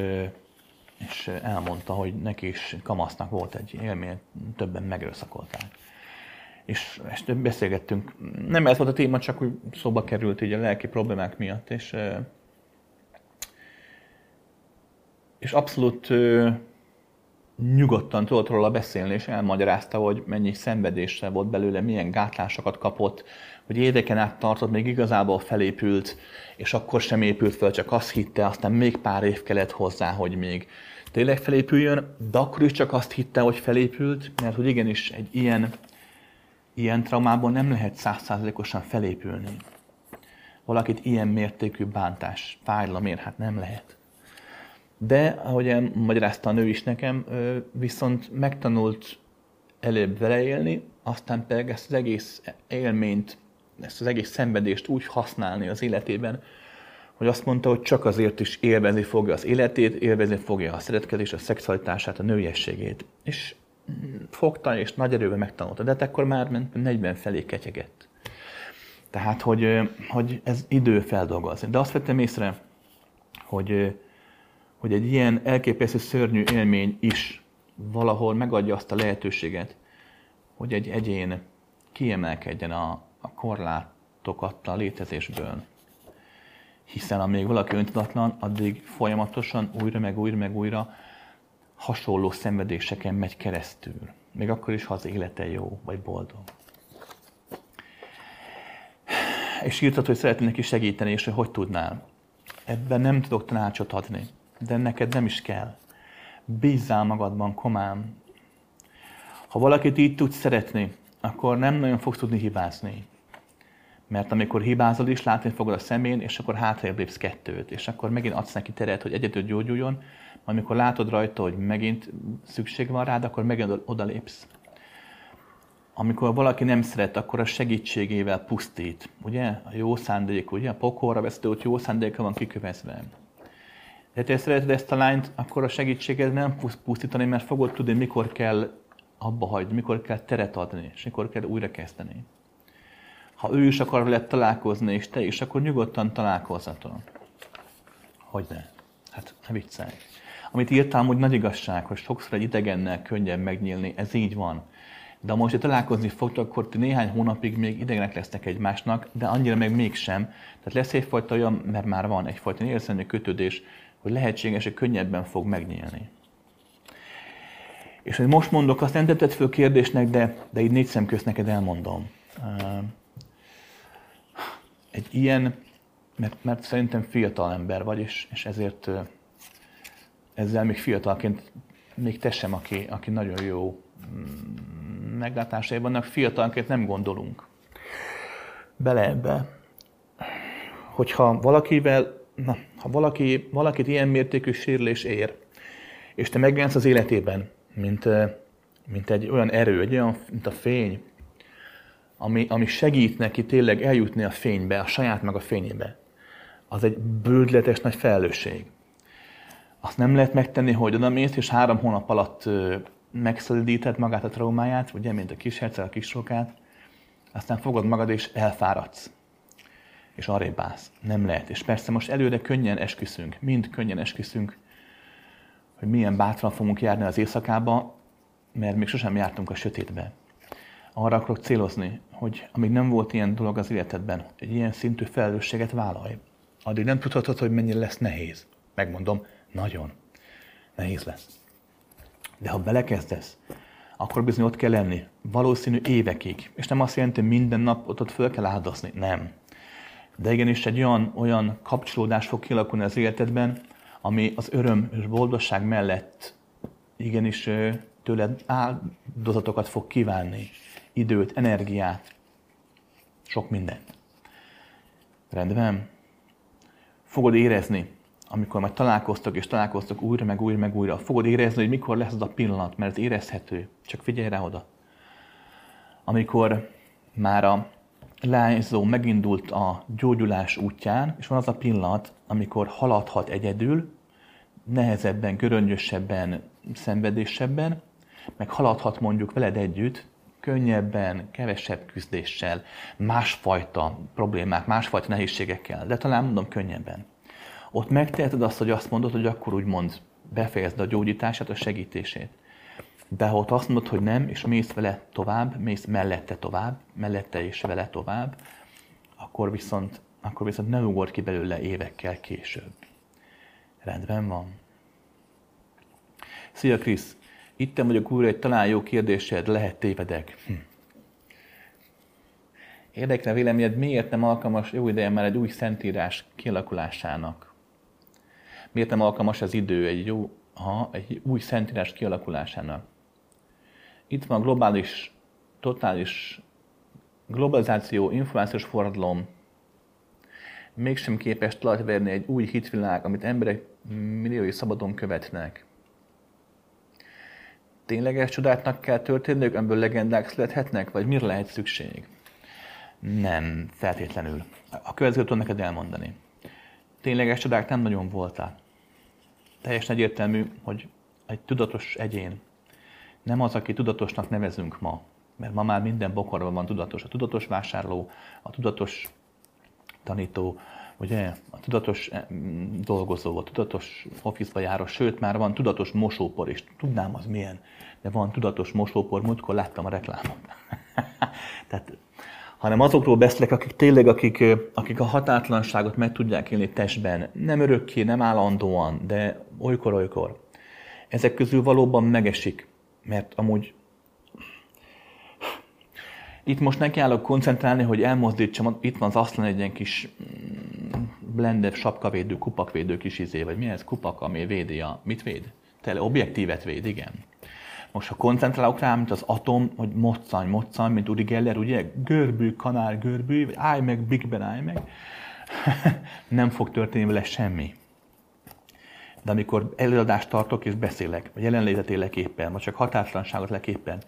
és elmondta, hogy neki is kamasznak volt egy élmény, többen megerőszakolták. És, és beszélgettünk. Nem ez volt a téma, csak úgy szóba került így a lelki problémák miatt, és, és abszolút nyugodtan tudott róla beszélni, és elmagyarázta, hogy mennyi szenvedéssel volt belőle, milyen gátlásokat kapott, hogy éveken át tartott, még igazából felépült, és akkor sem épült fel, csak azt hitte, aztán még pár év kellett hozzá, hogy még tényleg felépüljön, de akkor is csak azt hitte, hogy felépült, mert hogy igenis egy ilyen, ilyen traumában nem lehet százszázalékosan felépülni. Valakit ilyen mértékű bántás, fájdalom hát nem lehet. De, ahogy magyarázta a nő is nekem, viszont megtanult előbb vele élni, aztán pedig ezt az egész élményt, ezt az egész szenvedést úgy használni az életében, hogy azt mondta, hogy csak azért is élvezni fogja az életét, élvezni fogja a szeretkezést, a szexualitását, a nőiességét. És fogta, és nagy erővel megtanulta. De hát akkor már 40 felé ketyegett. Tehát, hogy, hogy ez idő feldolgozni. De azt vettem észre, hogy hogy egy ilyen elképesztő szörnyű élmény is valahol megadja azt a lehetőséget, hogy egy egyén kiemelkedjen a, a korlátok adta a létezésből. Hiszen amíg valaki öntudatlan, addig folyamatosan újra meg újra meg újra hasonló szenvedéseken megy keresztül. Még akkor is, ha az élete jó, vagy boldog. És írtad, hogy szeretnék neki segíteni, és hogy hogy tudnál. Ebben nem tudok tanácsot adni de neked nem is kell. Bízzál magadban, komám. Ha valakit így tudsz szeretni, akkor nem nagyon fogsz tudni hibázni. Mert amikor hibázol is, látni fogod a szemén, és akkor hátrébb lépsz kettőt, és akkor megint adsz neki teret, hogy egyedül gyógyuljon, amikor látod rajta, hogy megint szükség van rád, akkor megint odalépsz. Amikor valaki nem szeret, akkor a segítségével pusztít. Ugye? A jó szándék, ugye? A pokolra vesztő, hogy jó szándéka van kikövezve. De te szereted ezt a lányt, akkor a segítséged nem pusztítani, mert fogod tudni, mikor kell abba hagyni, mikor kell teret adni, és mikor kell újra kezdeni. Ha ő is akar veled találkozni, és te is, akkor nyugodtan találkozhatok. Hogy ne? Hát ne viccelj. Amit írtál, hogy nagy igazság, hogy sokszor egy idegennel könnyebb megnyílni, ez így van. De most, hogy találkozni fogtok, akkor ti néhány hónapig még idegenek lesznek egymásnak, de annyira meg mégsem. Tehát lesz egyfajta olyan, mert már van egyfajta érzelmi kötődés, hogy lehetséges, hogy könnyebben fog megnyílni. És hogy most mondok, azt nem tetted föl kérdésnek, de, de így négy szem közt neked elmondom. Egy ilyen, mert, mert szerintem fiatal ember vagy, és, és ezért ezzel még fiatalként, még te sem, aki, aki nagyon jó mm, meglátásai vannak, fiatalként nem gondolunk bele ebbe. Hogyha valakivel na, ha valaki, valakit ilyen mértékű sérülés ér, és te megjelensz az életében, mint, mint egy olyan erő, egy olyan, mint a fény, ami, ami segít neki tényleg eljutni a fénybe, a saját meg a fényébe, az egy bődletes nagy felelősség. Azt nem lehet megtenni, hogy oda mész, és három hónap alatt megszöldíted magát a traumáját, ugye, mint a kis herceg, a kisrokát, aztán fogod magad és elfáradsz és arrébb állsz. Nem lehet. És persze most előre könnyen esküszünk, mind könnyen esküszünk, hogy milyen bátran fogunk járni az éjszakába, mert még sosem jártunk a sötétbe. Arra akarok célozni, hogy amíg nem volt ilyen dolog az életedben, egy ilyen szintű felelősséget vállalj. Addig nem tudhatod, hogy mennyire lesz nehéz. Megmondom, nagyon nehéz lesz. De ha belekezdesz, akkor bizony ott kell lenni. Valószínű évekig. És nem azt jelenti, hogy minden nap ott, ott föl kell áldozni. Nem. De igenis egy olyan, olyan kapcsolódás fog kialakulni az életedben, ami az öröm és boldogság mellett igenis tőled áldozatokat fog kívánni. Időt, energiát, sok mindent. Rendben? Fogod érezni, amikor majd találkoztok és találkoztok újra, meg újra, meg újra, fogod érezni, hogy mikor lesz az a pillanat, mert érezhető. Csak figyelj rá oda. Amikor már a lányzó megindult a gyógyulás útján, és van az a pillanat, amikor haladhat egyedül, nehezebben, göröngyösebben, szenvedésebben, meg haladhat mondjuk veled együtt, könnyebben, kevesebb küzdéssel, másfajta problémák, másfajta nehézségekkel, de talán mondom könnyebben. Ott megteheted azt, hogy azt mondod, hogy akkor úgymond befejezd a gyógyítását, a segítését. De ha ott azt mondod, hogy nem, és mész vele tovább, mész mellette tovább, mellette és vele tovább, akkor viszont, akkor viszont nem ugor ki belőle évekkel később. Rendben van. Szia Krisz! Itt vagyok újra egy talán jó kérdésed, lehet tévedek. Hm. Érdekne véleményed, miért nem alkalmas jó ideje már egy új szentírás kialakulásának? Miért nem alkalmas az idő egy, jó, ha, egy új szentírás kialakulásának? Itt van a globális, totális globalizáció, információs forradalom, mégsem képes talajt verni egy új hitvilág, amit emberek milliói szabadon követnek tényleges csodáknak kell történniük, amiből legendák születhetnek, vagy mire lehet szükség? Nem, feltétlenül. A következőt tudom neked elmondani. Tényleges csodák nem nagyon voltak. Teljesen egyértelmű, hogy egy tudatos egyén nem az, aki tudatosnak nevezünk ma, mert ma már minden bokorban van tudatos. A tudatos vásárló, a tudatos tanító, ugye, a tudatos eh, dolgozó, a tudatos office járó, sőt, már van tudatos mosópor is. Tudnám, az milyen, de van tudatos mosópor, múltkor láttam a reklámot. Tehát, hanem azokról beszélek, akik tényleg, akik, akik a határtlanságot meg tudják élni testben, nem örökké, nem állandóan, de olykor-olykor. Ezek közül valóban megesik, mert amúgy itt most nekiállok koncentrálni, hogy elmozdítsam, itt van az asztalon egy ilyen kis mm, blender sapkavédő, kupakvédő kis izé, vagy mi ez? Kupak, ami védi a... Mit véd? Tele, objektívet véd, igen. Most ha koncentrálok rá, mint az atom, hogy moccany, moccany, mint Uri Geller, ugye? Görbű, kanál, görbű, vagy állj meg, Big Ben, állj meg. nem fog történni vele semmi. De amikor előadást tartok és beszélek, vagy jelenlétet élek éppen, vagy csak határtlanságot leképpen,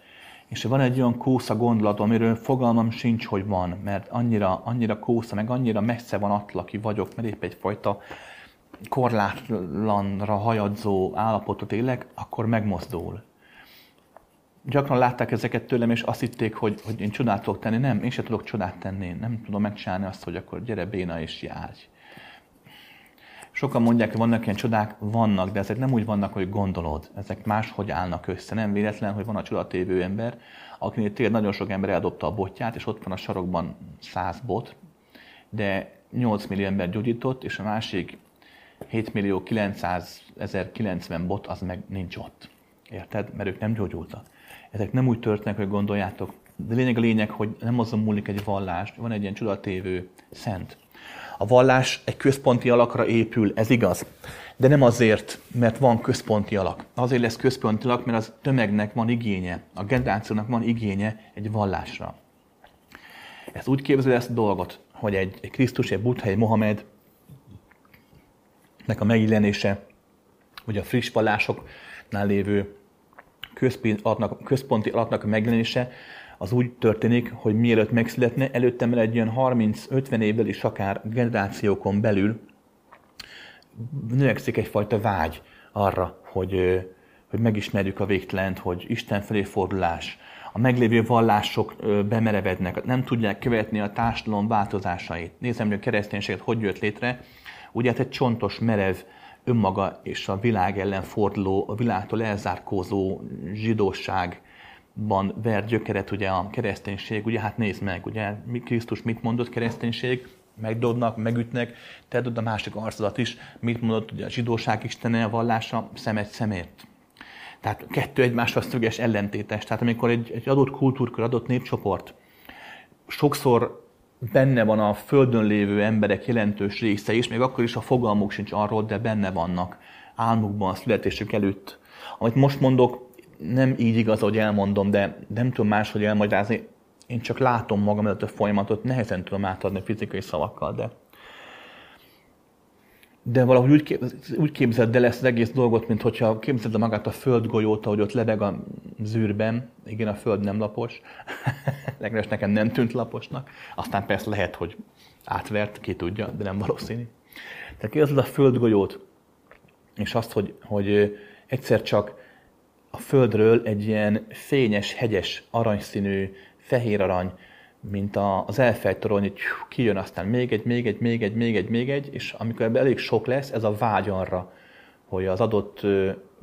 és van egy olyan kósza gondolat, amiről fogalmam sincs, hogy van, mert annyira, annyira kósza, meg annyira messze van attól, aki vagyok, mert épp egyfajta korlátlanra hajadzó állapotot élek, akkor megmozdul. Gyakran látták ezeket tőlem, és azt hitték, hogy, hogy én csodát tudok tenni. Nem, én sem tudok csodát tenni. Nem tudom megcsinálni azt, hogy akkor gyere béna és járj. Sokan mondják, hogy vannak ilyen csodák, vannak, de ezek nem úgy vannak, hogy gondolod. Ezek máshogy állnak össze. Nem véletlen, hogy van a csodatévő ember, akinél tényleg nagyon sok ember eldobta a botját, és ott van a sarokban 100 bot, de 8 millió ember gyógyított, és a másik 7 millió 900 90 bot, az meg nincs ott. Érted? Mert ők nem gyógyultak. Ezek nem úgy történnek, hogy gondoljátok. De lényeg a lényeg, hogy nem azon múlik egy vallás, van egy ilyen csodatévő szent, a vallás egy központi alakra épül, ez igaz. De nem azért, mert van központi alak. Azért lesz központi alak, mert az tömegnek van igénye, a generációnak van igénye egy vallásra. Ez úgy képzeli ezt a dolgot, hogy egy, egy Krisztus, egy Buddha, egy Mohamed nek a megjelenése, vagy a friss vallásoknál lévő központi alaknak a megjelenése, az úgy történik, hogy mielőtt megszületne, előtte már egy ilyen 30-50 évvel is akár generációkon belül növekszik egyfajta vágy arra, hogy, hogy megismerjük a végtelent, hogy Isten felé fordulás, a meglévő vallások bemerevednek, nem tudják követni a társadalom változásait. Nézem, hogy a kereszténységet hogy jött létre. Ugye hát egy csontos, merev, önmaga és a világ ellen forduló, a világtól elzárkózó zsidóság ban ver gyökeret ugye a kereszténység, ugye hát nézd meg, ugye Krisztus mit mondott kereszténység, megdobnak, megütnek, te a másik arcodat is, mit mondott ugye a zsidóság istene, a vallása, szemet szemért. Tehát kettő egymásra szöges ellentétes. Tehát amikor egy, egy adott kultúrkör, adott népcsoport sokszor benne van a földön lévő emberek jelentős része is, még akkor is a fogalmuk sincs arról, de benne vannak álmukban a születésük előtt. Amit most mondok, nem így igaz, hogy elmondom, de nem tudom máshogy elmagyarázni. Én csak látom magam előtt a folyamatot, nehezen tudom átadni fizikai szavakkal, de de valahogy úgy, kép, úgy képzeld el ezt az egész dolgot, mint hogyha képzeld magát a földgolyót, ahogy ott lebeg a zűrben. Igen, a föld nem lapos. Legalábbis nekem nem tűnt laposnak. Aztán persze lehet, hogy átvert, ki tudja, de nem valószínű. Tehát képzeld a földgolyót, és azt, hogy, hogy egyszer csak a földről egy ilyen fényes, hegyes, aranyszínű, fehér arany, mint az elfejtorony, hogy kijön aztán még egy, még egy, még egy, még egy, még egy, és amikor ebben elég sok lesz, ez a vágy arra, hogy az adott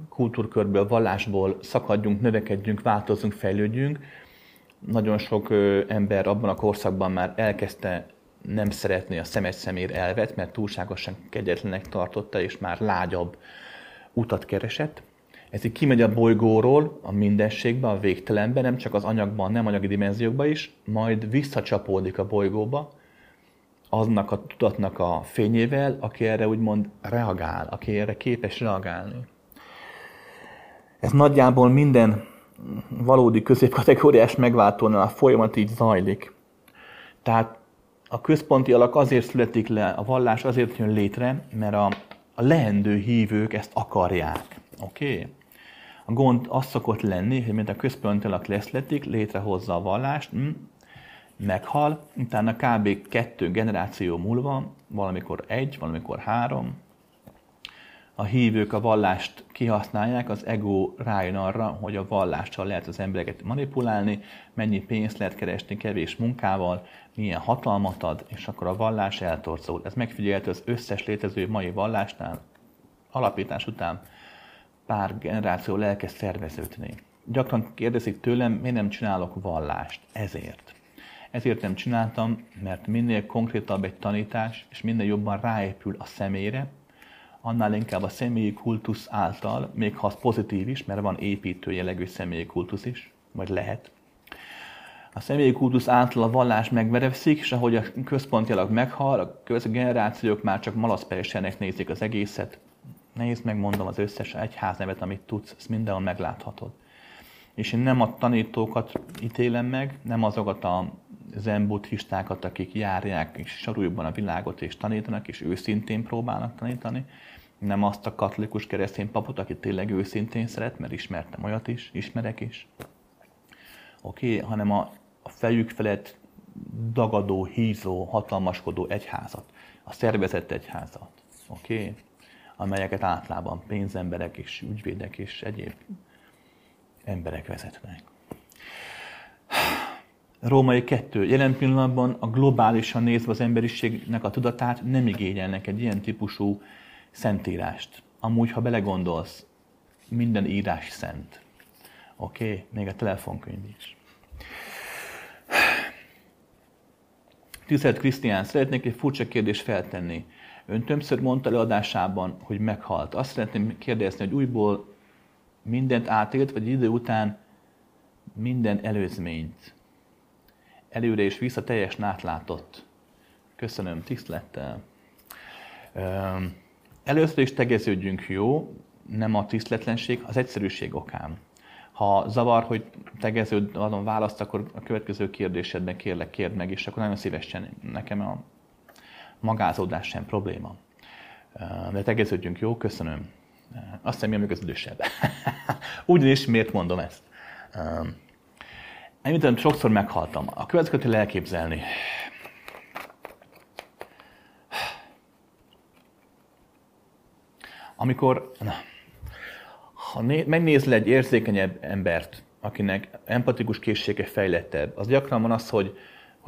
kultúrkörből, vallásból szakadjunk, növekedjünk, változzunk, fejlődjünk. Nagyon sok ember abban a korszakban már elkezdte nem szeretni a szemes szemér elvet, mert túlságosan kegyetlenek tartotta, és már lágyabb utat keresett. Ez így kimegy a bolygóról, a mindenségbe, a végtelenbe, nem csak az anyagban, nem anyagi dimenziókba is, majd visszacsapódik a bolygóba, aznak a tudatnak a fényével, aki erre úgymond reagál, aki erre képes reagálni. Ez nagyjából minden valódi középkategóriás megváltónál a folyamat így zajlik. Tehát a központi alak azért születik le, a vallás azért jön létre, mert a, a leendő hívők ezt akarják. Oké? Okay? A gond az szokott lenni, hogy mint a központi alak leszletik, létrehozza a vallást, hm, meghal, utána kb. kettő generáció múlva, valamikor egy, valamikor három, a hívők a vallást kihasználják, az ego rájön arra, hogy a vallással lehet az embereket manipulálni, mennyi pénzt lehet keresni kevés munkával, milyen hatalmat ad, és akkor a vallás eltorzul. Ez megfigyelhető az összes létező mai vallásnál, alapítás után pár generáció elkezd szerveződni. Gyakran kérdezik tőlem, miért nem csinálok vallást. Ezért. Ezért nem csináltam, mert minél konkrétabb egy tanítás, és minél jobban ráépül a személyre, annál inkább a személyi kultusz által, még ha az pozitív is, mert van építő jellegű személyi kultusz is, vagy lehet. A személyi kultusz által a vallás megverekszik, és ahogy a központilag meghal, a következő generációk már csak malaszperesenek nézik az egészet. Nézd meg, mondom, az összes egyház nevet, amit tudsz, ezt mindenhol megláthatod. És én nem a tanítókat ítélem meg, nem azokat a zen buddhistákat, akik járják és sarújukban a világot és tanítanak, és őszintén próbálnak tanítani, nem azt a katolikus keresztény papot, aki tényleg őszintén szeret, mert ismertem olyat is, ismerek is. Oké, okay? hanem a, a fejük felett dagadó, hízó, hatalmaskodó egyházat, a szervezett egyházat, oké? Okay? Amelyeket általában pénzemberek és ügyvédek és egyéb emberek vezetnek. Római kettő. Jelen pillanatban a globálisan nézve az emberiségnek a tudatát nem igényelnek egy ilyen típusú szentírást. Amúgy, ha belegondolsz, minden írás szent. Oké? Okay? Még a telefonkönyv is. Tisztelt Krisztián, szeretnék egy furcsa kérdést feltenni. Ön többször mondta előadásában, hogy meghalt. Azt szeretném kérdezni, hogy újból mindent átélt, vagy idő után minden előzményt. Előre és vissza teljesen átlátott. Köszönöm, tisztlettel. Először is tegeződjünk jó, nem a tisztletlenség, az egyszerűség okán. Ha zavar, hogy tegeződ, adom választ, akkor a következő kérdésedben kérlek, kérd meg, és akkor nagyon szívesen nekem a magázódás sem probléma. De tegeződjünk jó, köszönöm. Azt hiszem, mi az idősebb. Ugyanis miért mondom ezt? Említettem, sokszor meghaltam. A következőt elképzelni. Amikor, na, ha né, megnézel egy érzékenyebb embert, akinek empatikus készsége fejlettebb, az gyakran van az, hogy,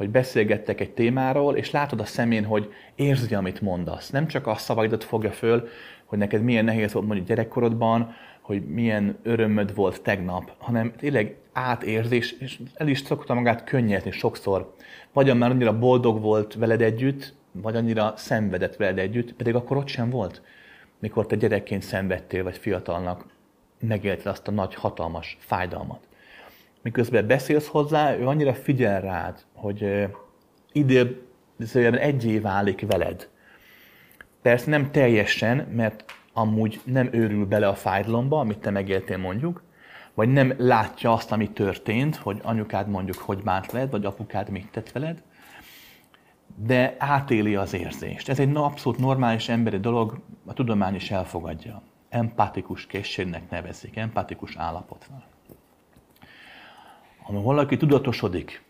hogy beszélgettek egy témáról, és látod a szemén, hogy érzi, amit mondasz. Nem csak a szavaidat fogja föl, hogy neked milyen nehéz volt mondjuk gyerekkorodban, hogy milyen örömöd volt tegnap, hanem tényleg átérzés, és el is szokta magát könnyezni sokszor. Vagy már annyira boldog volt veled együtt, vagy annyira szenvedett veled együtt, pedig akkor ott sem volt mikor te gyerekként szenvedtél, vagy fiatalnak megélted azt a nagy, hatalmas fájdalmat. Miközben beszélsz hozzá, ő annyira figyel rád, hogy idézőjelben egyé válik veled. Persze nem teljesen, mert amúgy nem őrül bele a fájdalomba, amit te megéltél mondjuk, vagy nem látja azt, ami történt, hogy anyukád mondjuk hogy bánt veled, vagy apukád mit tett veled, de átéli az érzést. Ez egy abszolút normális emberi dolog, a tudomány is elfogadja. Empatikus készségnek nevezik, empatikus állapotnak. Amikor valaki tudatosodik,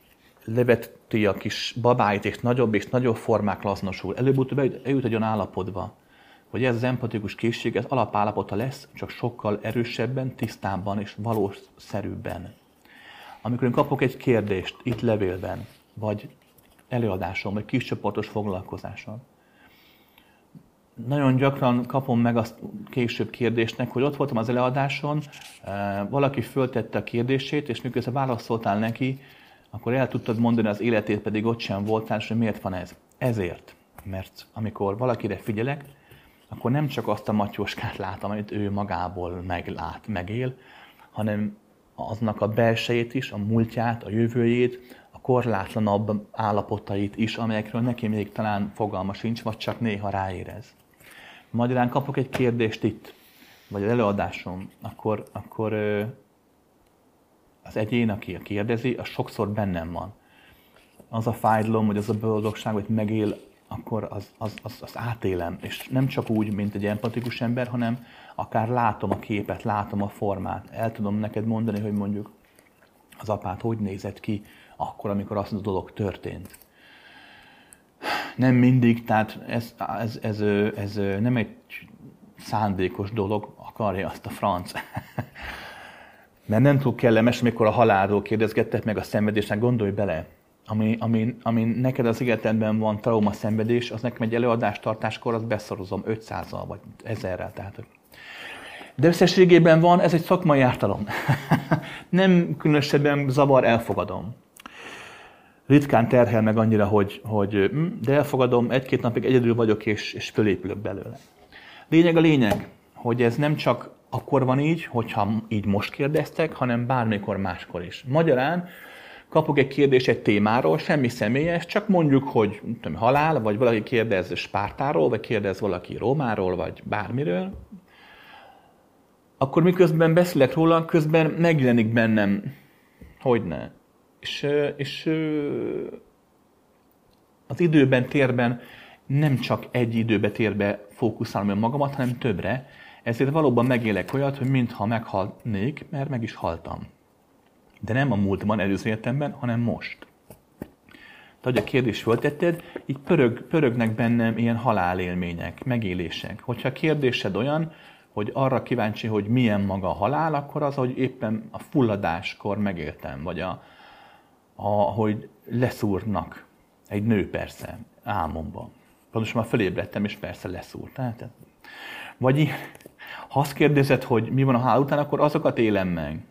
leveti a kis babáit, és nagyobb és nagyobb formák laznosul, előbb-utóbb eljut egy olyan állapotba, hogy ez az empatikus készség, ez alapállapota lesz, csak sokkal erősebben, tisztábban és valószerűbben. Amikor én kapok egy kérdést itt levélben, vagy előadáson, vagy kiscsoportos foglalkozáson, nagyon gyakran kapom meg azt később kérdésnek, hogy ott voltam az előadáson, eh, valaki föltette a kérdését, és miközben válaszoltál neki, akkor el tudtad mondani az életét, pedig ott sem voltál, és hogy miért van ez. Ezért, mert amikor valakire figyelek, akkor nem csak azt a matyóskát látom, amit ő magából meglát, megél, hanem aznak a belsejét is, a múltját, a jövőjét, a korlátlanabb állapotait is, amelyekről neki még talán fogalma sincs, vagy csak néha ráérez. Magyarán kapok egy kérdést itt, vagy az előadásom, akkor, akkor az egyén, aki a kérdezi, az sokszor bennem van. Az a fájdalom, vagy az a boldogság, hogy megél, akkor az, az, az, az átélem. És nem csak úgy, mint egy empatikus ember, hanem akár látom a képet, látom a formát. El tudom neked mondani, hogy mondjuk az apát hogy nézett ki akkor, amikor azt a dolog történt. Nem mindig, tehát ez, ez, ez, ez, ez nem egy szándékos dolog, akarja azt a franc. Mert nem túl kellemes, amikor a halálról kérdezgettek meg a szenvedésnek, gondolj bele, ami, ami, ami neked az életedben van trauma szenvedés, az nekem egy előadástartáskor, azt beszorozom 500-al vagy 1000-rel. Tehát. De összességében van, ez egy szakmai ártalom. nem különösebben zavar, elfogadom. Ritkán terhel meg annyira, hogy, hogy hm, de elfogadom, egy-két napig egyedül vagyok, és, és fölépülök belőle. Lényeg a lényeg, hogy ez nem csak akkor van így, hogyha így most kérdeztek, hanem bármikor máskor is. Magyarán kapok egy kérdést egy témáról, semmi személyes, csak mondjuk, hogy tudom, halál, vagy valaki kérdez Spártáról, vagy kérdez valaki Rómáról, vagy bármiről, akkor miközben beszélek róla, közben megjelenik bennem, hogy ne. És, és az időben, térben nem csak egy időbe, térbe fókuszálom magamat, hanem többre, ezért valóban megélek olyat, hogy mintha meghalnék, mert meg is haltam. De nem a múltban, előző életemben, hanem most. Tehát, hogy a kérdést föltetted, így pörög, pörögnek bennem ilyen halálélmények, megélések. Hogyha a kérdésed olyan, hogy arra kíváncsi, hogy milyen maga a halál, akkor az, hogy éppen a fulladáskor megéltem, vagy a, a, hogy leszúrnak. Egy nő persze, álmomban. Pontosan már fölébredtem, és persze leszúrt. Tehát, vagy ha azt kérdezed, hogy mi van a halál után, akkor azokat élem meg.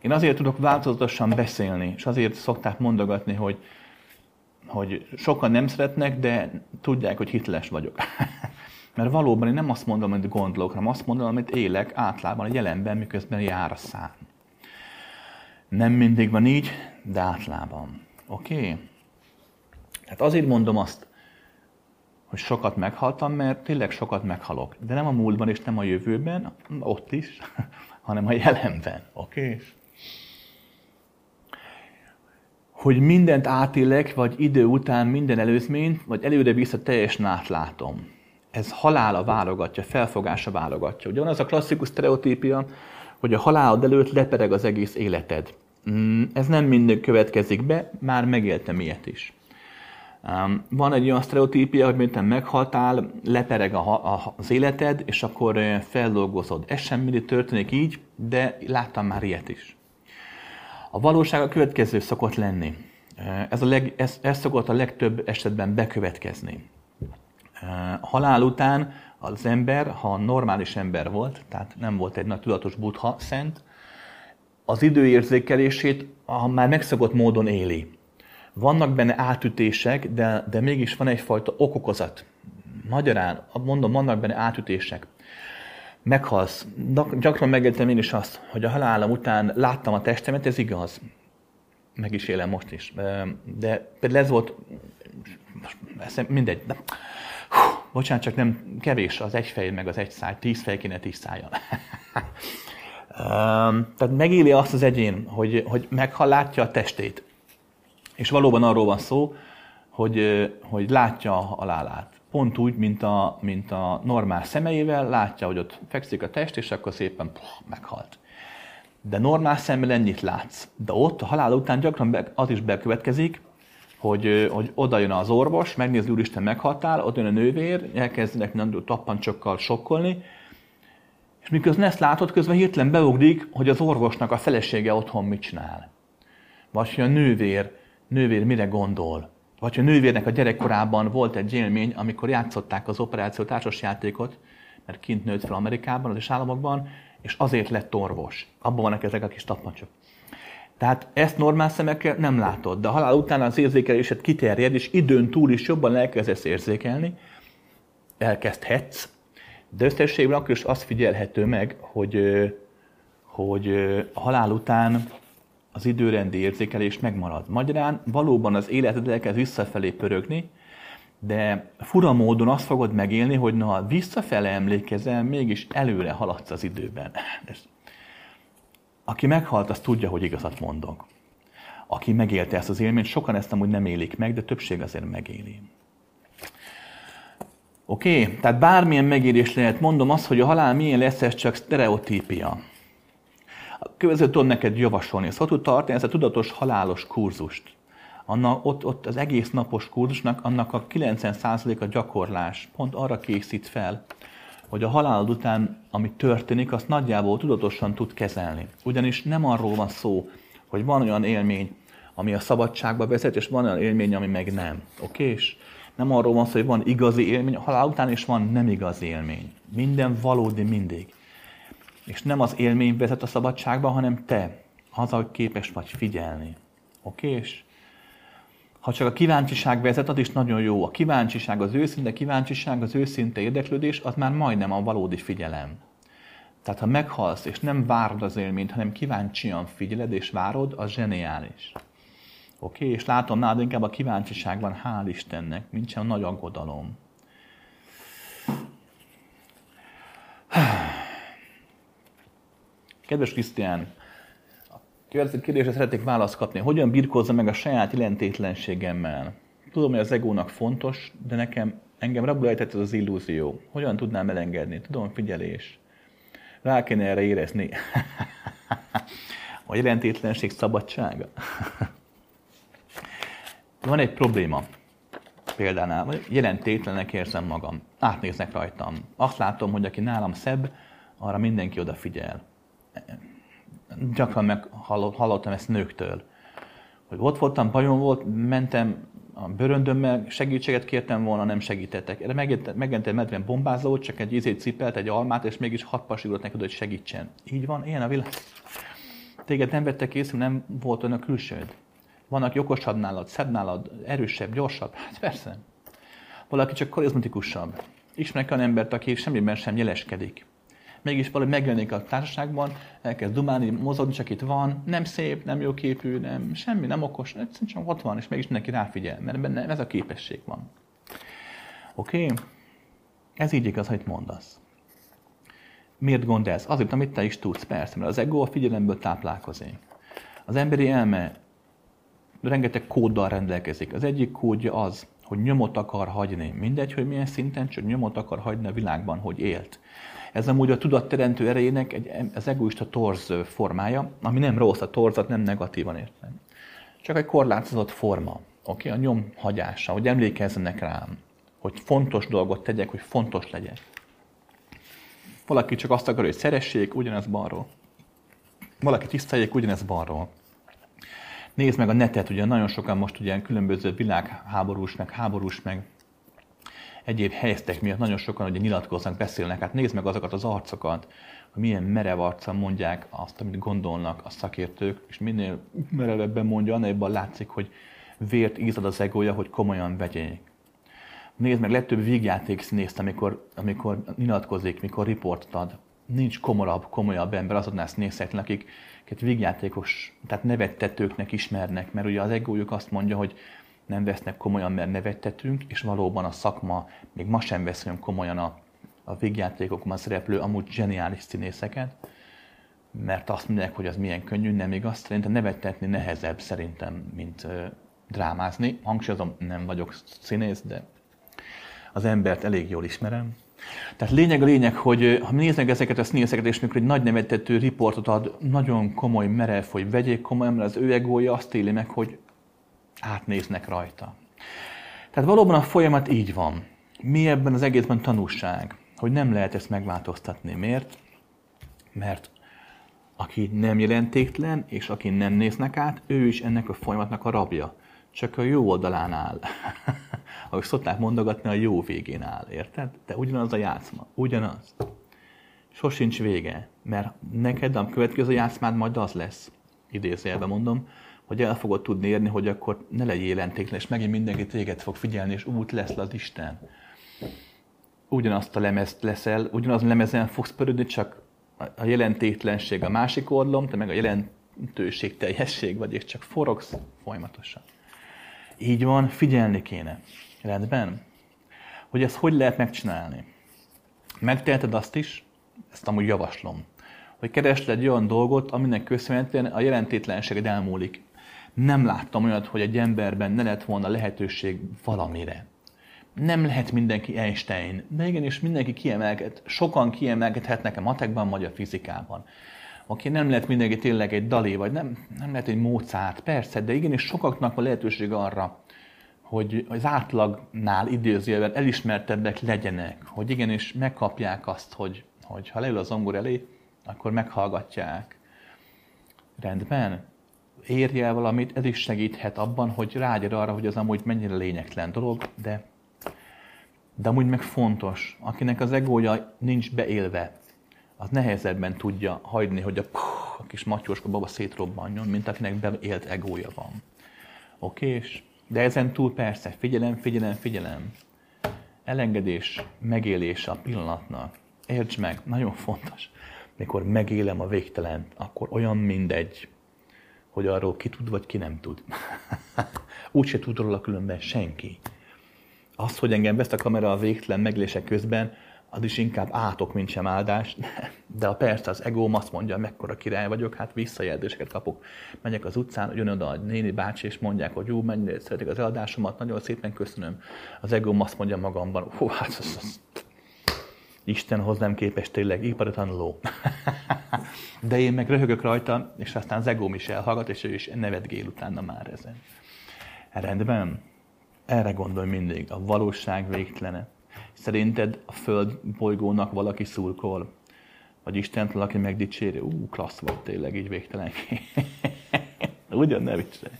Én azért tudok változatosan beszélni, és azért szokták mondogatni, hogy, hogy sokan nem szeretnek, de tudják, hogy hitles vagyok. Mert valóban én nem azt mondom, amit gondolok, hanem azt mondom, amit élek átlában, a jelenben, miközben jár a szám. Nem mindig van így, de. Oké? Okay? Hát azért mondom azt, hogy sokat meghaltam, mert tényleg sokat meghalok. De nem a múltban és nem a jövőben, ott is, hanem a jelenben. Oké? Okay? Hogy mindent átélek, vagy idő után minden előzményt, vagy előre vissza teljesen átlátom. Ez halála válogatja, felfogása válogatja. Ugye van az a klasszikus stereotípia, hogy a halálod előtt lepereg az egész életed. Mm, ez nem mindig következik be, már megéltem ilyet is. Van egy olyan sztereotípia, hogy miután meghaltál, lepereg a, a, az életed, és akkor feldolgozod. Ez sem mindig történik így, de láttam már ilyet is. A valóság a következő szokott lenni. Ez, a leg, ez, ez szokott a legtöbb esetben bekövetkezni. A halál után az ember, ha normális ember volt, tehát nem volt egy nagy tudatos buddha szent, az időérzékelését a már megszokott módon éli. Vannak benne átütések, de, de mégis van egyfajta okokozat. Magyarán, mondom, vannak benne átütések. Meghalsz. Gyakran megéltem én is azt, hogy a halálom után láttam a testemet, ez igaz. Meg is élem most is. De például ez volt, mindegy. De, hú, bocsánat, csak nem kevés az egy fej, meg az egy száj. Tíz fej kéne tíz szájjal. tehát megéli azt az egyén, hogy, hogy meghal, látja a testét. És valóban arról van szó, hogy, hogy látja a halálát. Pont úgy, mint a, mint a normál szemeivel, látja, hogy ott fekszik a test, és akkor szépen puh, meghalt. De normál szemmel ennyit látsz. De ott a halál után gyakran az is bekövetkezik, hogy, hogy oda jön az orvos, megnézi, úristen meghaltál, ott jön a nővér, elkezdenek tappancsokkal sokkolni, és miközben ezt látod, közben hirtelen beugrik, hogy az orvosnak a felesége otthon mit csinál. Vagy hogy a nővér, nővér mire gondol. Vagy hogy a nővérnek a gyerekkorában volt egy élmény, amikor játszották az operáció társasjátékot, mert kint nőtt fel Amerikában, az államokban, és azért lett orvos. Abban vannak ezek a kis tapmacsok. Tehát ezt normál szemekkel nem látod, de a halál után az érzékelésed kiterjed, és időn túl is jobban elkezdesz érzékelni, elkezdhetsz, de összességben akkor is azt figyelhető meg, hogy, hogy a halál után az időrendi érzékelés megmarad. Magyarán valóban az életed elkezd visszafelé pörögni, de fura módon azt fogod megélni, hogy na, visszafele emlékezel, mégis előre haladsz az időben. Aki meghalt, az tudja, hogy igazat mondok. Aki megélte ezt az élményt, sokan ezt amúgy nem élik meg, de többség azért megéli. Oké? Okay? Tehát bármilyen megérés lehet, mondom azt, hogy a halál milyen lesz, ez csak sztereotípia. A következő tudom neked javasolni. Ezt tud tartani, ez a tudatos halálos kurzust. Annak, ott, ott az egész napos kurzusnak annak a 90%-a gyakorlás. Pont arra készít fel, hogy a halálod után, ami történik, azt nagyjából tudatosan tud kezelni. Ugyanis nem arról van szó, hogy van olyan élmény, ami a szabadságba vezet, és van olyan élmény, ami meg nem. Oké? És nem arról van szó, hogy van igazi élmény, a halál után is van nem igazi élmény. Minden valódi mindig. És nem az élmény vezet a szabadságba, hanem te, az, hogy képes vagy figyelni. Oké? És ha csak a kíváncsiság vezet, az is nagyon jó. A kíváncsiság, az őszinte kíváncsiság, az őszinte érdeklődés, az már majdnem a valódi figyelem. Tehát ha meghalsz, és nem várod az élményt, hanem kíváncsian figyeled és várod, az zseniális. Oké? Okay? És látom nálad inkább a kíváncsiság van, hál' Istennek, mint sem nagy aggodalom. Kedves Krisztián, Következő kérdésre szeretnék választ kapni. Hogyan birkózza meg a saját jelentétlenségemmel? Tudom, hogy az egónak fontos, de nekem engem rabul ez az illúzió. Hogyan tudnám elengedni? Tudom, figyelés. Rá kéne erre érezni. a jelentétlenség szabadsága. Van egy probléma példánál, vagy jelentétlenek érzem magam. Átnéznek rajtam. Azt látom, hogy aki nálam szebb, arra mindenki odafigyel gyakran meghallottam ezt nőktől, hogy ott voltam, bajom volt, mentem a bőröndömmel, segítséget kértem volna, nem segítettek. Erre megjelent egy medven bombázó, csak egy izét cipelt, egy almát, és mégis hat pasított neked, hogy segítsen. Így van, ilyen a világ. Téged nem vettek észre, nem volt olyan a külsőd. Van, aki okosabb nálad, szebb nálad, erősebb, gyorsabb. Hát persze. Valaki csak karizmatikusabb. Ismerek olyan embert, aki semmiben sem jeleskedik mégis valahogy megjelenik a társaságban, elkezd dumálni, mozogni, csak itt van, nem szép, nem jó képű, nem semmi, nem okos, egyszerűen csak ott van, és mégis mindenki ráfigyel, mert benne ez a képesség van. Oké? Okay? Ez így igaz, hogy mondasz. Miért gond ez? Azért, amit te is tudsz, persze, mert az ego a figyelemből táplálkozik. Az emberi elme rengeteg kóddal rendelkezik. Az egyik kódja az, hogy nyomot akar hagyni. Mindegy, hogy milyen szinten, csak nyomot akar hagyni a világban, hogy élt. Ez amúgy a tudatteremtő erejének egy, az egoista torz formája, ami nem rossz, a torzat nem negatívan értem. Csak egy korlátozott forma. Oké, okay? a nyom hagyása, hogy emlékezzenek rám, hogy fontos dolgot tegyek, hogy fontos legyek. Valaki csak azt akar, hogy szeressék, ugyanez balról. Valaki tiszteljék, ugyanez balról. Nézd meg a netet, ugye nagyon sokan most ugye különböző világháborús, meg háborús, meg egyéb helyzetek miatt nagyon sokan ugye nyilatkoznak, beszélnek, hát nézd meg azokat az arcokat, hogy milyen merev arccal mondják azt, amit gondolnak a szakértők, és minél merevebben mondja, annál jobban látszik, hogy vért ízad az egója, hogy komolyan vegyék. Nézd meg, legtöbb vígjáték színészt, amikor, amikor nyilatkozik, mikor riportot ad. Nincs komorabb, komolyabb ember azoknál színészeknek, akik vígjátékos, tehát nevettetőknek ismernek, mert ugye az egójuk azt mondja, hogy nem vesznek komolyan, mert nevettetünk, és valóban a szakma még ma sem vesz olyan komolyan a, a végjátékokban szereplő, amúgy zseniális színészeket, mert azt mondják, hogy az milyen könnyű, nem igaz. Szerintem nevettetni nehezebb szerintem, mint ö, drámázni. Hangsúlyozom, nem vagyok színész, de az embert elég jól ismerem. Tehát lényeg a lényeg, hogy ha néznek ezeket a színészeket, és mikor egy nagy nevetető riportot ad, nagyon komoly, merev, hogy vegyék komolyan, mert az ő egója azt éli meg, hogy átnéznek rajta. Tehát valóban a folyamat így van. Mi ebben az egészben tanulság? Hogy nem lehet ezt megváltoztatni. Miért? Mert aki nem jelentéktelen, és aki nem néznek át, ő is ennek a folyamatnak a rabja. Csak a jó oldalán áll. Ahogy szokták mondogatni, a jó végén áll. Érted? De ugyanaz a játszma. Ugyanaz. Sosincs vége. Mert neked a következő játszmád majd az lesz, idézőjelben mondom, hogy el fogod tudni érni, hogy akkor ne legyél jelentéklen, és megint mindenki téged fog figyelni, és út lesz az Isten. Ugyanazt a lemezt leszel, ugyanaz a lemezen fogsz pörödni, csak a jelentétlenség a másik oldalom, te meg a jelentőség teljesség vagy, és csak forogsz folyamatosan. Így van, figyelni kéne. Rendben? Hogy ezt hogy lehet megcsinálni? Megteheted azt is, ezt amúgy javaslom, hogy keresd egy olyan dolgot, aminek köszönhetően a jelentétlenséged elmúlik. Nem láttam olyat, hogy egy emberben ne lett volna lehetőség valamire. Nem lehet mindenki Einstein, de igenis mindenki kiemelket, sokan kiemelkedhetnek a matekban vagy a fizikában. Aki nem lehet mindenki tényleg egy dalé, vagy nem, nem lehet egy Mozart, persze, de igenis sokaknak van lehetőség arra, hogy az átlagnál időzőjelben elismertebbek legyenek, hogy igenis megkapják azt, hogy, hogy ha leül az zongor elé, akkor meghallgatják. Rendben? Érje el valamit, ez is segíthet abban, hogy rágyad arra, hogy az amúgy mennyire lényegtelen dolog, de, de amúgy meg fontos. Akinek az egója nincs beélve, az nehezebben tudja hagyni, hogy a, puh, a kis matyóska baba szétrobbanjon, mint akinek beélt egója van. Oké? És de ezen túl persze, figyelem, figyelem, figyelem. Elengedés, megélése a pillanatnak. Értsd meg, nagyon fontos. Mikor megélem a végtelent, akkor olyan mindegy, hogy arról ki tud, vagy ki nem tud. Úgyse tud róla különben senki. Az, hogy engem vesz a kamera a végtelen meglése közben, az is inkább átok, mint sem áldás, de a persze az egóm azt mondja, mekkora király vagyok, hát visszajelzéseket kapok. Megyek az utcán, jön oda a néni bácsi, és mondják, hogy jó, mennyire szeretik az eladásomat, nagyon szépen köszönöm. Az egóm azt mondja magamban, hú, hát az, az, Isten hozzám képes tényleg ipari tanuló. De én meg röhögök rajta, és aztán az egóm is elhallgat, és ő is nevetgél utána már ezen. Rendben? Erre gondolj mindig, a valóság végtelene. Szerinted a Föld bolygónak valaki szurkol? Vagy Isten valaki megdicséri? Ú, klassz vagy tényleg, így végtelen. Ugyan ne viccelj.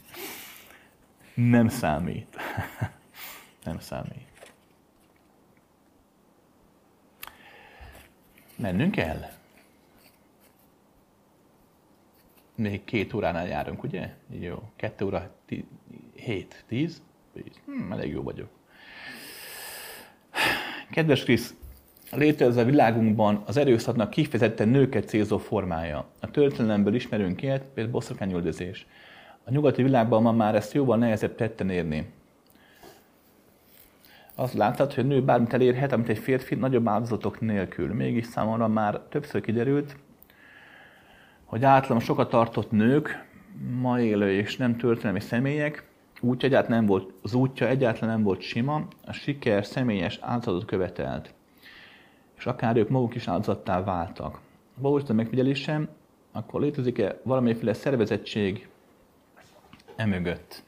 Nem számít. Nem számít. Mennünk kell? Még két óránál járunk, ugye? Jó. Kettő óra, tí- hét, tíz? Hm, elég jó vagyok. Kedves Krisz, létező a világunkban az erőszaknak kifejezetten nőket célzó formája. A történelemből ismerünk ilyet, például boszorkányüldözés. A nyugati világban ma már ezt jóval nehezebb tetten érni. Azt látod, hogy a nő bármit elérhet, amit egy férfi nagyobb áldozatok nélkül. Mégis számomra már többször kiderült, hogy általam sokat tartott nők, ma élő és nem történelmi személyek, útja egyáltalán nem volt, az útja egyáltalán nem volt sima, a siker személyes áldozatot követelt. És akár ők maguk is áldozattá váltak. Ha a megfigyelésem, akkor létezik-e valamiféle szervezettség emögött?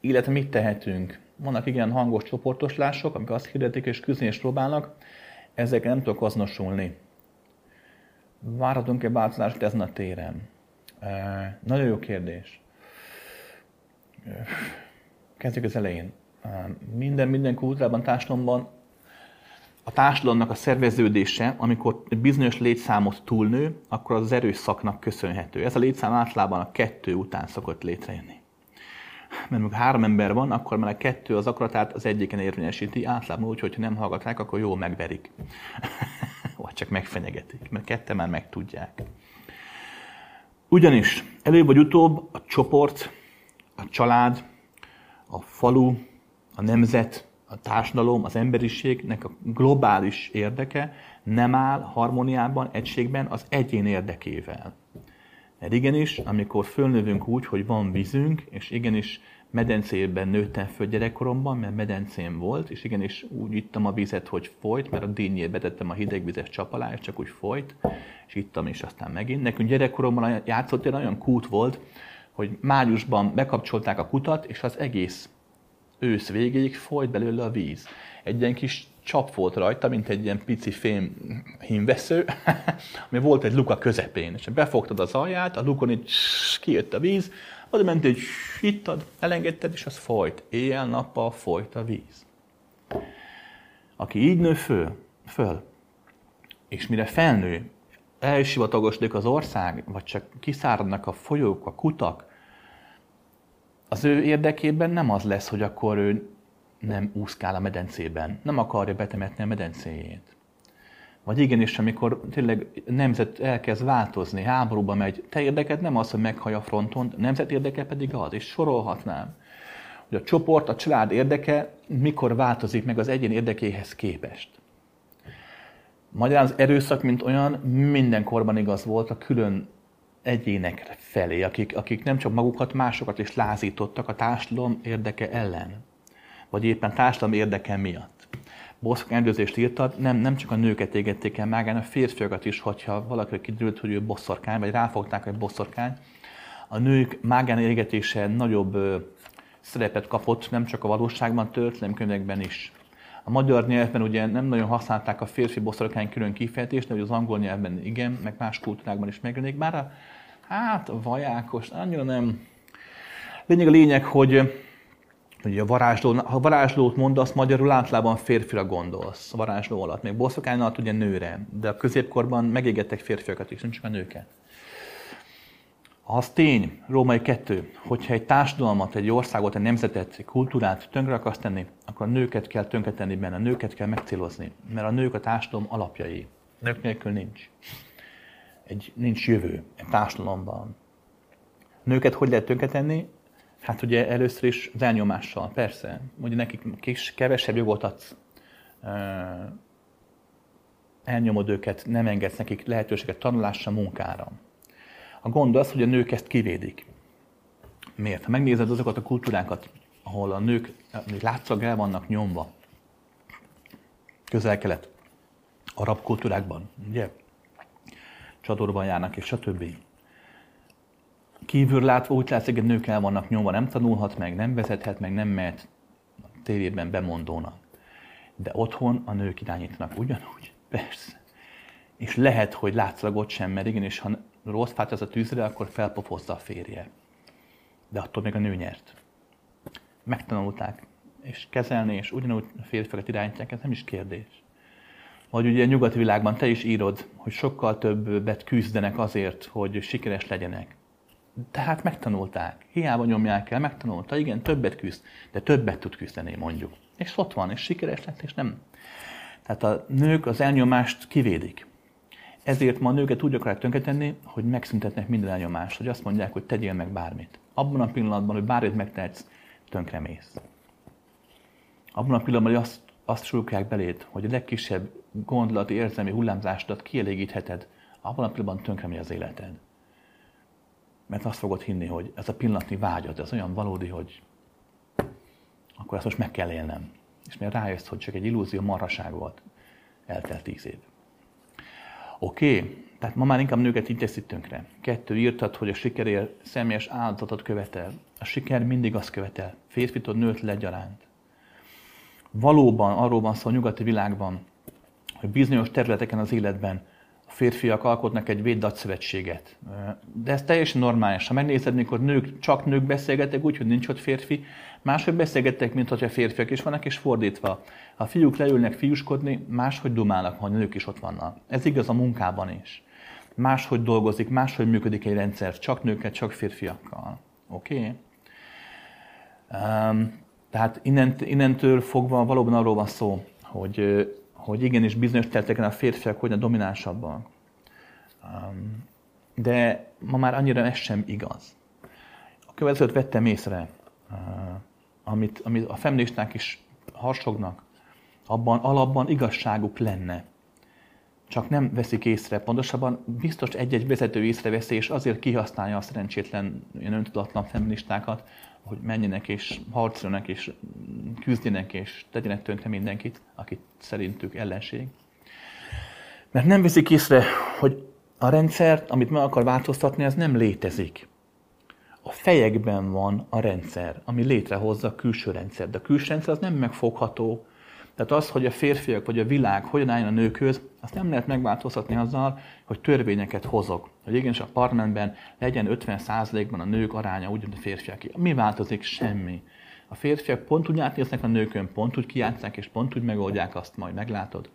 Illetve mit tehetünk? Vannak igen hangos csoportoslások, amik azt hirdetik és küzdeni és próbálnak, ezekkel nem tudok azonosulni. Várhatunk-e változást ezen a téren? E, nagyon jó kérdés. Kezdjük az elején. Minden, minden kultúrában, társadalomban a társadalomnak a szerveződése, amikor bizonyos létszámot túlnő, akkor az, erőszaknak köszönhető. Ez a létszám általában a kettő után szokott létrejönni. Mert amikor három ember van, akkor már a kettő az akaratát az egyiken érvényesíti, általában úgy, hogyha nem hallgatják, akkor jól megverik. Vagy csak megfenyegetik, mert kette már megtudják. Ugyanis előbb vagy utóbb a csoport, a család, a falu, a nemzet, a társadalom, az emberiségnek a globális érdeke nem áll harmóniában, egységben az egyén érdekével. Mert igenis, amikor fölnövünk úgy, hogy van vízünk, és igenis medencében nőttem föl gyerekkoromban, mert medencém volt, és igenis úgy ittam a vizet, hogy folyt, mert a dinnyét betettem a hidegvizes csap alá, és csak úgy folyt, és ittam, és aztán megint. Nekünk gyerekkoromban játszott, olyan kút volt, hogy májusban bekapcsolták a kutat, és az egész ősz végéig folyt belőle a víz. Egy ilyen kis csap volt rajta, mint egy ilyen pici fém hímvesző, ami volt egy luka közepén, és befogtad az alját, a lukon így kijött a víz, oda ment, egy hittad, elengedted, és az folyt. Éjjel-nappal folyt a víz. Aki így nő föl, föl és mire felnő, elsivatagosodik az ország, vagy csak kiszáradnak a folyók, a kutak, az ő érdekében nem az lesz, hogy akkor ő nem úszkál a medencében, nem akarja betemetni a medencéjét. Vagy igenis, amikor tényleg nemzet elkezd változni, háborúba megy, te érdeked nem az, hogy meghaj a fronton, nemzet érdeke pedig az, és sorolhatnám, hogy a csoport, a család érdeke mikor változik meg az egyén érdekéhez képest. Magyarán az erőszak, mint olyan, mindenkorban igaz volt a külön egyének felé, akik, akik nem csak magukat, másokat is lázítottak a társadalom érdeke ellen, vagy éppen társadalom érdeke miatt. Boszok endőzést írtad, nem, nem csak a nőket égették el mágán, a férfiakat is, hogyha valaki kiderült, hogy ő bosszorkány, vagy ráfogták, hogy bosszorkány. A nők mágán égetése nagyobb ö, szerepet kapott, nem csak a valóságban, történelemkönyvekben is. A magyar nyelvben ugye nem nagyon használták a férfi boszorkány külön kifejezést, de az angol nyelvben igen, meg más kultúrákban is megjelenik. Bár a, hát a vajákos annyira nem. Lényeg a lényeg, hogy, hogy a varázsló, ha varázslót mondasz, magyarul általában férfira gondolsz a varázsló alatt. Még boszorkány alatt ugye nőre, de a középkorban megégettek férfiakat is, nem csak a nőket. Az tény, Római 2, hogyha egy társadalmat, egy országot, egy nemzetet, egy kultúrát tönkre akarsz tenni, akkor a nőket kell tönkretenni benne, a nőket kell megcélozni, mert a nők a társadalom alapjai. Nők nélkül nincs. Egy, nincs jövő egy társadalomban. Nőket hogy lehet tönkretenni? Hát ugye először is az elnyomással, persze. Ugye nekik kis, kevesebb jogot adsz, elnyomod őket, nem engedsz nekik lehetőséget tanulásra, munkára. A gond az, hogy a nők ezt kivédik. Miért? Ha megnézed azokat a kultúrákat, ahol a nők látszag el vannak nyomva, közel-kelet, arab kultúrákban, ugye? Csadorban járnak, és stb. Kívül látva úgy látszik, hogy nők el vannak nyomva, nem tanulhat meg, nem vezethet meg, nem mehet tévében bemondónak. De otthon a nők irányítanak ugyanúgy, persze. És lehet, hogy látszalagot sem, mert igenis, ha rossz fát az a tűzre, akkor felpofozza a férje. De attól még a nő nyert. Megtanulták, és kezelni, és ugyanúgy a férfiakat irányítják, ez nem is kérdés. Vagy ugye a nyugati világban te is írod, hogy sokkal többet küzdenek azért, hogy sikeres legyenek. Tehát megtanulták. Hiába nyomják el, megtanulta. Igen, többet küzd, de többet tud küzdeni, mondjuk. És ott van, és sikeres lett, és nem. Tehát a nők az elnyomást kivédik. Ezért ma a nőket úgy akarják tönkretenni, hogy megszüntetnek minden elnyomást, hogy azt mondják, hogy tegyél meg bármit. Abban a pillanatban, hogy bármit megtehetsz, tönkremész. Abban a pillanatban, hogy azt, azt súlyolják beléd, hogy a legkisebb gondolati, érzelmi hullámzásodat kielégítheted, abban a pillanatban tönkremegy az életed. Mert azt fogod hinni, hogy ez a pillanatni vágyad, ez olyan valódi, hogy akkor ezt most meg kell élnem. És mert rájössz, hogy csak egy illúzió marhaság volt, eltelt tíz év. Oké, okay. tehát ma már inkább nőket így teszik tönkre. Kettő, írtad, hogy a sikerért személyes áldozatot követel. A siker mindig azt követel. Férfitod, nőt legyaránt. Valóban arról van szó a nyugati világban, hogy bizonyos területeken az életben férfiak alkotnak egy véddatszövetséget. De ez teljesen normális. Ha megnézed, mikor nők, csak nők beszélgetek úgy, hogy nincs ott férfi, máshogy beszélgettek, mint hogyha férfiak is vannak, és fordítva. Ha fiúk leülnek fiúskodni, máshogy dumálnak, ha nők is ott vannak. Ez igaz a munkában is. Máshogy dolgozik, máshogy működik egy rendszer, csak nőkkel, csak férfiakkal. Oké? Okay? Um, tehát innent, innentől fogva valóban arról van szó, hogy, hogy igenis bizonyos területeken a férfiak hogyan dominánsabbak. De ma már annyira ez sem igaz. A következőt vettem észre, amit, amit a feministák is harsognak, abban alapban igazságuk lenne. Csak nem veszik észre, pontosabban biztos egy-egy vezető észreveszi, és azért kihasználja a szerencsétlen, ilyen öntudatlan feministákat, hogy menjenek és harcoljanak és küzdjenek és tegyenek tönkre mindenkit, akit szerintük ellenség. Mert nem veszik észre, hogy a rendszert, amit meg akar változtatni, ez nem létezik. A fejekben van a rendszer, ami létrehozza a külső rendszer. De a külső rendszer az nem megfogható. Tehát az, hogy a férfiak vagy a világ hogyan álljon a nőkhöz, azt nem lehet megváltoztatni azzal, hogy törvényeket hozok. Hogy igenis a parlamentben legyen 50%-ban a nők aránya úgy, mint a férfiak. Mi változik? Semmi. A férfiak pont úgy átnéznek a nőkön, pont úgy kijátszák, és pont úgy megoldják azt, majd meglátod.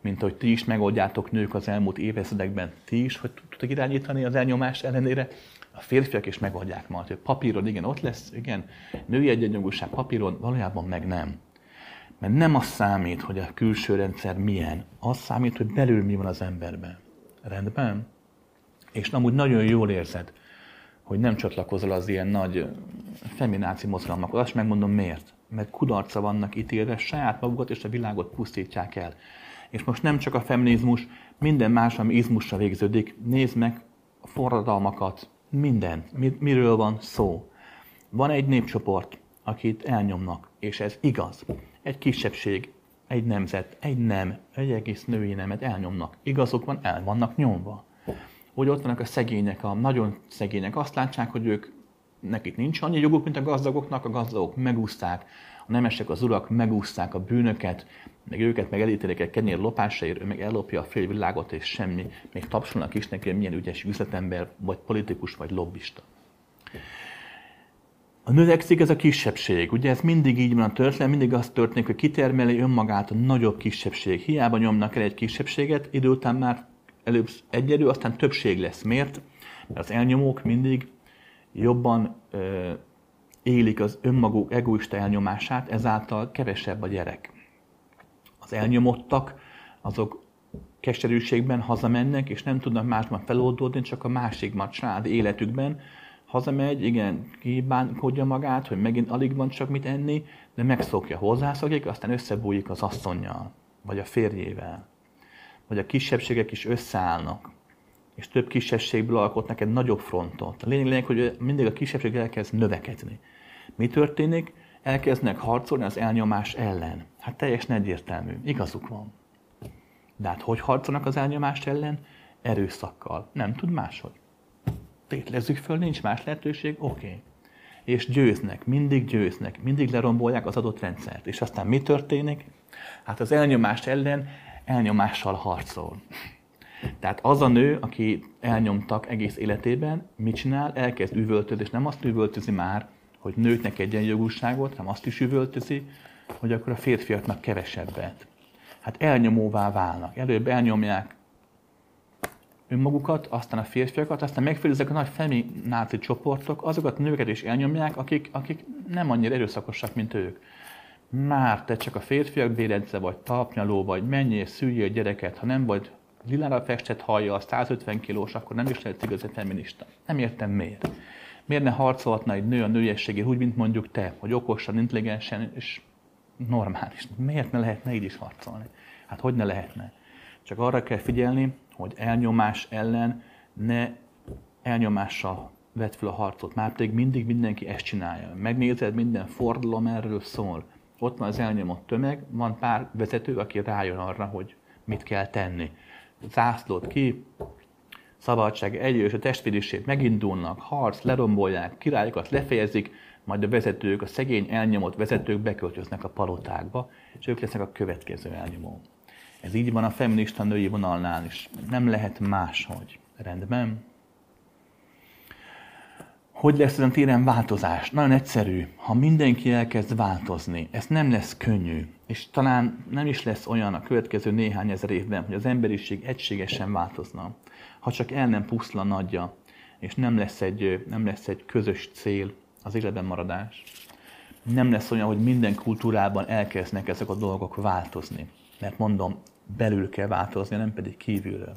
Mint hogy ti is megoldjátok nők az elmúlt évezredekben, ti is, hogy tudtok irányítani az elnyomás ellenére, a férfiak is megoldják majd, hogy papíron igen ott lesz, igen, női egyenjogúság papíron, valójában meg nem. Mert nem az számít, hogy a külső rendszer milyen, az számít, hogy belül mi van az emberben. Rendben? És amúgy nagyon jól érzed, hogy nem csatlakozol az ilyen nagy femináci mozgalmakhoz. Azt megmondom miért. Mert kudarca vannak ítélve, saját magukat és a világot pusztítják el. És most nem csak a feminizmus, minden más, ami izmusra végződik, nézd meg a forradalmakat, minden, miről van szó. Van egy népcsoport, akit elnyomnak, és ez igaz. Egy kisebbség, egy nemzet, egy nem, egy egész női nemet elnyomnak. Igazok van, el vannak nyomva. Hogy ott vannak a szegények, a nagyon szegények, azt látják, hogy ők nekik nincs annyi joguk, mint a gazdagoknak, a gazdagok megúzták, a nemesek, az urak megúzták a bűnöket, meg őket meg elítélik egy kenyér lopásaért, ő meg ellopja a fél és semmi, még tapsolnak is neki, milyen ügyes üzletember, vagy politikus, vagy lobbista. A növekszik ez a kisebbség. Ugye ez mindig így van a történet, mindig az történik, hogy kitermeli önmagát a nagyobb kisebbség. Hiába nyomnak el egy kisebbséget, idő után már előbb egyedül, aztán többség lesz. Miért? Mert az elnyomók mindig jobban ö, élik az önmaguk egoista elnyomását, ezáltal kevesebb a gyerek. Az elnyomottak, azok keserűségben hazamennek, és nem tudnak másban feloldódni, csak a másikban, család életükben. Hazamegy, igen, kibánkodja magát, hogy megint alig van csak mit enni, de megszokja, hozzászokik, aztán összebújik az asszonyjal, vagy a férjével. Vagy a kisebbségek is összeállnak és több kisebbségből alkotnak egy nagyobb frontot. A lényeg, lényeg, hogy mindig a kisebbség elkezd növekedni. Mi történik? Elkezdnek harcolni az elnyomás ellen. Hát teljesen egyértelmű. Igazuk van. De hát hogy harcolnak az elnyomás ellen? Erőszakkal. Nem tud máshogy. Tétlezzük föl, nincs más lehetőség, oké. Okay. És győznek, mindig győznek, mindig lerombolják az adott rendszert. És aztán mi történik? Hát az elnyomás ellen elnyomással harcol. Tehát az a nő, aki elnyomtak egész életében, mit csinál? Elkezd üvöltözni, és nem azt üvöltözi már, hogy nőknek egyenjogúságot, hanem azt is üvöltözi, hogy akkor a férfiaknak kevesebbet. Hát elnyomóvá válnak. Előbb elnyomják önmagukat, aztán a férfiakat, aztán megfelezik a nagy femináci csoportok, azokat nőket is elnyomják, akik, akik nem annyira erőszakosak, mint ők. Már te csak a férfiak béredze vagy, tapnyaló vagy, menjél, szüljél gyereket, ha nem vagy lilára festett hajja, a 150 kilós, akkor nem is lehet igazi feminista. Nem értem miért. Miért ne harcolhatna egy nő a nőiességért úgy, mint mondjuk te, hogy okosan, intelligensen és normális. Miért ne lehetne így is harcolni? Hát hogy ne lehetne? Csak arra kell figyelni, hogy elnyomás ellen ne elnyomással vett fel a harcot. Már pedig mindig mindenki ezt csinálja. Megnézed, minden fordulom erről szól. Ott van az elnyomott tömeg, van pár vezető, aki rájön arra, hogy mit kell tenni zászlót ki, szabadság, egyős, a testvériség megindulnak, harc, lerombolják, királyokat lefejezik, majd a vezetők, a szegény elnyomott vezetők beköltöznek a palotákba, és ők lesznek a következő elnyomó. Ez így van a feminista női vonalnál is. Nem lehet máshogy. Rendben? Hogy lesz ezen téren változás? Nagyon egyszerű. Ha mindenki elkezd változni, ez nem lesz könnyű, és talán nem is lesz olyan a következő néhány ezer évben, hogy az emberiség egységesen változna. Ha csak el nem puszla nagyja, és nem lesz egy, nem lesz egy közös cél az életben maradás. Nem lesz olyan, hogy minden kultúrában elkezdnek ezek a dolgok változni. Mert mondom, belül kell változni, nem pedig kívülről.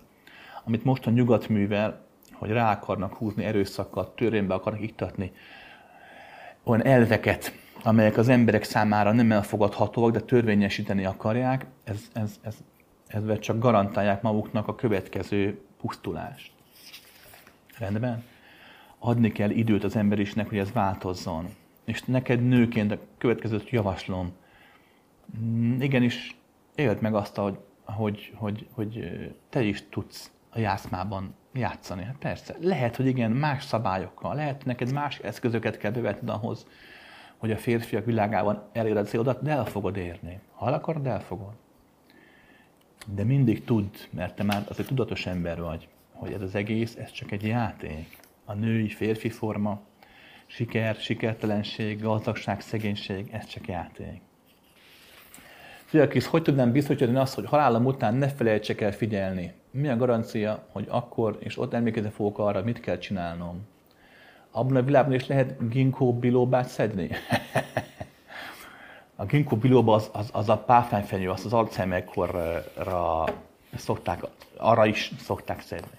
Amit most a nyugat művel, hogy rá akarnak húzni erőszakkal, törvénybe akarnak iktatni olyan elveket, amelyek az emberek számára nem elfogadhatóak, de törvényesíteni akarják, ez, ez, ez, ezzel csak garantálják maguknak a következő pusztulást. Rendben? Adni kell időt az emberisnek, hogy ez változzon. És neked nőként a következőt javaslom. Igenis, éld meg azt, hogy, hogy, hogy, hogy te is tudsz a jászmában játszani. Hát persze. Lehet, hogy igen, más szabályokkal. Lehet, neked más eszközöket kell bevetned ahhoz, hogy a férfiak világában eléred a célodat, de el fogod érni. Ha el akarod, el fogod. De mindig tudd, mert te már azért tudatos ember vagy, hogy ez az egész, ez csak egy játék. A női, férfi forma, siker, sikertelenség, gazdagság, szegénység, ez csak játék. Fiakis, hogy tudnám biztosítani azt, hogy halálom után ne felejtsek el figyelni? Mi a garancia, hogy akkor és ott emlékezni fogok arra, mit kell csinálnom? Abban a világban is lehet ginkgo bilóbát szedni? a ginkgo bilóba az, az, az a páfányfenyő, azt az Alzheimer-korra szokták, arra is szokták szedni.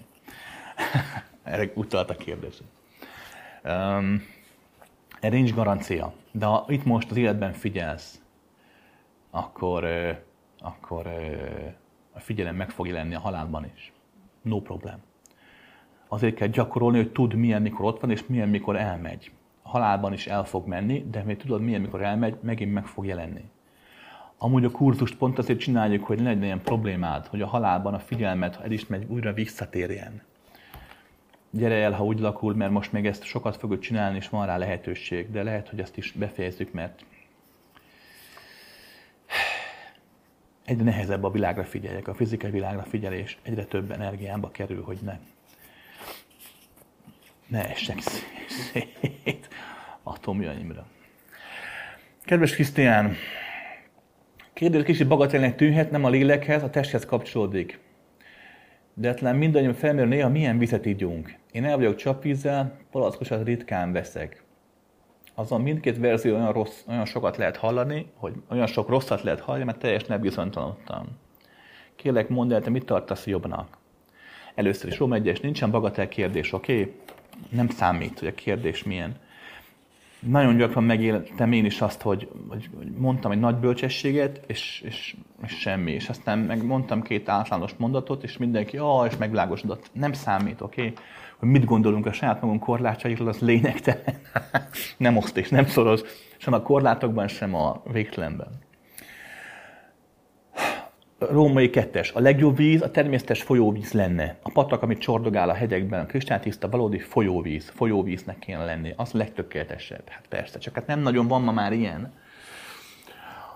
Erre utalt a kérdező. Um, erre nincs garancia. De ha itt most az életben figyelsz, akkor, akkor a figyelem meg fog jelenni a halálban is. No problem. Azért kell gyakorolni, hogy tud milyen mikor ott van, és milyen mikor elmegy. A halálban is el fog menni, de még tudod milyen mikor elmegy, megint meg fog jelenni. Amúgy a kurzust pont azért csináljuk, hogy ne legyen ilyen problémád, hogy a halálban a figyelmet, ha el is megy, újra visszatérjen. Gyere el, ha úgy lakul, mert most még ezt sokat fogod csinálni, és van rá lehetőség, de lehet, hogy ezt is befejezzük, mert egyre nehezebb a világra figyeljek, a fizikai világra figyelés egyre több energiába kerül, hogy ne, ne essek szét atomjaimra. Kedves Krisztián, kérdés kicsit bagatelnek tűnhet, nem a lélekhez, a testhez kapcsolódik. De talán mindannyian felmerül néha, milyen vizet ígyunk. Én el vagyok csapvízzel, palackosat ritkán veszek azon mindkét verzió olyan, rossz, olyan sokat lehet hallani, hogy olyan sok rosszat lehet hallani, mert teljesen elbizonytalanodtam. Kérlek, mondd el, te mit tartasz jobbnak? Először is Róm 1 nincsen bagatel kérdés, oké? Okay? Nem számít, hogy a kérdés milyen. Nagyon gyakran megéltem én is azt, hogy, hogy mondtam egy nagy bölcsességet, és, és, és semmi. És aztán meg mondtam két általános mondatot, és mindenki, ah, és megvilágosodott. Nem számít, oké? Okay? Hogy mit gondolunk a saját magunk korlátjaikról, az lényegtelen. nem oszt és nem szoros, sem a korlátokban, sem a végtelenben. Római kettes. A legjobb víz a természetes folyóvíz lenne. A patak, amit csordogál a hegyekben, a kristálytiszta, valódi folyóvíz. Folyóvíznek kéne lenni. Az legtökéletesebb. Hát persze, csak hát nem nagyon van ma már ilyen.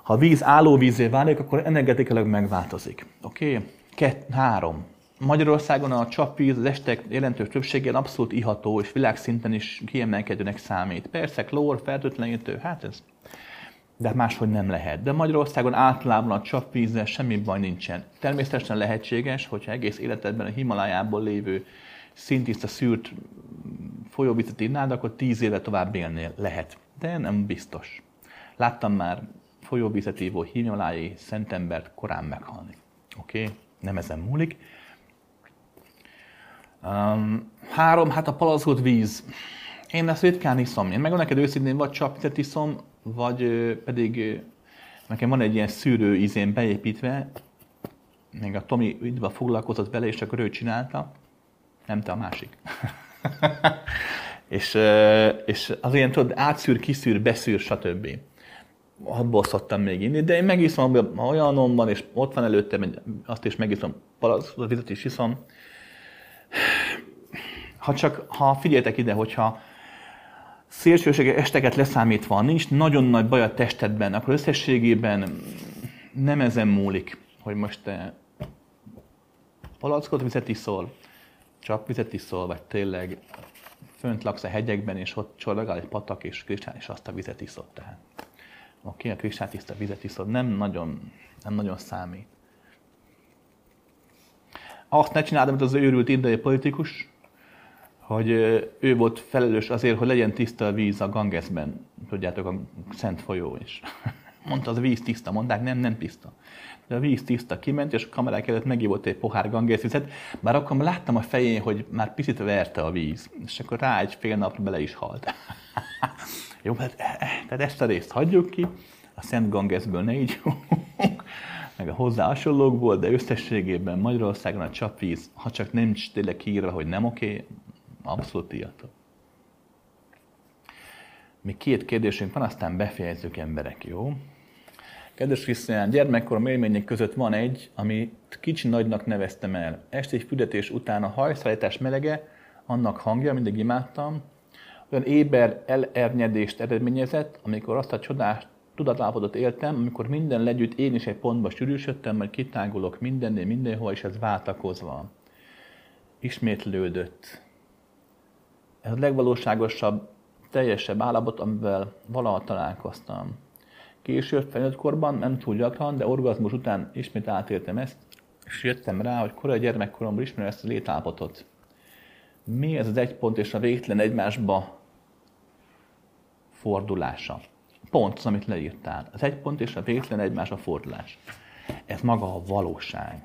Ha víz állóvízé válik, akkor energetikailag megváltozik. Oké? Okay? Kett, három. Magyarországon a csapvíz az estek jelentős többségén abszolút iható, és világszinten is kiemelkedőnek számít. Persze, klór, fertőtlenítő, hát ez de máshogy nem lehet. De Magyarországon általában a csapvízzel semmi baj nincsen. Természetesen lehetséges, hogyha egész életedben a Himalájából lévő szintiszta szűrt folyóvizet innád, akkor tíz éve tovább élnél. Lehet. De nem biztos. Láttam már folyóvizet ívó himalái szentembert korán meghalni. Oké? Okay? Nem ezen múlik. Um, három, hát a palackolt víz. Én ezt ritkán iszom. Én megvan neked őszintén, vagy csapvizet iszom, vagy pedig nekem van egy ilyen szűrő ízén beépítve, még a Tomi üdva foglalkozott vele, és akkor ő csinálta, nem te a másik. és, és az ilyen, tudod, átszűr, kiszűr, beszűr, stb. Abból szoktam még inni, de én megiszom, ha olyanom van, és ott van előttem, azt is megiszom, palackozott vizet is iszom, ha csak, ha figyeltek ide, hogyha szélsőséges esteket leszámítva nincs nagyon nagy baj a testedben, akkor összességében nem ezen múlik, hogy most te palackot vizet iszol, csak vizet iszol, vagy tényleg fönt laksz a hegyekben, és ott csordogál egy patak, és kristály, és azt a vizet iszod. Tehát. Oké, okay, a tiszta vizet iszod, nem nagyon, nem nagyon számít. Azt ne csináld, mint az őrült indiai politikus, hogy ő volt felelős azért, hogy legyen tiszta a víz a Gangesben, tudjátok, a szent folyó is. Mondta, az víz tiszta, mondták, nem, nem tiszta. De a víz tiszta, kiment, és a kamerák előtt megívott egy pohár Ganges bár akkor láttam a fején, hogy már picit verte a víz, és akkor rá egy fél napra bele is halt. Jó, hát, tehát ezt a részt hagyjuk ki, a Szent Gangesből ne így meg a hozzá hasonlókból, de összességében Magyarországon a csapvíz, ha csak nem tényleg kiírva, hogy nem oké, abszolút tiltó. Még két kérdésünk van, aztán befejezzük emberek, jó? Kedves Krisztián, gyermekkorom élmények között van egy, amit kicsi nagynak neveztem el. Egy fürdetés után a hajszállítás melege, annak hangja, mindig imádtam, olyan éber elernyedést eredményezett, amikor azt a csodás tudatállapotot éltem, amikor minden legyütt én is egy pontba sűrűsödtem, majd kitágulok mindennél, mindenhol, és ez váltakozva. Ismétlődött. Ez a legvalóságosabb, teljesebb állapot, amivel valaha találkoztam. Később, felnőtt korban, nem túl gyakran, de orgazmus után ismét átéltem ezt, és jöttem rá, hogy korai gyermekkoromban ismerem ezt a létállapotot. Mi ez az egy pont és a végtelen egymásba fordulása? Pont az, amit leírtál. Az egy pont és a végtelen egymásba fordulás. Ez maga a valóság.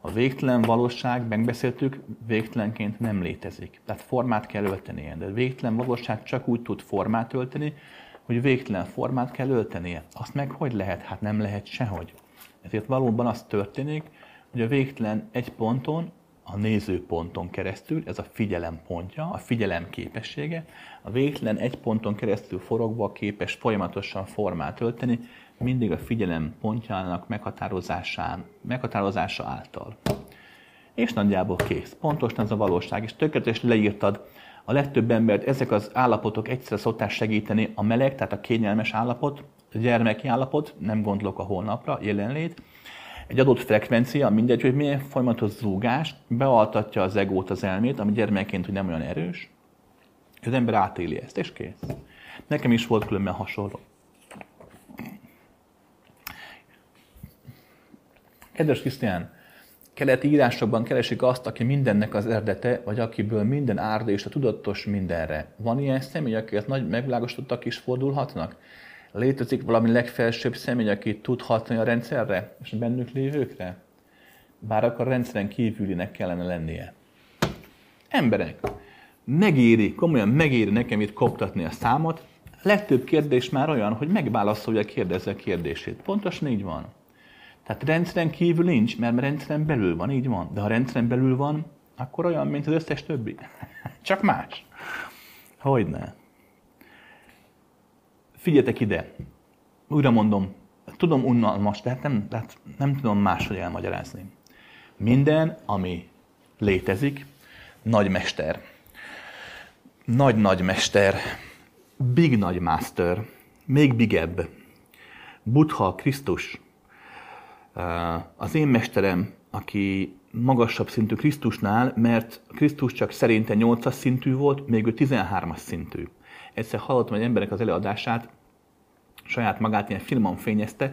A végtelen valóság, megbeszéltük, végtelenként nem létezik. Tehát formát kell öltenie. De a végtelen valóság csak úgy tud formát ölteni, hogy végtelen formát kell öltenie. Azt meg hogy lehet? Hát nem lehet sehogy. Ezért valóban az történik, hogy a végtelen egy ponton, a nézőponton keresztül, ez a figyelem pontja, a figyelem képessége, a végtelen egy ponton keresztül forogva képes folyamatosan formát ölteni, mindig a figyelem pontjának meghatározásán, meghatározása által. És nagyjából kész. Pontosan ez a valóság, és tökéletes leírtad a legtöbb embert ezek az állapotok egyszer szokták segíteni, a meleg, tehát a kényelmes állapot, a gyermeki állapot, nem gondolok a holnapra, jelenlét, egy adott frekvencia, mindegy, hogy milyen folyamatos zúgás, bealtatja az egót, az elmét, ami gyermekként, hogy nem olyan erős, az ember átéli ezt, és kész. Nekem is volt különben hasonló. Kedves Krisztián, keleti írásokban keresik azt, aki mindennek az eredete, vagy akiből minden árda és a tudatos mindenre. Van ilyen személy, akiket nagy megvilágosítottak is fordulhatnak? Létezik valami legfelsőbb személy, aki tud hatni a rendszerre és a bennük lévőkre? Bár akkor a rendszeren kívülinek kellene lennie. Emberek, megéri, komolyan megéri nekem itt koptatni a számot. Legtöbb kérdés már olyan, hogy megválaszolja a kérdését. Pontosan így van. Tehát rendszeren kívül nincs, mert rendszeren belül van, így van. De ha rendszeren belül van, akkor olyan, mint az összes többi. Csak más. Hogyne. Figyeljetek ide. Újra mondom, tudom unalmas, de hát nem, hát nem tudom máshogy elmagyarázni. Minden, ami létezik, nagymester. Nagy-nagy mester. Big nagy master. Még bigebb. Buddha, Krisztus, az én mesterem, aki magasabb szintű Krisztusnál, mert Krisztus csak szerinte 8-as szintű volt, még ő 13-as szintű. Egyszer hallottam egy emberek az előadását, saját magát ilyen filmon fényezte,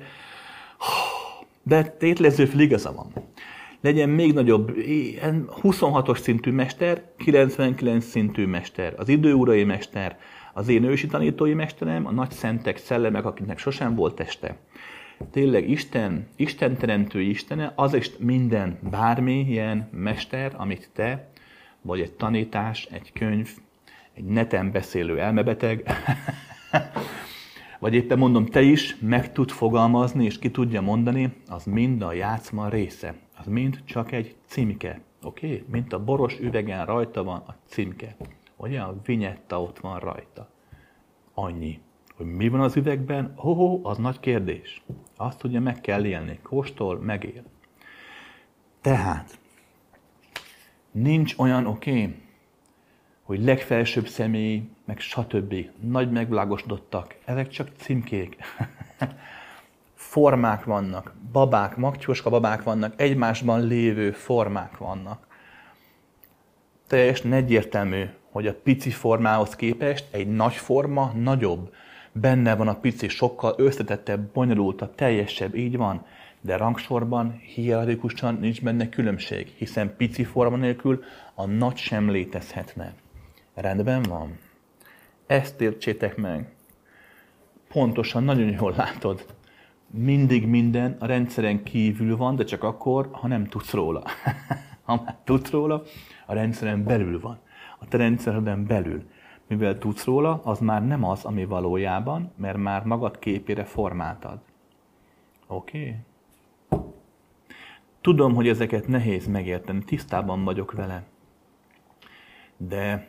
de tétlező igaza van. Legyen még nagyobb, 26-os szintű mester, 99 szintű mester, az időurai mester, az én ősi tanítói mesterem, a nagy szentek, szellemek, akiknek sosem volt teste. Tényleg Isten, Isten teremtő Istene, az is minden, bármilyen mester, amit te, vagy egy tanítás, egy könyv, egy neten beszélő elmebeteg, vagy éppen mondom, te is meg tud fogalmazni, és ki tudja mondani, az mind a játszma része. Az mind csak egy címke. Oké? Okay? Mint a boros üvegen rajta van a címke. Ugye? A vinyetta ott van rajta. Annyi. Hogy mi van az üvegben, ho, az nagy kérdés. Azt ugye meg kell élni. Kóstol, megél. Tehát, nincs olyan oké, okay, hogy legfelsőbb személy, meg stb. Nagy megvilágosodottak. Ezek csak címkék. formák vannak, babák, magcsoska babák vannak, egymásban lévő formák vannak. Teljesen egyértelmű, hogy a pici formához képest egy nagy forma nagyobb, benne van a pici, sokkal összetettebb, bonyolultabb, teljesebb, így van, de rangsorban, hierarchikusan nincs benne különbség, hiszen pici forma nélkül a nagy sem létezhetne. Rendben van? Ezt értsétek meg. Pontosan, nagyon jól látod. Mindig minden a rendszeren kívül van, de csak akkor, ha nem tudsz róla. ha már tudsz róla, a rendszeren belül van. A te rendszereden belül mivel tudsz róla, az már nem az, ami valójában, mert már magad képére formáltad. Oké? Okay? Tudom, hogy ezeket nehéz megérteni, tisztában vagyok vele. De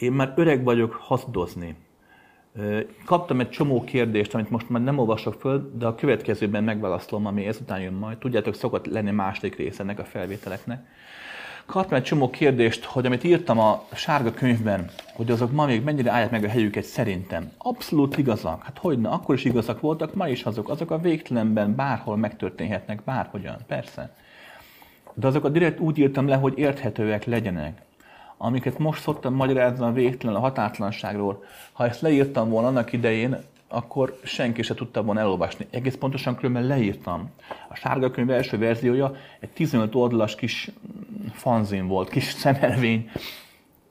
én már öreg vagyok hazudozni. Kaptam egy csomó kérdést, amit most már nem olvasok föl, de a következőben megválaszolom, ami ezután jön majd. Tudjátok, szokott lenni második része ennek a felvételeknek. Kaptam egy csomó kérdést, hogy amit írtam a sárga könyvben, hogy azok ma még mennyire állják meg a helyüket szerintem. Abszolút igazak. Hát hogyne, akkor is igazak voltak, ma is azok. Azok a végtelenben bárhol megtörténhetnek, bárhogyan, persze. De azokat direkt úgy írtam le, hogy érthetőek legyenek amiket most szoktam magyarázni a végtelen, a határtlanságról. Ha ezt leírtam volna annak idején, akkor senki se tudta volna elolvasni. Egész pontosan különben leírtam. A sárga könyv első verziója egy 15 oldalas kis fanzin volt, kis szemelvény,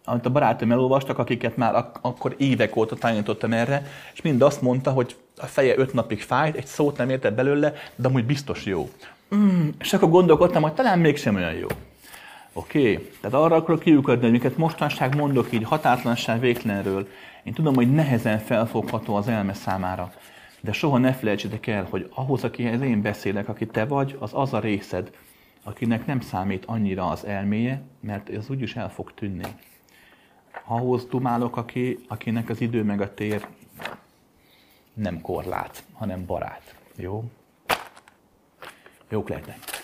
amit a barátom elolvastak, akiket már ak- akkor évek óta tanítottam erre, és mind azt mondta, hogy a feje öt napig fájt, egy szót nem értett belőle, de amúgy biztos jó. Mm, és akkor gondolkodtam, hogy talán mégsem olyan jó. Oké? Okay? Tehát arra akarok kiukadni, hogy miket mostanság mondok így határtlanság végtelenről. Én tudom, hogy nehezen felfogható az elme számára. De soha ne felejtsétek el, hogy ahhoz, akihez én beszélek, aki te vagy, az az a részed, akinek nem számít annyira az elméje, mert az úgyis el fog tűnni. Ahhoz dumálok, aki, akinek az idő meg a tér nem korlát, hanem barát. Jó? Jók lehetnek.